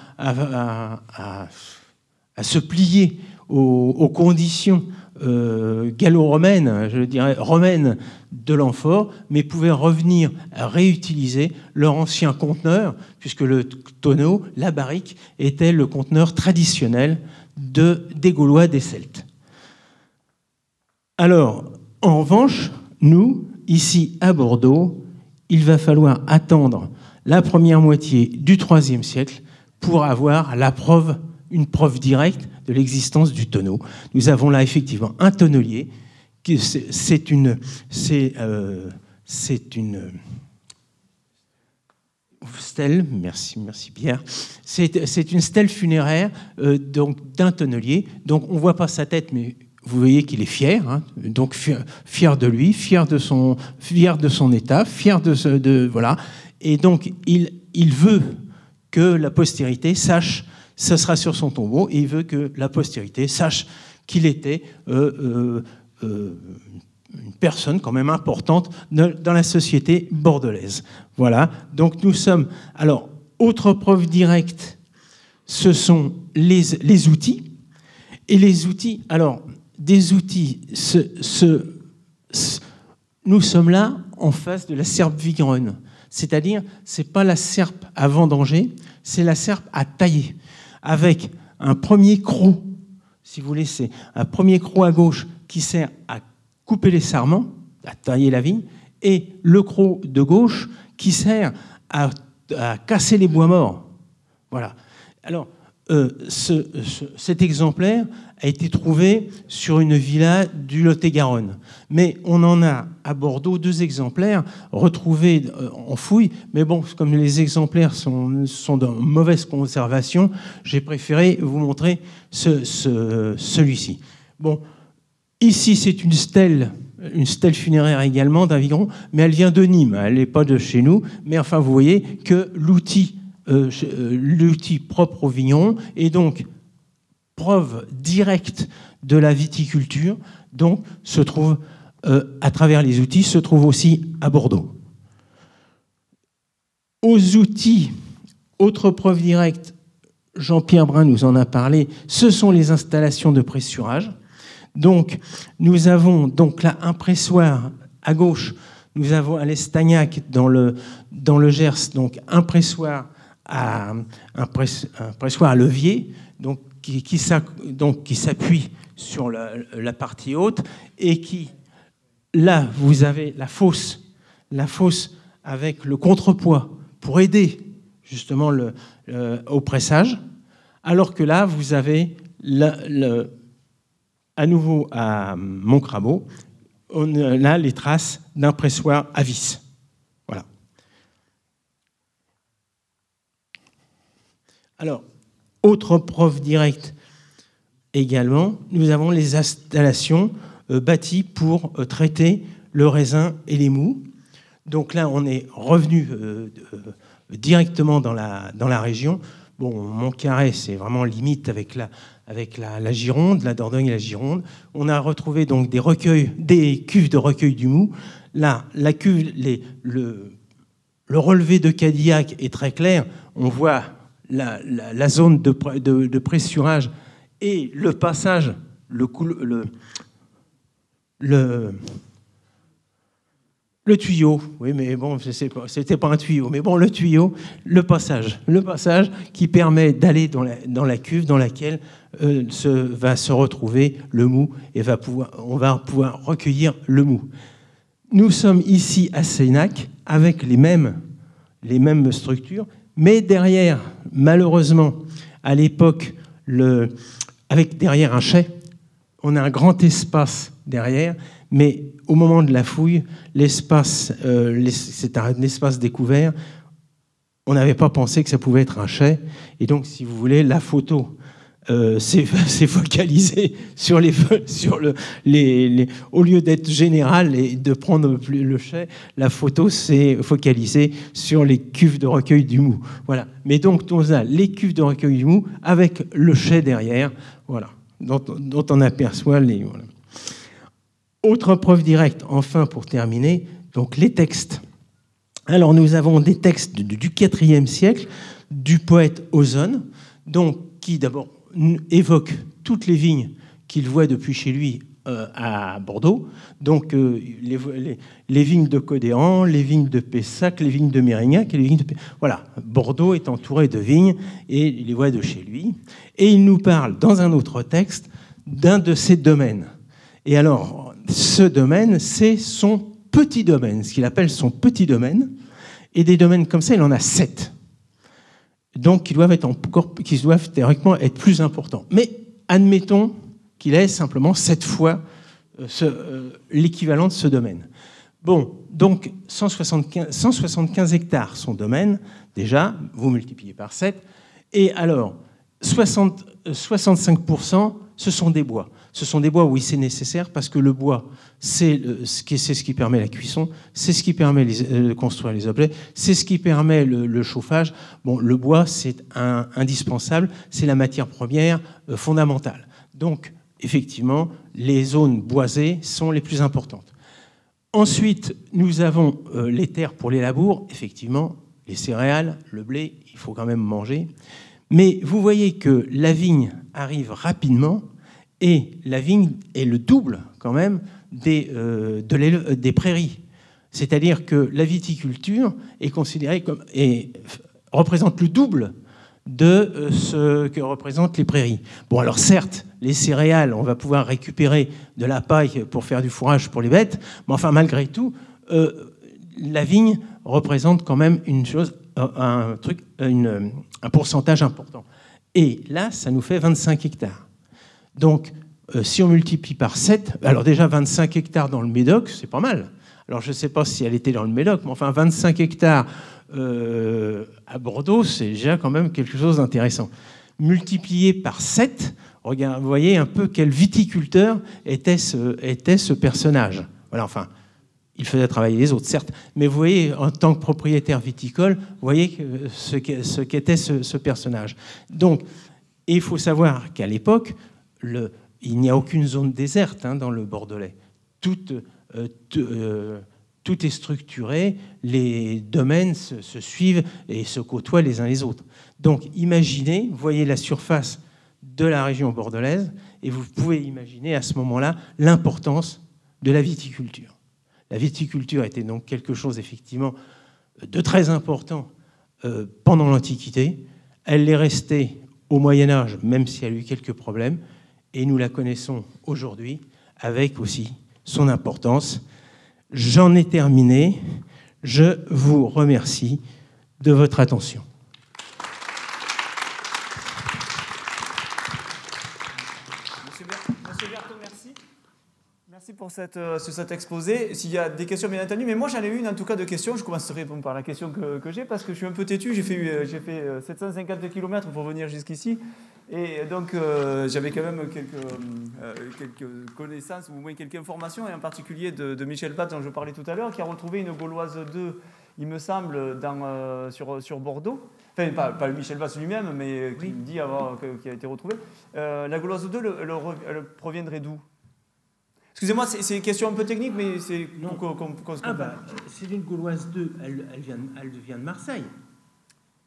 se plier aux, conditions euh, gallo-romaines, je dirais romaines de l'amphore, mais pouvaient revenir à réutiliser leur ancien conteneur, puisque le tonneau, la barrique, était le conteneur traditionnel de, des Gaulois, des Celtes. Alors, en revanche, nous, ici à Bordeaux, il va falloir attendre la première moitié du IIIe siècle pour avoir la preuve, une preuve directe de l'existence du tonneau. Nous avons là effectivement un tonnelier. C'est une, c'est, euh, une stèle, merci, merci Pierre. C'est, une stèle funéraire euh, d'un tonnelier. Donc on voit pas sa tête, mais vous voyez qu'il est fier, hein. donc fier, de lui, fier de son, fier de son état, fier de, voilà, et donc il, il veut que la postérité sache, ce sera sur son tombeau, et il veut que la postérité sache qu'il était euh, euh, euh, une personne quand même importante dans la société bordelaise. Voilà, donc nous sommes. Alors, autre preuve directe, ce sont les, les outils. Et les outils, alors, des outils. nous sommes là en face de la serpe vigneronne. C'est-à-dire, ce n'est pas la serpe à vendanger, c'est la serpe à tailler. Avec un premier croc, si vous voulez, c'est un premier croc à gauche qui sert à couper les sarments, à tailler la vigne, et le croc de gauche qui sert à, à casser les bois morts. Voilà. Alors, euh, cet exemplaire a été trouvé sur une villa du Lot-et-Garonne. Mais on en a à Bordeaux deux exemplaires retrouvés euh, en fouille. Mais bon, comme les exemplaires sont, sont de mauvaise conservation, j'ai préféré vous montrer ce, celui-ci. Bon, ici c'est une stèle une stèle funéraire également d'Avignon, mais elle vient de Nîmes, elle n'est pas de chez nous. Mais enfin, vous voyez que l'outil l'outil propre au vigneron et donc preuve directe de la viticulture, donc se trouve euh, à travers les outils, se trouve aussi à Bordeaux. Aux outils, autre preuve directe, Jean-Pierre Brun nous en a parlé, ce sont les installations de pressurage. Donc, nous avons donc là un pressoir à gauche, nous avons à l'Estagnac dans le, dans le Gers, donc un pressoir à un, pressoir à levier donc, qui, s'appuie sur la, partie haute et qui, là, vous avez la fosse, la fosse avec le contrepoids pour aider justement au pressage, alors que là, vous avez à nouveau à Montcrabeau, on a les traces d'un pressoir à vis. Alors, autre preuve directe également, nous avons les installations euh, bâties pour euh, traiter le raisin et les mous. Donc là, on est revenu euh, directement dans la, dans la région. Bon, Montcarré, c'est vraiment limite avec la, avec la, Gironde, la Dordogne et la Gironde. On a retrouvé donc des recueils, des cuves de recueil du mou. Là, la cuve, le, le relevé de Cadillac est très clair. On voit la, zone de, pressurage et le passage, le, le, le, tuyau, oui, mais bon, c'était pas un tuyau, mais bon, le tuyau, le passage, le passage qui permet d'aller dans la, dans la, cuve dans laquelle euh, se, va se retrouver le mou et va pouvoir, on va pouvoir recueillir le mou. Nous sommes ici à Sénac avec les mêmes, les mêmes structures, mais derrière, malheureusement, à l'époque, avec derrière un chai, on a un grand espace derrière, mais au moment de la fouille, l'espace, euh, c'est un espace découvert. On n'avait pas pensé que ça pouvait être un chai, et donc, si vous voulez, la photo euh, c'est <laughs> focalisé sur les, sur le, les, au lieu d'être général et de prendre le chai, la photo s'est focalisée sur les cuves de recueil du mou. Voilà. Mais donc on a les cuves de recueil du mou avec le chai derrière, voilà, dont, on aperçoit les. Autre preuve directe, enfin pour terminer, donc les textes. Alors nous avons des textes du IVe siècle du poète Ozone, donc qui d'abord évoque toutes les vignes qu'il voit depuis chez lui euh, à Bordeaux. Donc euh, les, vignes de Codéan, les vignes de Pessac, les vignes de Mérignac et les vignes de... Voilà, Bordeaux est entouré de vignes et il les voit de chez lui. Et il nous parle dans un autre texte d'un de ses domaines. Et alors, ce domaine, c'est son petit domaine, ce qu'il appelle son petit domaine. Et des domaines comme ça, il en a sept. Donc, qui doivent, théoriquement être plus importants. Mais admettons qu'il ait simplement sept fois euh, euh, l'équivalent de ce domaine. Bon, donc 175, 175, hectares son domaine, déjà, vous multipliez par 7, et alors 60, 65%, ce sont des bois. Ce sont des bois, oui, c'est nécessaire, parce que le bois, c'est ce, qui, permet la cuisson, c'est ce qui permet de construire les objets, c'est ce qui permet le, chauffage. Bon, le bois, c'est indispensable, c'est la matière première euh, fondamentale. Donc, effectivement, les zones boisées sont les plus importantes. Ensuite, nous avons euh, les terres pour les labours, effectivement, les céréales, le blé, il faut quand même manger. Mais vous voyez que la vigne arrive rapidement et la vigne est le double quand même des, euh, des prairies. C'est-à-dire que la viticulture est considérée comme et représente le double de euh, ce que représentent les prairies. Bon, alors certes, les céréales, on va pouvoir récupérer de la paille pour faire du fourrage pour les bêtes, mais enfin, malgré tout, euh, la vigne représente quand même une chose, euh, un, truc, un pourcentage important. Et là, ça nous fait 25 hectares. Donc, si on multiplie par 7, alors déjà 25 hectares dans le Médoc, c'est pas mal. Alors je ne sais pas si elle était dans le Médoc, mais enfin 25 hectares euh, à Bordeaux, c'est déjà quand même quelque chose d'intéressant. Multiplié par 7, vous voyez un peu quel viticulteur était ce, personnage. Voilà, enfin, il faisait travailler les autres, certes, mais vous voyez, en tant que propriétaire viticole, vous voyez ce qu'était ce, ce, personnage. Donc, il faut savoir qu'à l'époque, il n'y a aucune zone déserte hein, dans le Bordelais. Euh, euh, tout est structuré, les domaines se, suivent et se côtoient les uns les autres. Donc imaginez, voyez la surface de la région bordelaise, et vous pouvez imaginer à ce moment-là l'importance de la viticulture. La viticulture était donc quelque chose effectivement de très important euh, pendant l'Antiquité. Elle l'est restée au Moyen Âge, même si elle a eu quelques problèmes, et nous la connaissons aujourd'hui avec aussi son importance J'en ai terminé. Je vous remercie de votre attention. Merci. Pour cette, euh, cet exposé. S'il y a des questions, bien entendu, mais moi j'en ai une en tout cas de questions. Je commencerai par la question que, j'ai parce que je suis un peu têtu. J'ai fait, euh, fait 750 euh, km pour venir jusqu'ici. Et donc, euh, j'avais quand même quelques, euh, quelques, connaissances, ou au moins quelques informations, et en particulier de, Michel Pat, dont je parlais tout à l'heure, qui a retrouvé une Gauloise 2, il me semble, dans, euh, sur, sur, Bordeaux. Enfin, pas, pas Michel Pat lui-même, mais qui me dit avoir, qui a été retrouvée. la Gauloise 2, elle, proviendrait d'où? Excusez-moi, c'est une question un peu technique, mais c'est qu'on ah bah, C'est une Gauloise 2, elle, elle, vient, elle vient de Marseille.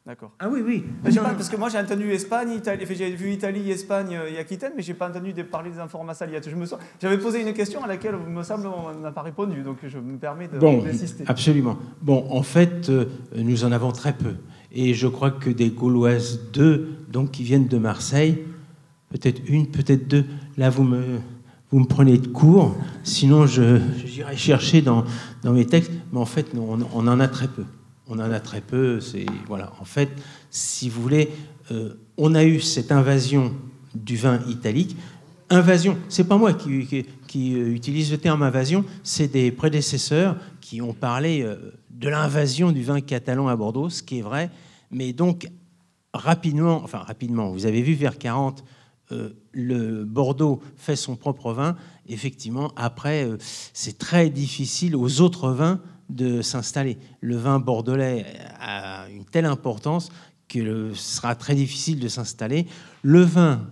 D'accord. Ah oui, oui. parce que moi j'ai entendu Espagne, Italie, j'ai vu Italie, Espagne euh, et Aquitaine, mais j'ai pas entendu parler des Je me j'avais posé une question à laquelle, il me semble, on n'a pas répondu, donc je me permets d'insister. Bon, absolument. Bon, en fait, euh, nous en avons très peu. Et je crois que des Gauloises, deux, donc qui viennent de Marseille, peut-être une, peut-être deux, là vous me, vous me prenez de court, sinon j'irai chercher dans, dans mes textes, mais en fait, on, on en a très peu on en a très peu. C'est voilà. En fait, si vous voulez, euh, on a eu cette invasion du vin italique. Invasion, c'est pas moi qui, euh, utilise le terme invasion, c'est des prédécesseurs qui ont parlé euh, de l'invasion du vin catalan à Bordeaux, ce qui est vrai. Mais donc rapidement, enfin rapidement, vous avez vu vers 40, le Bordeaux fait son propre vin. Effectivement, après, c'est très difficile aux autres vins de s'installer. Le vin bordelais a une telle importance que ce sera très difficile de s'installer. Le vin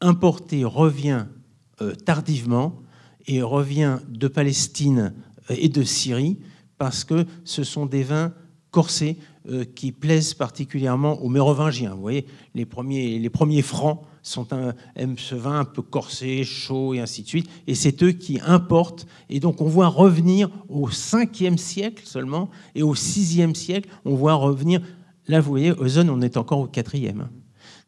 importé revient euh, tardivement et revient de Palestine et de Syrie parce que ce sont des vins corsés. qui plaisent particulièrement aux mérovingiens. Vous voyez, les premiers, les premiers francs sont un, aiment ce vin un peu corsé, chaud et ainsi de suite. Et c'est eux qui importent. Et donc on voit revenir au 5e siècle seulement et au 6e siècle, on voit revenir. Là, vous voyez, Ozone, on est encore au 4e.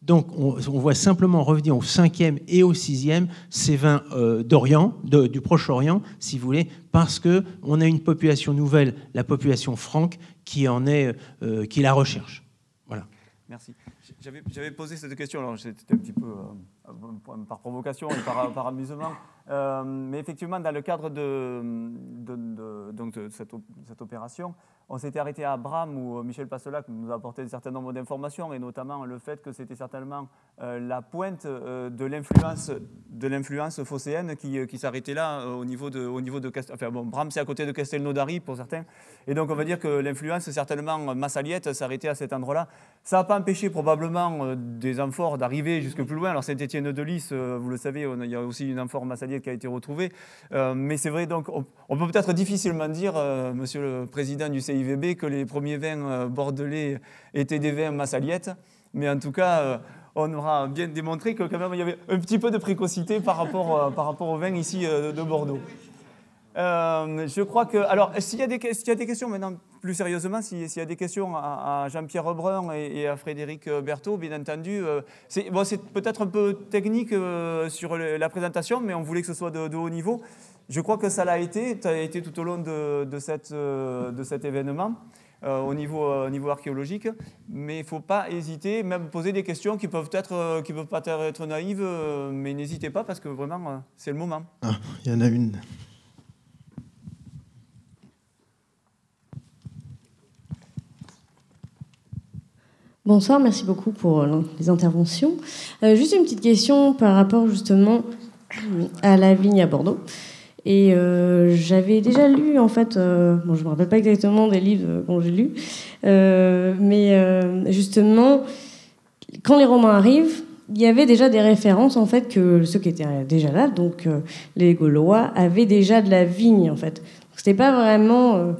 Donc on, voit simplement revenir au 5e et au 6e ces vins d'Orient, du Proche-Orient, si vous voulez, parce qu'on a une population nouvelle, la population franque, qui, en est, euh, qui la recherche. Voilà. Merci. J'avais posé cette question, c'était un petit peu euh, par provocation et par, par amusement. Euh, mais effectivement, dans le cadre de, donc de cette, opération, on s'était arrêté à Bram où Michel Passelac nous a apporté un certain nombre d'informations et notamment le fait que c'était certainement euh, la pointe euh, de l'influence phocéenne qui, qui s'arrêtait là au niveau de au niveau de enfin bon Bram c'est à côté de Castelnaudary pour certains et donc on va dire que l'influence certainement massaliette s'arrêtait à cet endroit-là. Ça n'a pas empêché probablement des amphores d'arriver jusque plus loin. Alors Saint-Étienne de Lys, vous le savez, il y a aussi une amphore massaliette qui a été retrouvé. Euh, mais c'est vrai, donc, on, peut peut-être difficilement dire, euh, monsieur le président du CIVB, que les premiers vins euh, bordelais étaient des vins massaliettes. Mais en tout cas, on aura bien démontré que quand même il y avait un petit peu de précocité par rapport, par rapport aux vins ici de Bordeaux. je crois que. Alors, s'il y a des questions maintenant, plus sérieusement, s'il y a des questions à, Jean-Pierre Rebrun et, à Frédéric Berthaud, bien entendu, euh, c'est peut-être un peu technique euh, sur la présentation, mais on voulait que ce soit de, haut niveau. Je crois que ça l'a été, ça a été tout au long de, euh, cet événement. au, niveau, niveau archéologique, mais il ne faut pas hésiter, même poser des questions qui peuvent être, qui peuvent pas être naïves, mais n'hésitez pas parce que vraiment c'est le moment. Ah, il y en a une. Bonsoir, merci beaucoup pour euh, les interventions. Euh, juste une petite question par rapport justement à la vigne à Bordeaux. Et euh, j'avais déjà lu, en fait, bon, je ne me rappelle pas exactement des livres que j'ai lus, mais justement, quand les Romains arrivent, il y avait déjà des références, en fait, que ceux qui étaient déjà là, donc les Gaulois, avaient déjà de la vigne, en fait. C'était pas vraiment...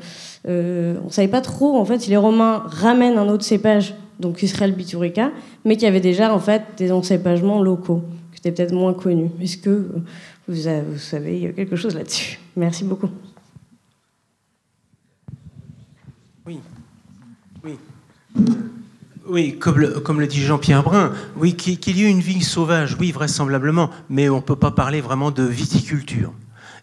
on ne savait pas trop, en fait, si les Romains ramènent un autre cépage donc Israël Biturica, mais qui avait déjà en fait des encépagements locaux, qui étaient peut-être moins connus. Est-ce que vous, vous savez quelque chose là-dessus? Merci beaucoup. Oui, oui. Oui, comme le, comme le dit Jean-Pierre Brun, oui, qu'il y ait une vigne sauvage, oui, vraisemblablement, mais on ne peut pas parler vraiment de viticulture.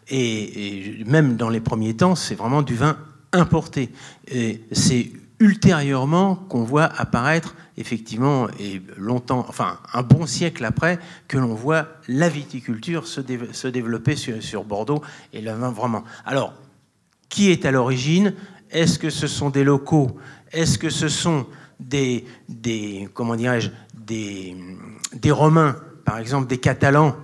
Et, et, même dans les premiers temps, c'est vraiment du vin importé. Et c'est ultérieurement qu'on voit apparaître effectivement et longtemps, enfin un bon siècle après, que l'on voit la viticulture se, développer sur, Bordeaux et le vraiment. Alors, qui est à l'origine? Est-ce que ce sont des locaux? Est-ce que ce sont des, des des, Romains, par exemple des Catalans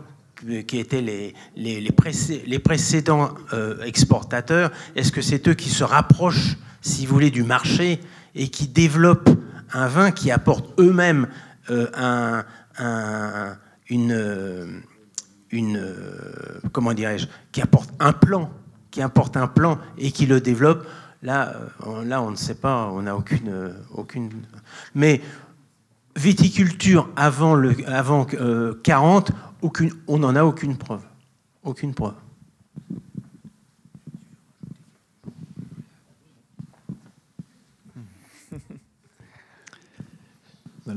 qui étaient les, les, les, précédents euh, exportateurs, est-ce que c'est eux qui se rapprochent si vous voulez, du marché et qui développent un vin qui apporte eux-mêmes euh, un, une, euh, une euh, comment dirais-je, qui apporte un plan, qui apporte un plan et qui le développe. Là, on, ne sait pas, on n'a aucune, aucune. Mais viticulture avant le, avant 40, aucune, on n'en a aucune preuve, aucune preuve.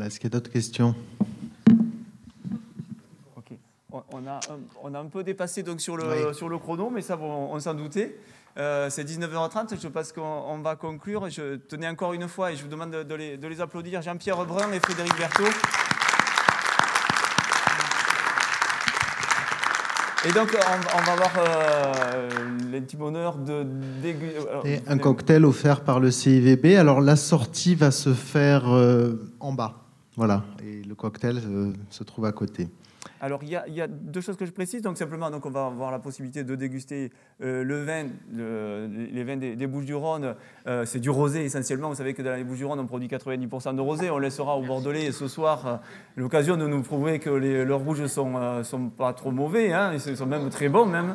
Est-ce qu'il y a d'autres questions? On a, on a, un peu dépassé donc sur le, sur le chrono, mais ça, on, s'en doutait. Euh, c'est 19h30, je pense qu'on va conclure. Je tenais encore une fois, et je vous demande de, les, de les, applaudir, Jean-Pierre Brun et Frédéric Berthaud. Et donc, on, va avoir euh, l'intime honneur de déguster. Un cocktail offert par le CIVB. Alors, la sortie va se faire euh, en bas. Voilà, et le cocktail euh, se trouve à côté. Alors, il y, a, deux choses que je précise. Donc, simplement, donc, on va avoir la possibilité de déguster euh, le vin, les vins des, Bouches-du-Rhône. Euh, c'est du rosé essentiellement. Vous savez que dans les Bouches-du-Rhône, on produit 90% de rosé. On laissera au Bordelais ce soir l'occasion de nous prouver que les, leurs rouges ne sont, sont, pas trop mauvais. Hein, ils sont même très bons, même.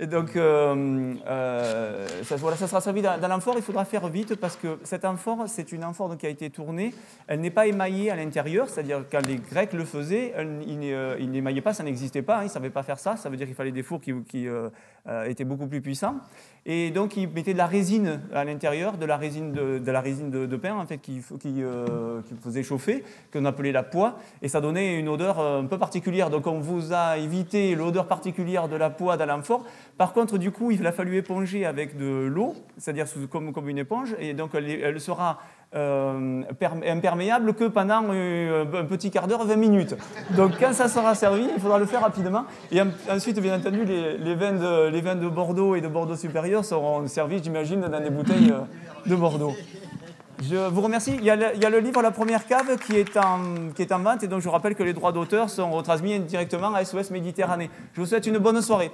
Et donc, euh, euh, ça, voilà, ça sera servi dans, dans l'amphore. Il faudra faire vite parce que cette amphore, c'est une amphore qui a été tournée. Elle n'est pas émaillée à l'intérieur, c'est-à-dire quand les Grecs le faisaient, ils euh, n'émaillaient pas, ça n'existait pas. hein, ils ne savaient pas faire ça. Ça veut dire qu'il fallait des fours qui, euh, étaient beaucoup plus puissants. Et donc, ils mettaient de la résine à l'intérieur, de la résine de, de la résine de, de pain en fait, qui, qui, euh, qui faisait chauffer, qu'on appelait la poix, et ça donnait une odeur euh, un peu particulière. Donc, on vous a évité l'odeur particulière de la poix dans l'amphore. Par contre, du coup, il a fallu éponger avec de l'eau, c'est-à-dire comme, comme une éponge, et donc elle sera euh, perm- imperméable que pendant euh, un petit quart d'heure, 20 minutes. Donc quand ça sera servi, il faudra le faire rapidement. Et en- ensuite, bien entendu, les, les vins de, les vins de Bordeaux et de Bordeaux supérieur seront servis, j'imagine, dans des bouteilles euh, de Bordeaux. Je vous remercie. Il y, a le, il y a le livre La première cave qui est, en, qui est en vente et donc je vous rappelle que les droits d'auteur sont retransmis directement à SOS Méditerranée. Je vous souhaite une bonne soirée.